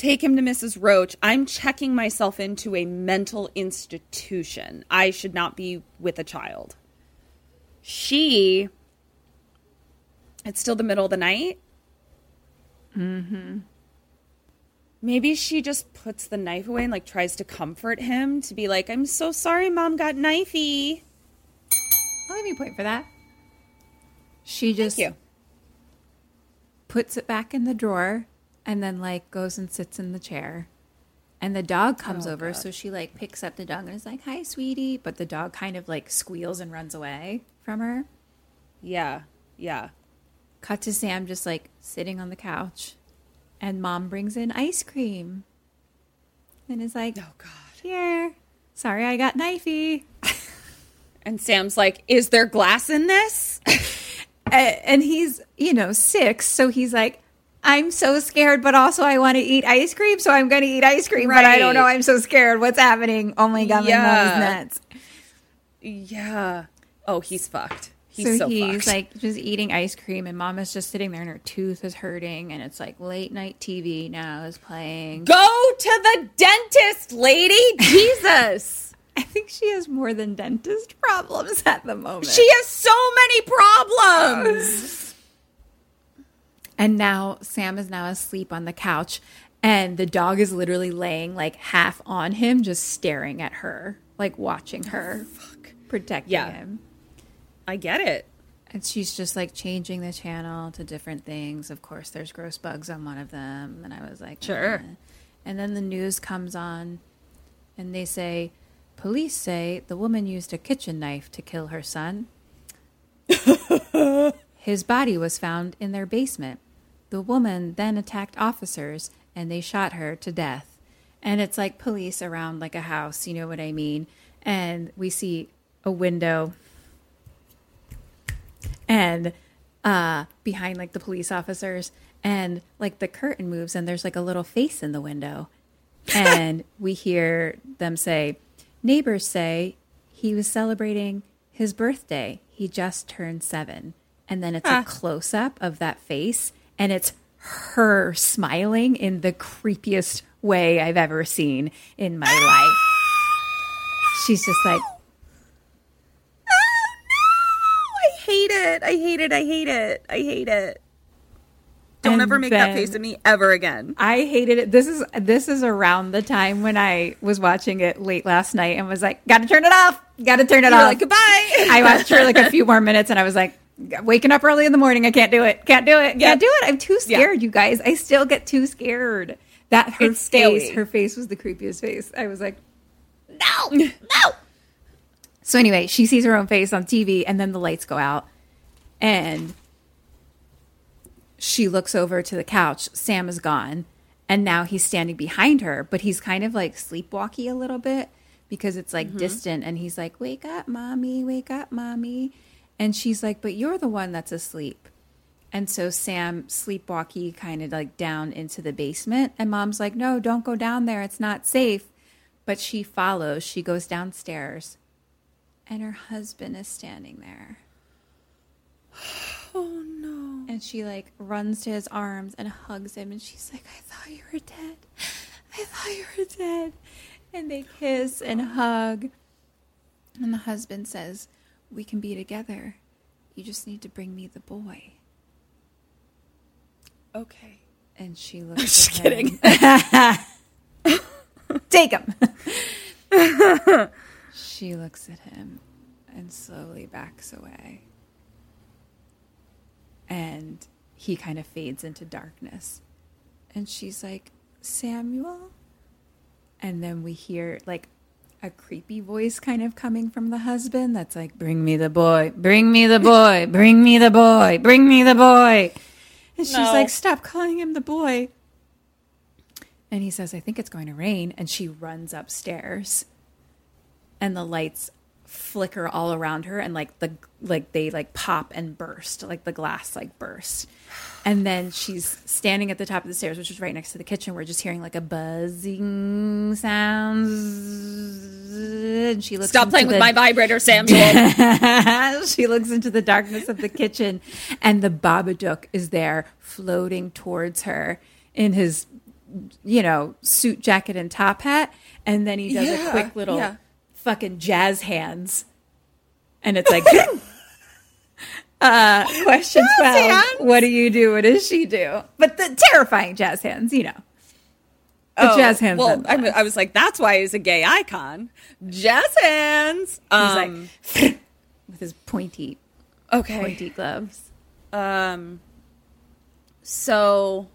Take him to Mrs. Roach. I'm checking myself into a mental institution. I should not be with a child. She it's still the middle of the night. Mm-hmm. Maybe she just puts the knife away and like tries to comfort him to be like, I'm so sorry mom got knifey. I'll give you a point for that. She just Thank you. puts it back in the drawer and then like goes and sits in the chair. And the dog comes Oh, over, so she like picks up the dog and is like, "Hi, sweetie," but the dog kind of like squeals and runs away from her. Yeah. Yeah. Cut to Sam just like sitting on the couch, and mom brings in ice cream, and is like, Oh god. "Here, sorry, I got knifey." And Sam's like, Is there glass in this? And he's you know six so he's like i'm so scared but also i want to eat ice cream so i'm going to eat ice cream but i don't know i'm so scared what's happening oh my god my mom Yeah. is nuts yeah. Oh, he's fucked. He's so, he's fucked. like just eating ice cream, and Mama's just sitting there, and her tooth is hurting, and it's like late night TV now is playing. Go to the dentist, lady. Jesus. I think she has more than dentist problems at the moment. She has so many problems. and now Sam is now asleep on the couch, and the dog is literally laying like half on him, just staring at her, like watching her, protecting Yeah. him. I get it. And she's just like changing the channel to different things. Of course, there's gross bugs on one of them. And I was like, Sure. "Eh." And then the news comes on and they say, police say the woman used a kitchen knife to kill her son. His body was found in their basement. The woman then attacked officers and they shot her to death. And it's like police around like a house, you know what I mean? And we see a window. And uh behind like the police officers. And like the curtain moves and there's like a little face in the window. And we hear them say neighbors say he was celebrating his birthday. He just turned 7 and then it's a close up of that face and it's her smiling in the creepiest way I've ever seen in my ah! life she's just like oh no. I hate it. I hate it. I hate it. I hate it. Don't And ever make that face at me ever again. I hated it. This is this is around the time when I was watching it late last night and was like, "Got to turn it off. Got to turn it You're off." like, goodbye. I watched for like a few more minutes and I was like, "Waking up early in the morning. I can't do it. Can't do it. Yeah. Can't do it. I'm too scared, you guys. I still get too scared." That her It's face, scary. her face was the creepiest face. I was like, "No, no." So anyway, she sees her own face on TV and then the lights go out and she looks over to the couch. Sam is gone. And now he's standing behind her, but he's kind of like sleepwalky a little bit because it's like mm-hmm. distant. And he's like, Wake up, mommy, wake up, mommy. And she's like, But you're the one that's asleep. And so Sam sleepwalky kind of like down into the basement. And mom's like, No, don't go down there. It's not safe. But she follows. She goes downstairs. And her husband is standing there. Oh no. And she like runs to his arms and hugs him and she's like, I thought you were dead. I thought you were dead. And they kiss and hug. And the husband says, We can be together. You just need to bring me the boy. Okay. And she looks Just at him. kidding. Take him. she looks at him and slowly backs away. And he kind of fades into darkness. And she's like, Samuel? And then we hear like a creepy voice kind of coming from the husband that's like, Bring me the boy, bring me the boy, bring me the boy, bring me the boy. And she's No. like, Stop calling him the boy. And he says, I think it's going to rain. And she runs upstairs. And the lights flicker all around her and like the like they like pop and burst like the glass like burst and then she's standing at the top of the stairs which is right next to the kitchen we're just hearing like a buzzing sound. and she looks Stop playing with my vibrator, Samuel. she looks into the darkness of the kitchen, and the Babadook is there floating towards her in his, you know, suit jacket and top hat. And then he does a quick little yeah. fucking jazz hands. And it's like, uh, question 12. hands? What do you do? What does she do? But the terrifying jazz hands, you know. The Oh, jazz hands. Well, I. I was like, that's why he's a gay icon. Jazz hands. He's Um, like, with his pointy, okay. pointy gloves. Um. So,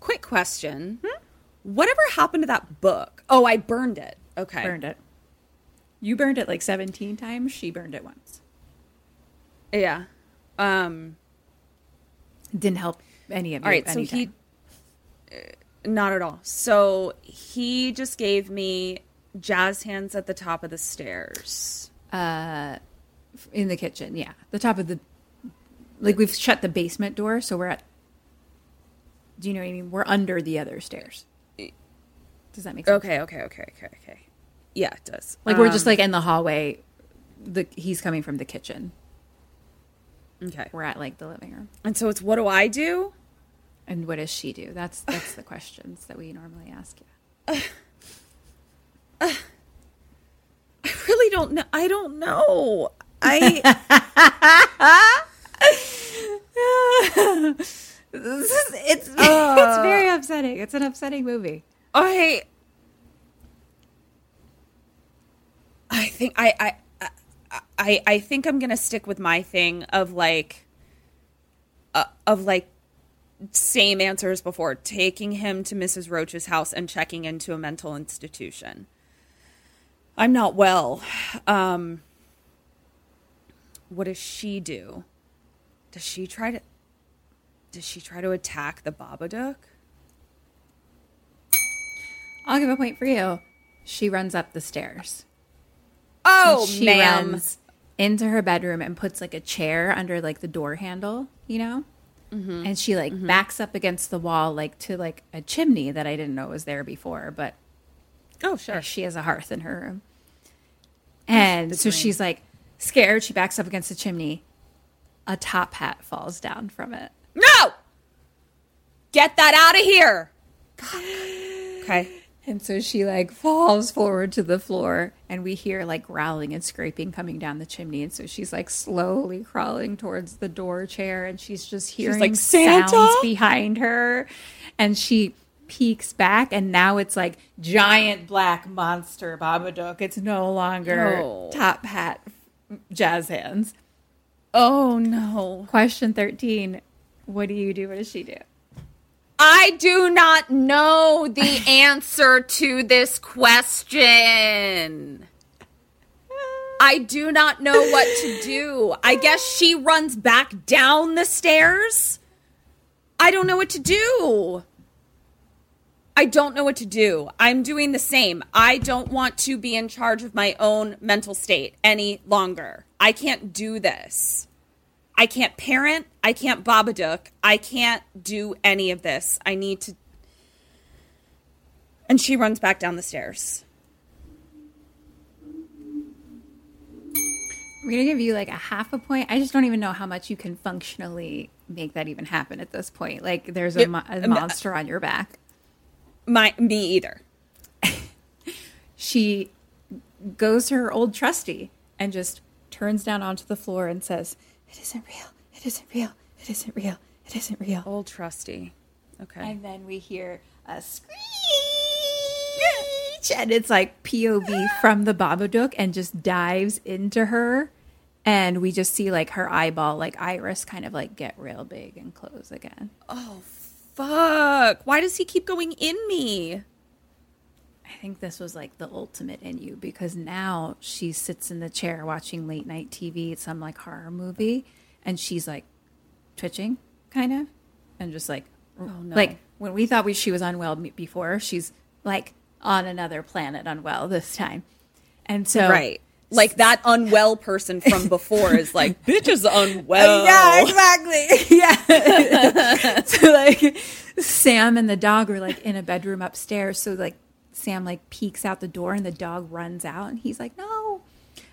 quick question: Whatever happened to that book? Oh, I burned it. Okay. burned it. You burned it like 17 times. She burned it once. Yeah. Um. Didn't help any of you. All right. So he. uh, Not at all. So he just gave me jazz hands at the top of the stairs. Uh, in the kitchen, yeah, the top of the, like we've shut the basement door, so we're at. Do you know what I mean? We're under the other stairs. Does that make sense? Okay. Okay. Okay. Okay. Okay. Yeah, it does. Like we're just Um, like in the hallway. The he's coming from the kitchen, Okay. We're at like the living room. And so it's what do I do? And what does she do? That's that's the questions that we normally ask you. I really don't know. I don't know. I is, it's it's very upsetting. It's an upsetting movie. I I think I I I I think I'm gonna stick with my thing of like uh, of like same answers before, taking him to Mrs. Roach's house and checking into a mental institution. I'm not well. Um, what does she do? Does she try to? Does she try to attack the Babadook? I'll give a point for you. She runs up the stairs. Oh, she ma'am. runs into her bedroom and puts like a chair under like the door handle, you know? Mm-hmm. And she like backs up against the wall like to like a chimney that I didn't know was there before, but Oh, sure. she has a hearth in her room. And so she's like scared. She backs up against the chimney. A top hat falls down from it. No! Get that out of here! Okay. And so she like falls forward to the floor and we hear like growling and scraping coming down the chimney. And so she's like slowly crawling towards the door chair and she's just hearing like, "Santa?" sounds behind her. And she peeks back and now it's like giant black monster Babadook. It's no longer Oh. top hat jazz hands. Oh, no. Question 13. What do you do? What does she do? I do not know the answer to this question. I do not know what to do. I guess she runs back down the stairs. I don't know what to do. I don't know what to do. I'm doing the same. I don't want to be in charge of my own mental state any longer. I can't do this. I can't parent. I can't Babadook. I can't do any of this. I need to. And she runs back down the stairs. I'm going to give you like a half a point. I just don't even know how much you can functionally make that even happen at this point. Like there's a, mo- a um, monster on your back. My me either. She goes to her old trusty and just turns down onto the floor and says, "It isn't real. It isn't real. It isn't real. It isn't real." Old trusty. Okay. And then we hear a screech, and it's like POV ah! from the Babadook, and just dives into her, and we just see like her eyeball, like iris, kind of like get real big and close again. Oh fuck. Why does he keep going in me? I think this was like the ultimate in you because now she sits in the chair watching late night TV, some like horror movie, and she's like twitching, kind of, and just like, oh, no. like when we thought we, she was unwell before, she's like on another planet unwell this time, and so Right. Like that unwell person from before is like, bitch is uh, unwell. Yeah, exactly. Yeah. so like Sam and the dog are like in a bedroom upstairs. So like Sam like peeks out the door and the dog runs out and he's like, No.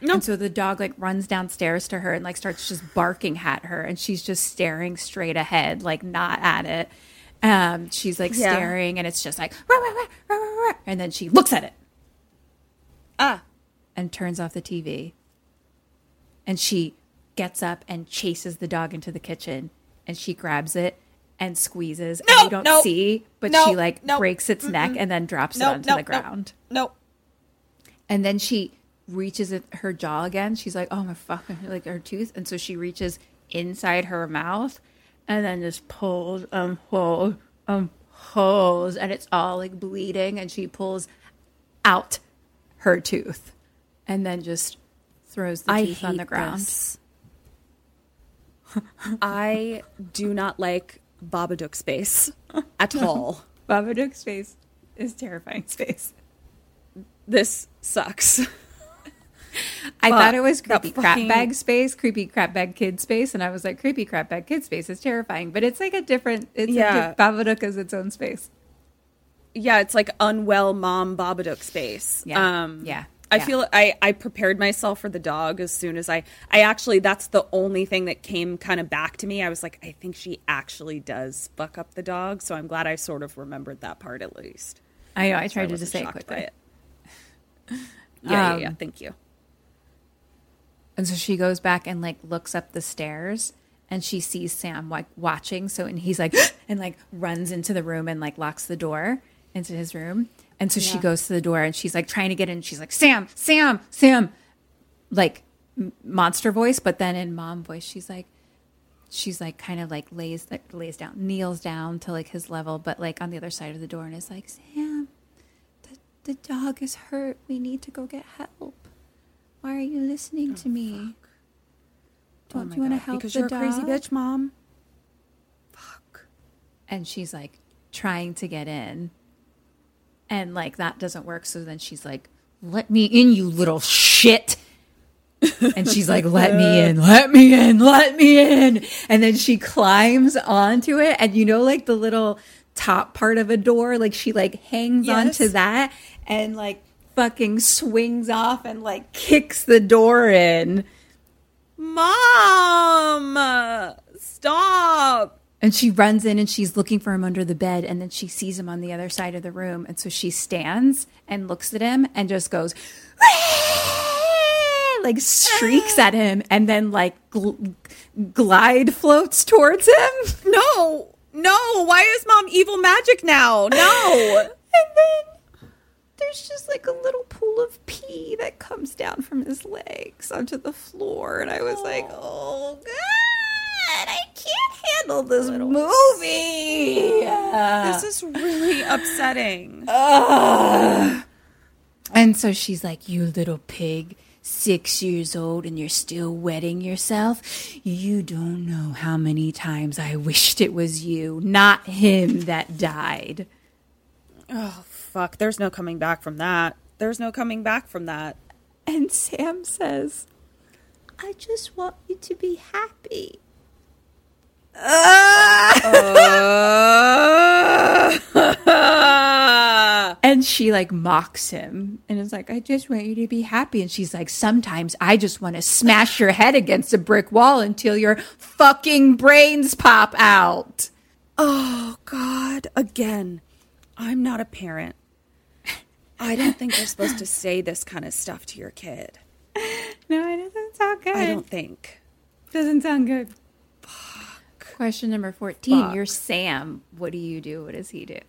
No. And so the dog like runs downstairs to her and like starts just barking at her and she's just staring straight ahead, like not at it. Um, she's like Yeah. staring and it's just like "Rah, rah, rah, rah, rah, rah," and then she looks at it Ah. and turns off the TV. And she gets up and chases the dog into the kitchen and she grabs it and squeezes No, and you don't no, see, but no, she like no, breaks its neck and then drops No, it onto no, the ground. Nope. And then she reaches her jaw again. She's like, "Oh my fucking like her tooth," and so she reaches inside her mouth, and then just pulls um pulls um pulls, and it's all like bleeding, and she pulls out her tooth, and then just throws the tooth on the ground. this. I do not like Babadook space at all. Babadook's space is terrifying space. This sucks. I Fuck, thought it was creepy fucking- crap bag space, creepy crap bag kid space, and I was like, creepy crap bag kid space is terrifying, but it's like a different. It's Yeah. a, Babadook is its own space. Yeah, it's like unwell mom Babadook space. Yeah. Um, Yeah. I feel I I prepared myself for the dog as soon as I I actually that's the only thing that came kind of back to me. I was like, I think she actually does fuck up the dog, so I'm glad I sort of remembered that part at least. I know. I So tried to just say it quickly. it. Yeah, Um, yeah, yeah. Thank you. And so she goes back and like looks up the stairs and she sees Sam like watching. So and he's like and like runs into the room and like locks the door into his room. And so she goes to the door and she's like trying to get in. She's like, Sam, Sam, Sam, like monster voice. But then in mom voice, she's like, she's like kind of like lays like lays down, kneels down to like his level, but like on the other side of the door and is like, Sam, the the dog is hurt. We need to go get help. Why are you listening oh, to me? Don't Oh you want to help because the you're dog? a crazy bitch, mom. Fuck. And she's like trying to get in, and like that doesn't work. So then she's like, "Let me in, you little shit." and she's like, "Let me in, let me in, let me in." And then she climbs onto it, and you know, like the little top part of a door, like she like hangs onto that, and like fucking swings off and like kicks the door in. Mom, stop. And she runs in and she's looking for him under the bed. And then she sees him on the other side of the room. And so she stands and looks at him and just goes, like shrieks at him and then like gl- glide floats towards him. No, no. Why is mom evil magic now? No. And then there's just like a little pool of pee that comes down from his legs onto the floor. And I was like, oh, God, I can't handle this movie. this uh. is really upsetting. And so she's like, You little pig, six years old, and you're still wetting yourself. You don't know how many times I wished it was you, not him, that died. Oh fuck! There's no coming back from that. There's no coming back from that. And Sam says, I just want you to be happy. Uh. And she like mocks him and is like, I just want you to be happy. And she's like, Sometimes I just want to smash your head against a brick wall until your fucking brains pop out. Oh God! Again, I'm not a parent. I don't think you're supposed to say this kind of stuff to your kid. No, it doesn't sound good. I don't think. Doesn't sound good. Question number 14. Fuck. You're Sam. What do you do? What does he do?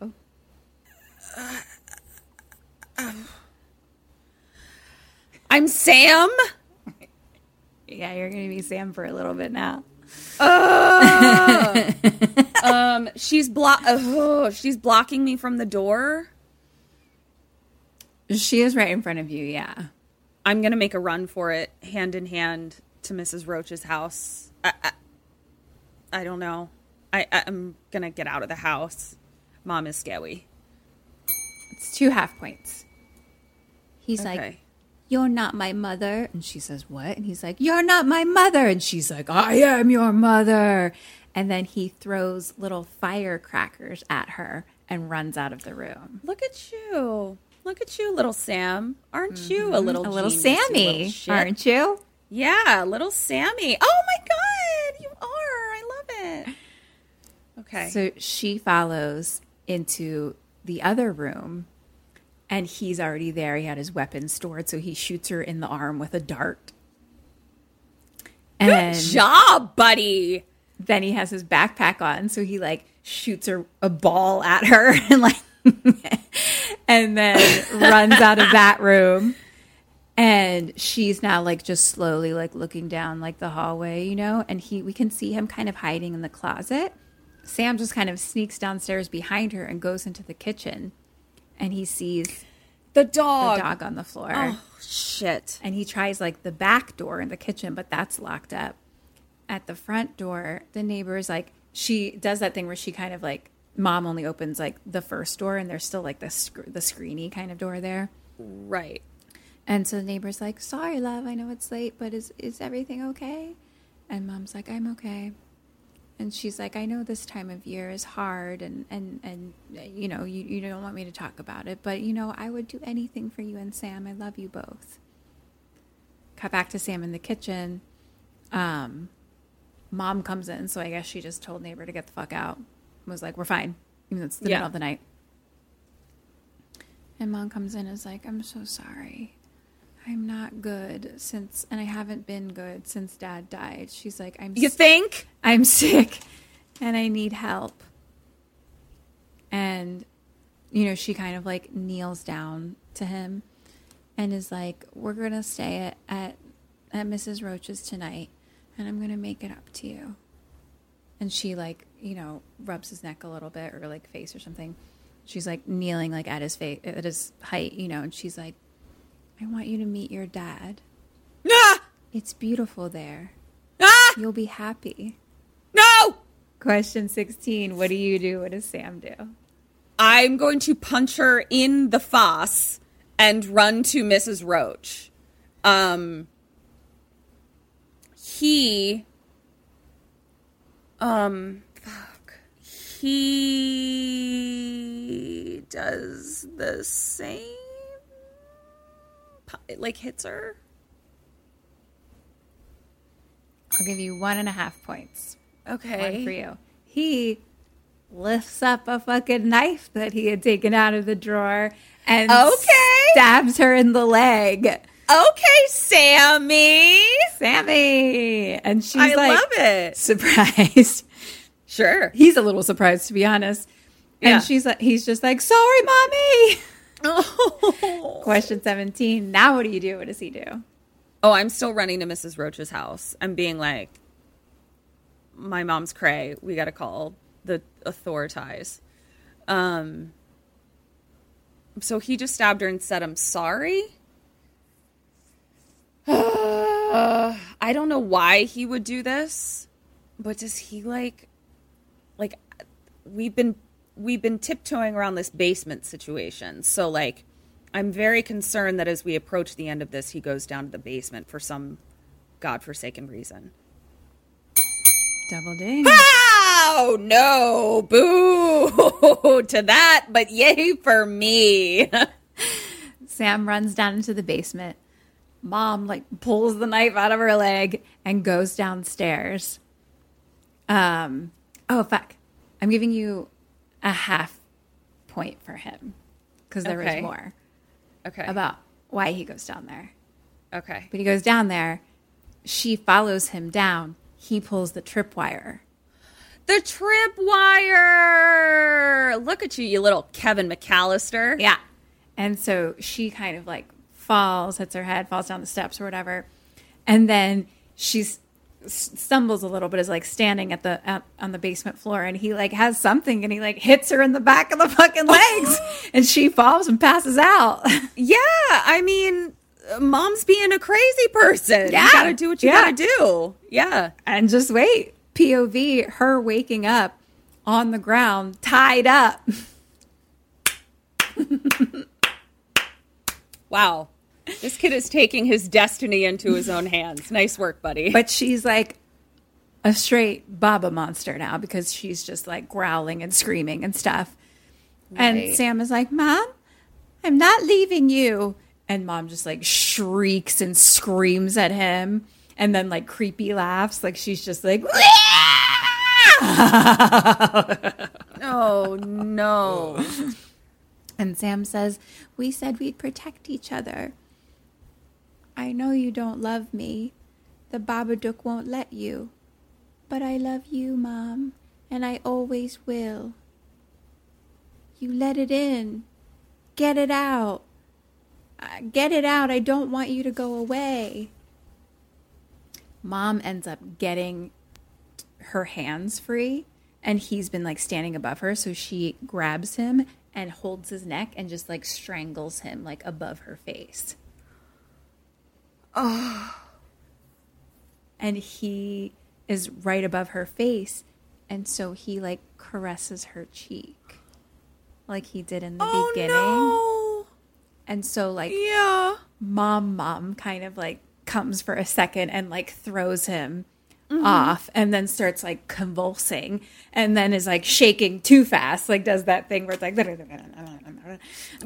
I'm Sam. Yeah, you're going to be Sam for a little bit now. Um, she's blo- oh, she's blocking me from the door. She is right in front of you, yeah. I'm gonna make a run for it, hand in hand to Mrs. Roach's house. I, I, I don't know. I, I'm gonna get out of the house. Mom is scary. It's two half points. He's like, You're not my mother. And she says, What? And he's like, You're not my mother. And she's like, I am your mother. And then he throws little firecrackers at her and runs out of the room. Look at you. Look at you, little Sam. Aren't you a little Mm-hmm. A little genius, you Sammy, little aren't you? Yeah, little Sammy. Oh my god, you are. It. Okay. So she follows into the other room and he's already there. He had his weapon stored, so he shoots her in the arm with a dart. And Job, buddy. then he has his backpack on, so he like shoots her a ball at her and like and then runs out of that room. And she's now like just slowly like looking down like the hallway, you know, and he we can see him kind of hiding in the closet. Sam just kind of sneaks downstairs behind her and goes into the kitchen and he sees The dog the dog. on the floor. Oh shit. And he tries like the back door in the kitchen, but that's locked up. At the front door, the neighbor's like, she does that thing where she kind of like, mom only opens like the first door and there's still like the, sc- the screeny kind of door there. Right. And so the neighbor's like, sorry, love, I know it's late, but is, is everything okay? And mom's like, I'm okay. And she's like, I know this time of year is hard and, and, and you know, you, you don't want me to talk about it, but, you know, I would do anything for you and Sam. I love you both. Cut back to Sam in the kitchen. Um, mom comes in, so I guess she just told neighbor to get the fuck out. Was like, we're fine, even though it's the Yeah. middle of the night. And mom comes in and is like, I'm so sorry. I'm not good since, and I haven't been good since dad died. She's like, I'm You think? I'm sick and I need help. And, you know, she kind of like kneels down to him and is like, We're going to stay at, at, at Mrs. Roach's tonight and I'm going to make it up to you. And she, like, you know, rubs his neck a little bit or like face or something. She's like kneeling like at his face, at his height, you know, and she's like, I want you to meet your dad. Ah! It's beautiful there. Ah! You'll be happy. No! Question 16. What do you do? What does Sam do? I'm going to punch her in the fosse and run to Mrs. Roach. Um, he, um, fuck, he does the same, pu- like hits her. I'll give you one and a half points. Okay. One for you. He lifts up a fucking knife that he had taken out of the drawer and Okay. stabs her in the leg. Okay, Sammy. Sammy! And she's I like love it. surprised. Sure. He's a little surprised, to be honest. Yeah. And she's like, he's just like, sorry, mommy. Question 17. Now what do you do? What does he do? Oh, I'm still running to Mrs. Roach's house. I'm being like, my mom's cray. We got to call the authorities. Um, so he just stabbed her and said, I'm sorry. I don't know why he would do this, but does he like, like, we've been we've been tiptoeing around this basement situation. So like, I'm very concerned that as we approach the end of this, he goes down to the basement for some godforsaken reason. Double ding. Oh no, boo to that, but yay for me. Sam runs down into the basement. Mom like pulls the knife out of her leg and goes downstairs. Um oh fuck. I'm giving you a half point for him because there Okay. was more okay. about why he goes down there. okay. But he goes down there. She follows him down. He pulls the tripwire. The tripwire. Look at you, you little Kevin McCallister. Yeah. And so she kind of like falls, hits her head, falls down the steps or whatever. And then she s- stumbles a little but is like standing at the at, on the basement floor, and he like has something, and he like hits her in the back of the fucking legs, and she falls and passes out. Yeah, I mean, mom's being a crazy person. Yeah. You gotta do what you Yeah. gotta do. Yeah. and just wait, POV, her waking up on the ground, tied up. Wow. This kid is taking his destiny into his own hands. Nice work, buddy. But she's like a straight Baba monster now because she's just like growling and screaming and stuff. And Sam is like, Mom, I'm not leaving you. And mom just like shrieks and screams at him and then like creepy laughs. Like she's just like, oh no. and Sam says, We said we'd protect each other. I know you don't love me. The Babadook won't let you. But I love you, Mom, and I always will. You let it in. Get it out. Uh, Get it out. I don't want you to go away. Mom ends up getting her hands free and he's been like standing above her so she grabs him and holds his neck and just like strangles him like above her face oh and he is right above her face and so he like caresses her cheek like he did in the Oh beginning no. and so like Yeah. mom mom kind of like comes for a second and like throws him off and then starts like convulsing and then is like shaking too fast, like does that thing where it's like, Yeah. Um,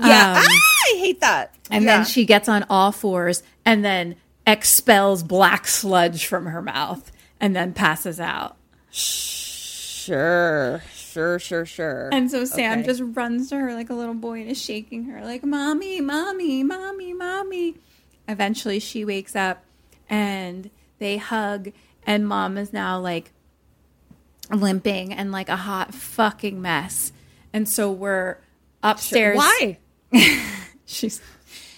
ah, I hate that. and Yeah. then she gets on all fours and then expels black sludge from her mouth and then passes out. Sure. Sure, sure, sure. And so Sam Okay. just runs to her like a little boy and is shaking her, like, Mommy, Mommy, Mommy, Mommy. Eventually she wakes up and they hug, and mom is now like limping and like a hot fucking mess. And so we're upstairs. Why? She's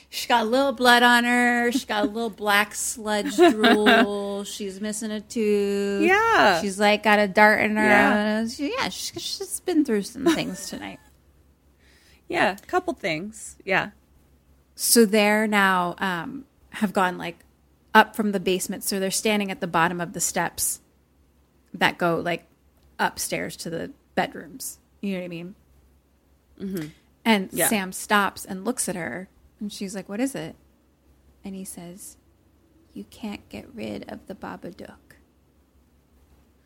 she's got a little blood on her. She's got a little black sludge drool. She's missing a tooth. Yeah. She's like got a dart in her. Yeah. She- yeah, she's, she's been through some things tonight. Yeah, a couple things. Yeah. So they're now um, have gone like up from the basement. So they're standing at the bottom of the steps that go like upstairs to the bedrooms. You know what I mean? Mm-hmm. And Yeah. Sam stops and looks at her, and she's like, "What is it?" And he says, "You can't get rid of the Babadook."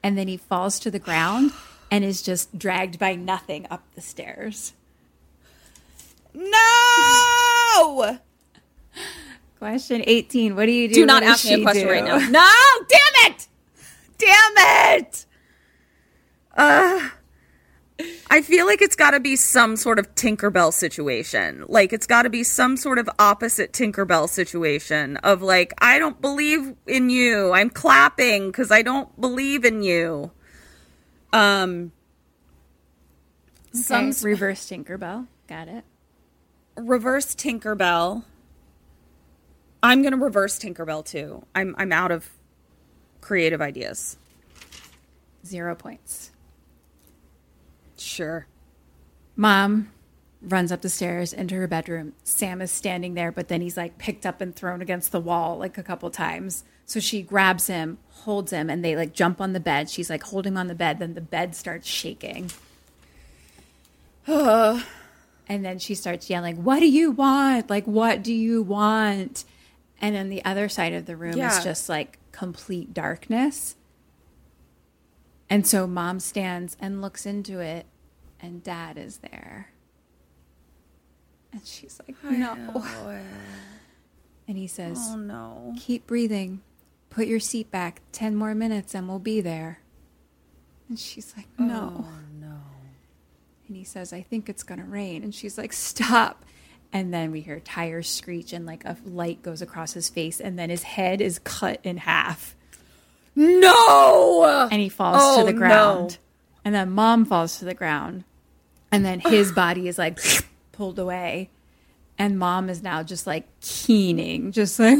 And then he falls to the ground and is just dragged by nothing up the stairs. No! Question 18. What do you do? Do not ask me a question do? right now. No! Damn it! Damn it! Uh, I feel like it's got to be some sort of Tinkerbell situation. Like, it's got to be some sort of opposite Tinkerbell situation of, like, I don't believe in you. I'm clapping because I don't believe in you. Um, Some some reverse Tinkerbell. Got it. reverse Tinkerbell. I'm gonna reverse Tinkerbell too. I'm I'm out of creative ideas. Zero points. Sure. Mom runs up the stairs into her bedroom. Sam is standing there, but then he's like picked up and thrown against the wall like a couple times. So she grabs him, holds him, and they like jump on the bed. She's like holding on the bed. Then the bed starts shaking. and then she starts yelling, What do you want? Like, what do you want? And then the other side of the room Yeah. is just like complete darkness. And so mom stands and looks into it, and dad is there. And she's like, No. And he says, Oh no. Keep breathing. Put your seat back 10 more minutes and we'll be there. And she's like, No. Oh, no. And he says, I think it's going to rain. And she's like, Stop. And then we hear tires screech and like a light goes across his face. And then his head is cut in half. No. And he falls Oh, to the no. ground. And then mom falls to the ground. And then his body is like pulled away. And mom is now just like keening, just like,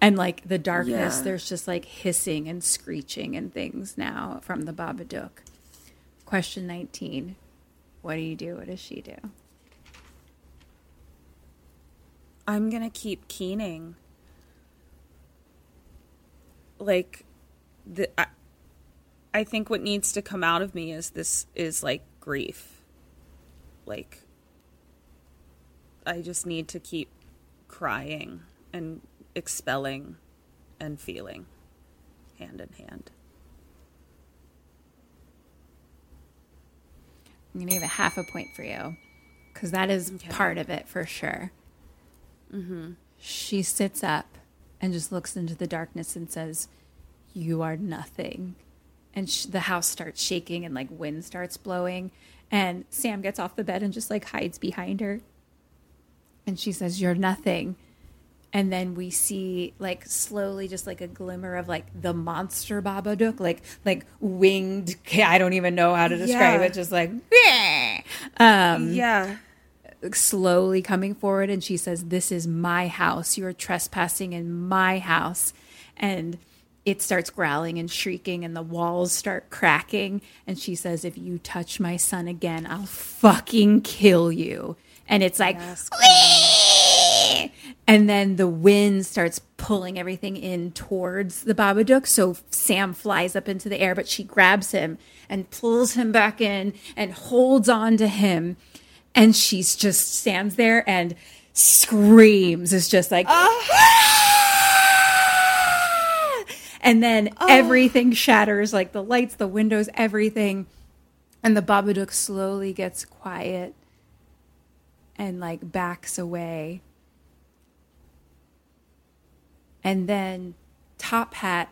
and like the darkness, Yeah. there's just like hissing and screeching and things now from the Babadook. Question 19 What do you do? What does she do? I'm gonna keep keening. Like, the I, I think what needs to come out of me is this is like grief. Like, I just need to keep crying and expelling and feeling hand in hand. I'm going to give a half a point for you because that is part of it for sure. Mm-hmm. She sits up and just looks into the darkness and says, You are nothing. And sh- the house starts shaking and like wind starts blowing. And Sam gets off the bed and just like hides behind her. And she says, You're nothing. And then we see like slowly just like a glimmer of like the monster Babadook, like like winged. I don't even know how to describe Yeah. it. Just like um, Yeah. slowly coming forward and she says this is my house you are trespassing in my house and it starts growling and shrieking and the walls start cracking and she says if you touch my son again i'll fucking kill you and it's like And then the wind starts pulling everything in towards the babadook so sam flies up into the air but she grabs him and pulls him back in and holds on to him and she's just stands there and screams. It's just like, uh-huh. ah! And then oh. everything shatters, like the lights, the windows, everything. And the Babadook slowly gets quiet and like backs away. And then Top Hat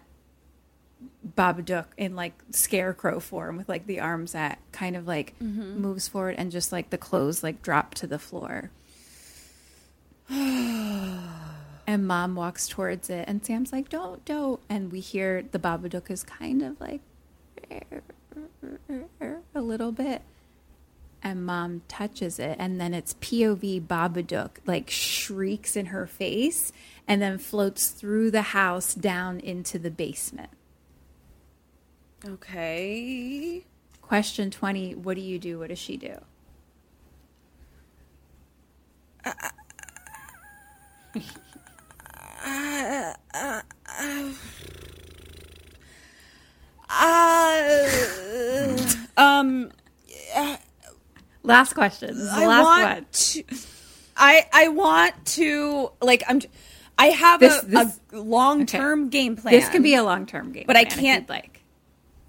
Babadook in like scarecrow form with like the arms at kind of like mm-hmm. moves forward and just like the clothes like drop to the floor. and mom walks towards it and Sam's like, Don't, don't and we hear the Babadook is kind of like a little bit. And mom touches it, and then it's POV Babadook like shrieks in her face and then floats through the house down into the basement. Okay. Question 20 What do you do? What does she do? Uh, um, Last question. This is the I last one. to. I I want to like I'm. I have This- a, this- a long term game plan. This can be a long term game. But I can't- like.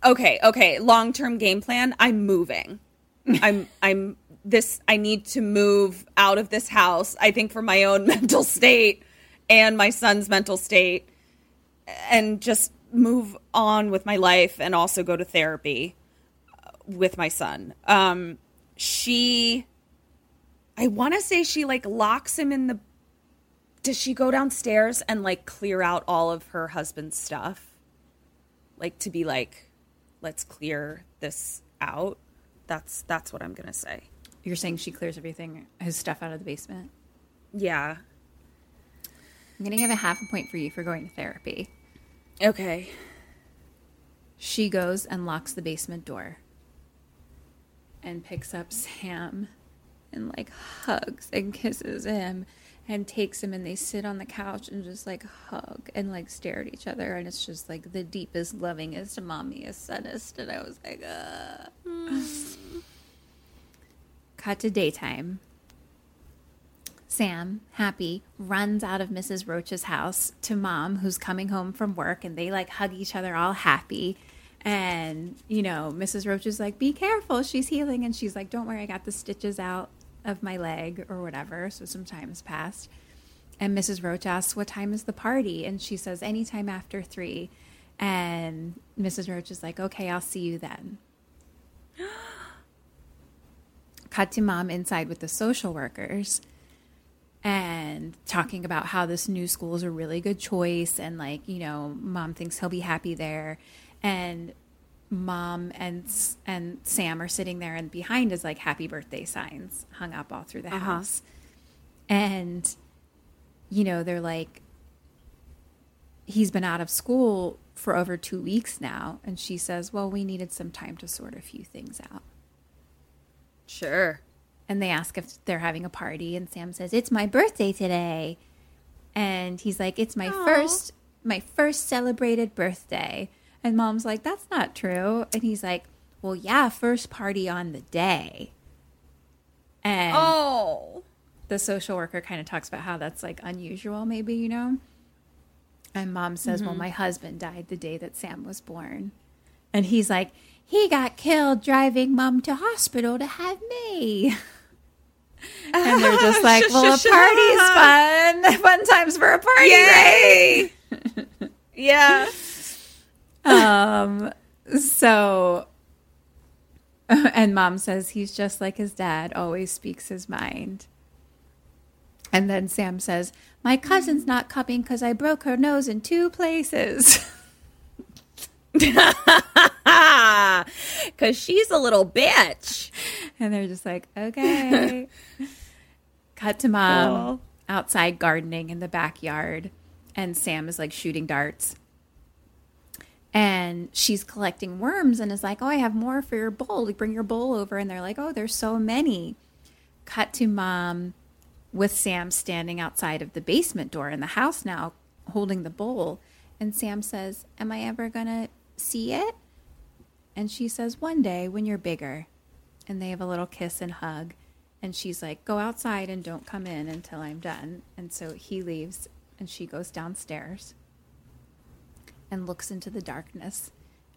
okay. Okay, long term game plan. I'm moving. I'm I'm this. I need to move out of this house. I think for my own mental state and my son's mental state, and just move on with my life and also go to therapy uh, with my son. Um, she, I want to say she like locks him in the. Does she go downstairs and like clear out all of her husband's stuff? Like to be like, let's clear this out. That's that's what I'm gonna say. You're saying she clears everything, his stuff out of the basement. Yeah. I'm to give a half a point for you for going to therapy. Okay. She goes and locks the basement door and picks up Sam and like hugs and kisses him and takes him and they sit on the couch and just like hug and like stare at each other and it's just like the deepest, lovingest, mommiest, sunnest. And I was like, uh. Cut to daytime. Sam, happy, runs out of Mrs. Roach's house to mom, who's coming home from work, and they like hug each other all happy. And, you know, Mrs. Roach is like, be careful, she's healing. And she's like, don't worry, I got the stitches out of my leg or whatever. So some time has passed. And Mrs. Roach asks, what time is the party? And she says, anytime after three. And Mrs. Roach is like, okay, I'll see you then. Cut to mom inside with the social workers and talking about how this new school is a really good choice and like you know mom thinks he'll be happy there and mom and and sam are sitting there and behind is like happy birthday signs hung up all through the uh-huh. house. And you know they're like he's been out of school for over two weeks now and she says well we needed some time to sort a few things out. Sure. and they ask if they're having a party and Sam says it's my birthday today. And he's like it's my first my first celebrated birthday and mom's like that's not true. And he's like well yeah first party on the day. And Oh. the social worker kind of talks about how that's like unusual maybe you know? And mom says well mm-hmm. my husband died the day that sam was born. And he's like he got killed driving mom to hospital to have me. And they're just like well a party's fun. Fun times for a party right? Yay! yeah. Um so and mom says he's just like his dad always speaks his mind. And then sam says my cousin's not coming because i broke her nose in two places. Cause she's a little bitch. and they're just like okay. Cut to mom outside gardening in the backyard and sam is like shooting darts and she's collecting worms and is like oh i have more for your bowl. Like, bring your bowl over. And they're like oh there's so many. Cut to mom with sam standing outside of the basement door in the house now holding the bowl. And sam says am i ever gonna see it? And she says one day when you're bigger. And they have a little kiss and hug. And she's like go outside and don't come in until i'm done. And so he leaves and she goes downstairs and looks into the darkness.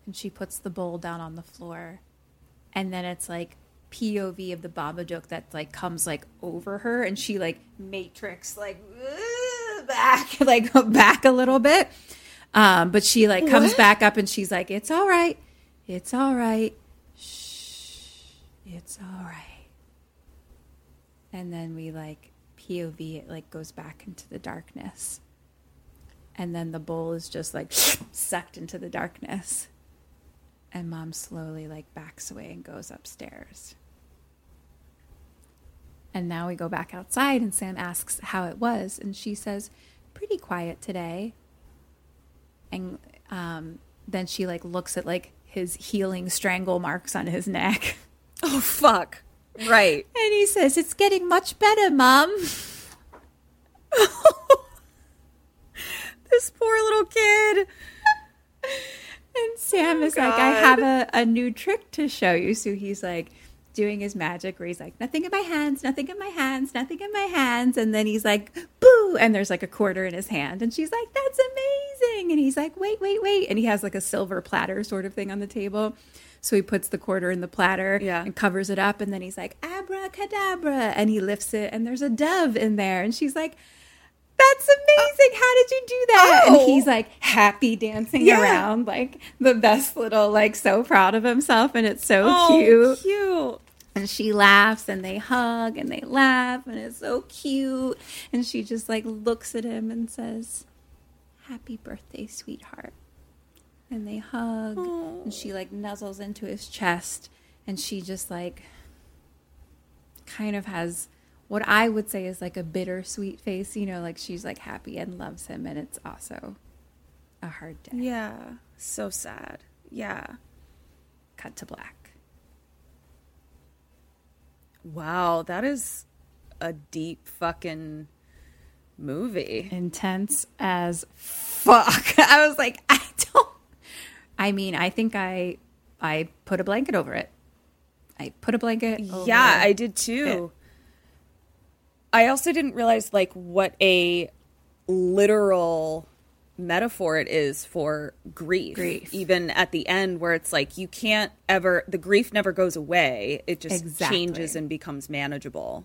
And she puts the bowl down on the floor. And then it's like POV of the Babadook that like comes like over her and she like matrix like back like back a little bit. Um, but she like comes back up and she's like, It's all right. It's all right. Shh. It's all right. And then we like POV it like goes back into the darkness. And then the bowl is just like sucked into the darkness. And mom slowly like backs away and goes upstairs. And now we go back outside and Sam asks how it was and she says, "Pretty quiet today." And um, then she like looks at like his healing strangle marks on his neck. Oh fuck. Right. And he says, It's getting much better, Mom. This poor little kid. And Sam oh, is like, I have a, a new trick to show you. So he's like doing his magic where he's like, Nothing in my hands, nothing in my hands, nothing in my hands. And then he's like, Boo. And there's like a quarter in his hand. And she's like, That's amazing. And he's like, Wait, wait, wait. And he has like a silver platter sort of thing on the table. So he puts the quarter in the platter Yeah. and covers it up. And then he's like, Abracadabra. And he lifts it. And there's a dove in there. And she's like, that's amazing. How did you do that? Oh. And he's like happy dancing Yeah. around, like the best little, like so proud of himself. And it's so Oh, cute. cute. And she laughs and they hug and they laugh and it's so cute. And she just like looks at him and says, Happy birthday, sweetheart. And they hug and she like nuzzles into his chest and she just like kind of has what I would say is like a bittersweet face, you know, like she's like happy and loves him and it's also a hard day. Yeah. So sad. Yeah. Cut to black. Wow, that is a deep fucking movie. intense as fuck. I was like, I don't. I mean, I think I I put a blanket over it. I put a blanket. Over Yeah, I did too. I also didn't realize like what a literal metaphor it is for grief. Grief. Even at the end where it's like you can't ever the grief never goes away. It just Exactly. changes and becomes manageable.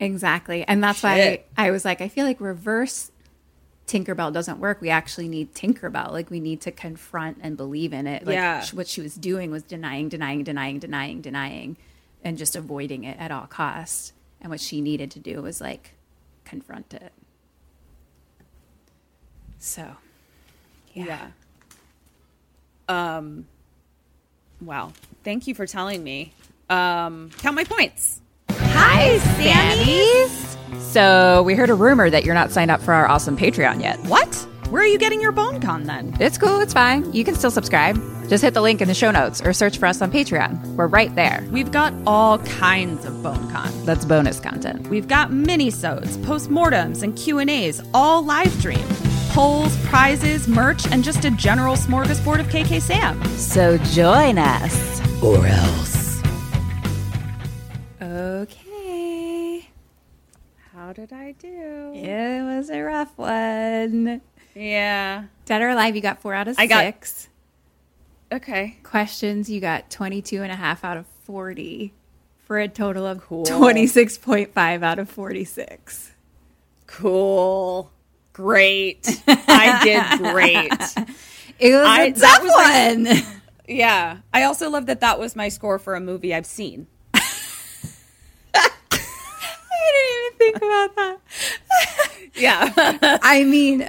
exactly, and that's Shit. why I was like, I feel like reverse Tinkerbell doesn't work. We actually need Tinkerbell. Like we need to confront and believe in it. Like Yeah. what she was doing was denying, denying, denying, denying, denying, and just avoiding it at all costs. And what she needed to do was like confront it. So, Yeah. Um wow. Thank you for telling me. Um count my points. Hi, Sammies. So we heard a rumor that you're not signed up for our awesome Patreon yet. What? Where are you getting your bone con then? It's cool. It's fine. You can still subscribe. Just hit the link in the show notes or search for us on Patreon. We're right there. We've got all kinds of bone con. That's bonus content. We've got mini-sodes, postmortems, and Q&As, all live stream. Polls, prizes, merch, and just a general smorgasbord of KK Sam. So join us. Or else. Okay. How did I do? It was a rough one. Yeah. Dead or alive, you got four out of I got- six. Okay. Questions, you got 22 and a half out of 40 for a total of Cool. 26.5 out of 46. Cool. Great. I did great. It was I- a that tough was my- one. Yeah. I also love that that was my score for a movie I've seen. I didn't even think about that. Yeah. I mean,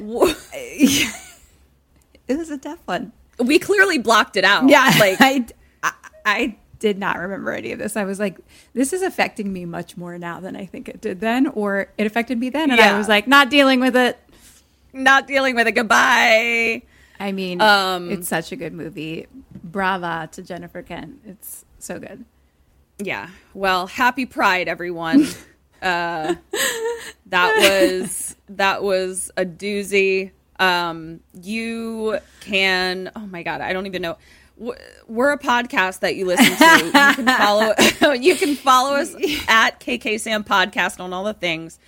it was a tough one. we clearly blocked it out. Yeah, Like, I, I, I did not remember any of this. I was like, this is affecting me much more now than I think it did then, or it affected me then, and I was like, not dealing with it. not dealing with it. Goodbye. I mean, Um, it's such a good movie. Brava to Jennifer Kent. It's so good. Yeah. Well, happy Pride, everyone. uh, that was that was a doozy. Um, you can. Oh my god, I don't even know. We're a podcast that you listen to. You can follow. you can follow us at KK Sam Podcast on all the things.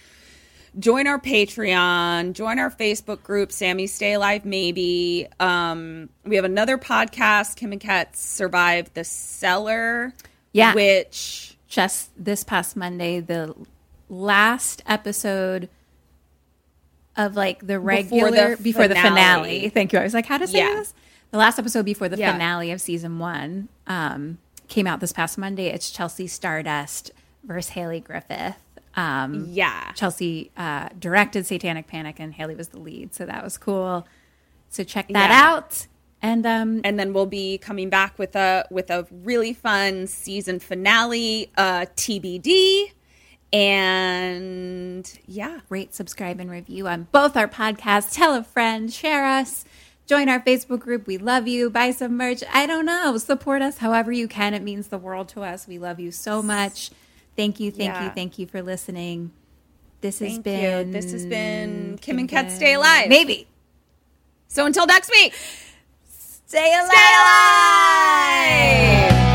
join our Patreon, join our Facebook group, Sammy Stay Alive Maybe. Um, we have another podcast, Kim and Ket Survive the Cellar. Yeah. Which just this past Monday, the last episode of like the regular before the, finale. finale. Thank you. I was like, how to say Yeah. this? The last episode before the Yeah. finale of season one um, came out this past Monday. It's Chelsea Stardust versus Hayley Griffith. Um, yeah. Chelsea uh, directed Satanic Panic, and Hayley was the lead, so that was cool. So check that Yeah. out. And um, and then we'll be coming back with a with a really fun season finale, uh, TBD. And yeah, rate, subscribe, and review on both our podcasts. Tell a friend, share us, join our Facebook group. We love you. Buy some merch. I don't know. Support us however you can. It means the world to us. We love you so much. Thank you, thank you, thank you for listening. This has Thank you. been This has been Kim and Ket Ket Stay Alive. Maybe. so until next week, Stay alive. stay alive.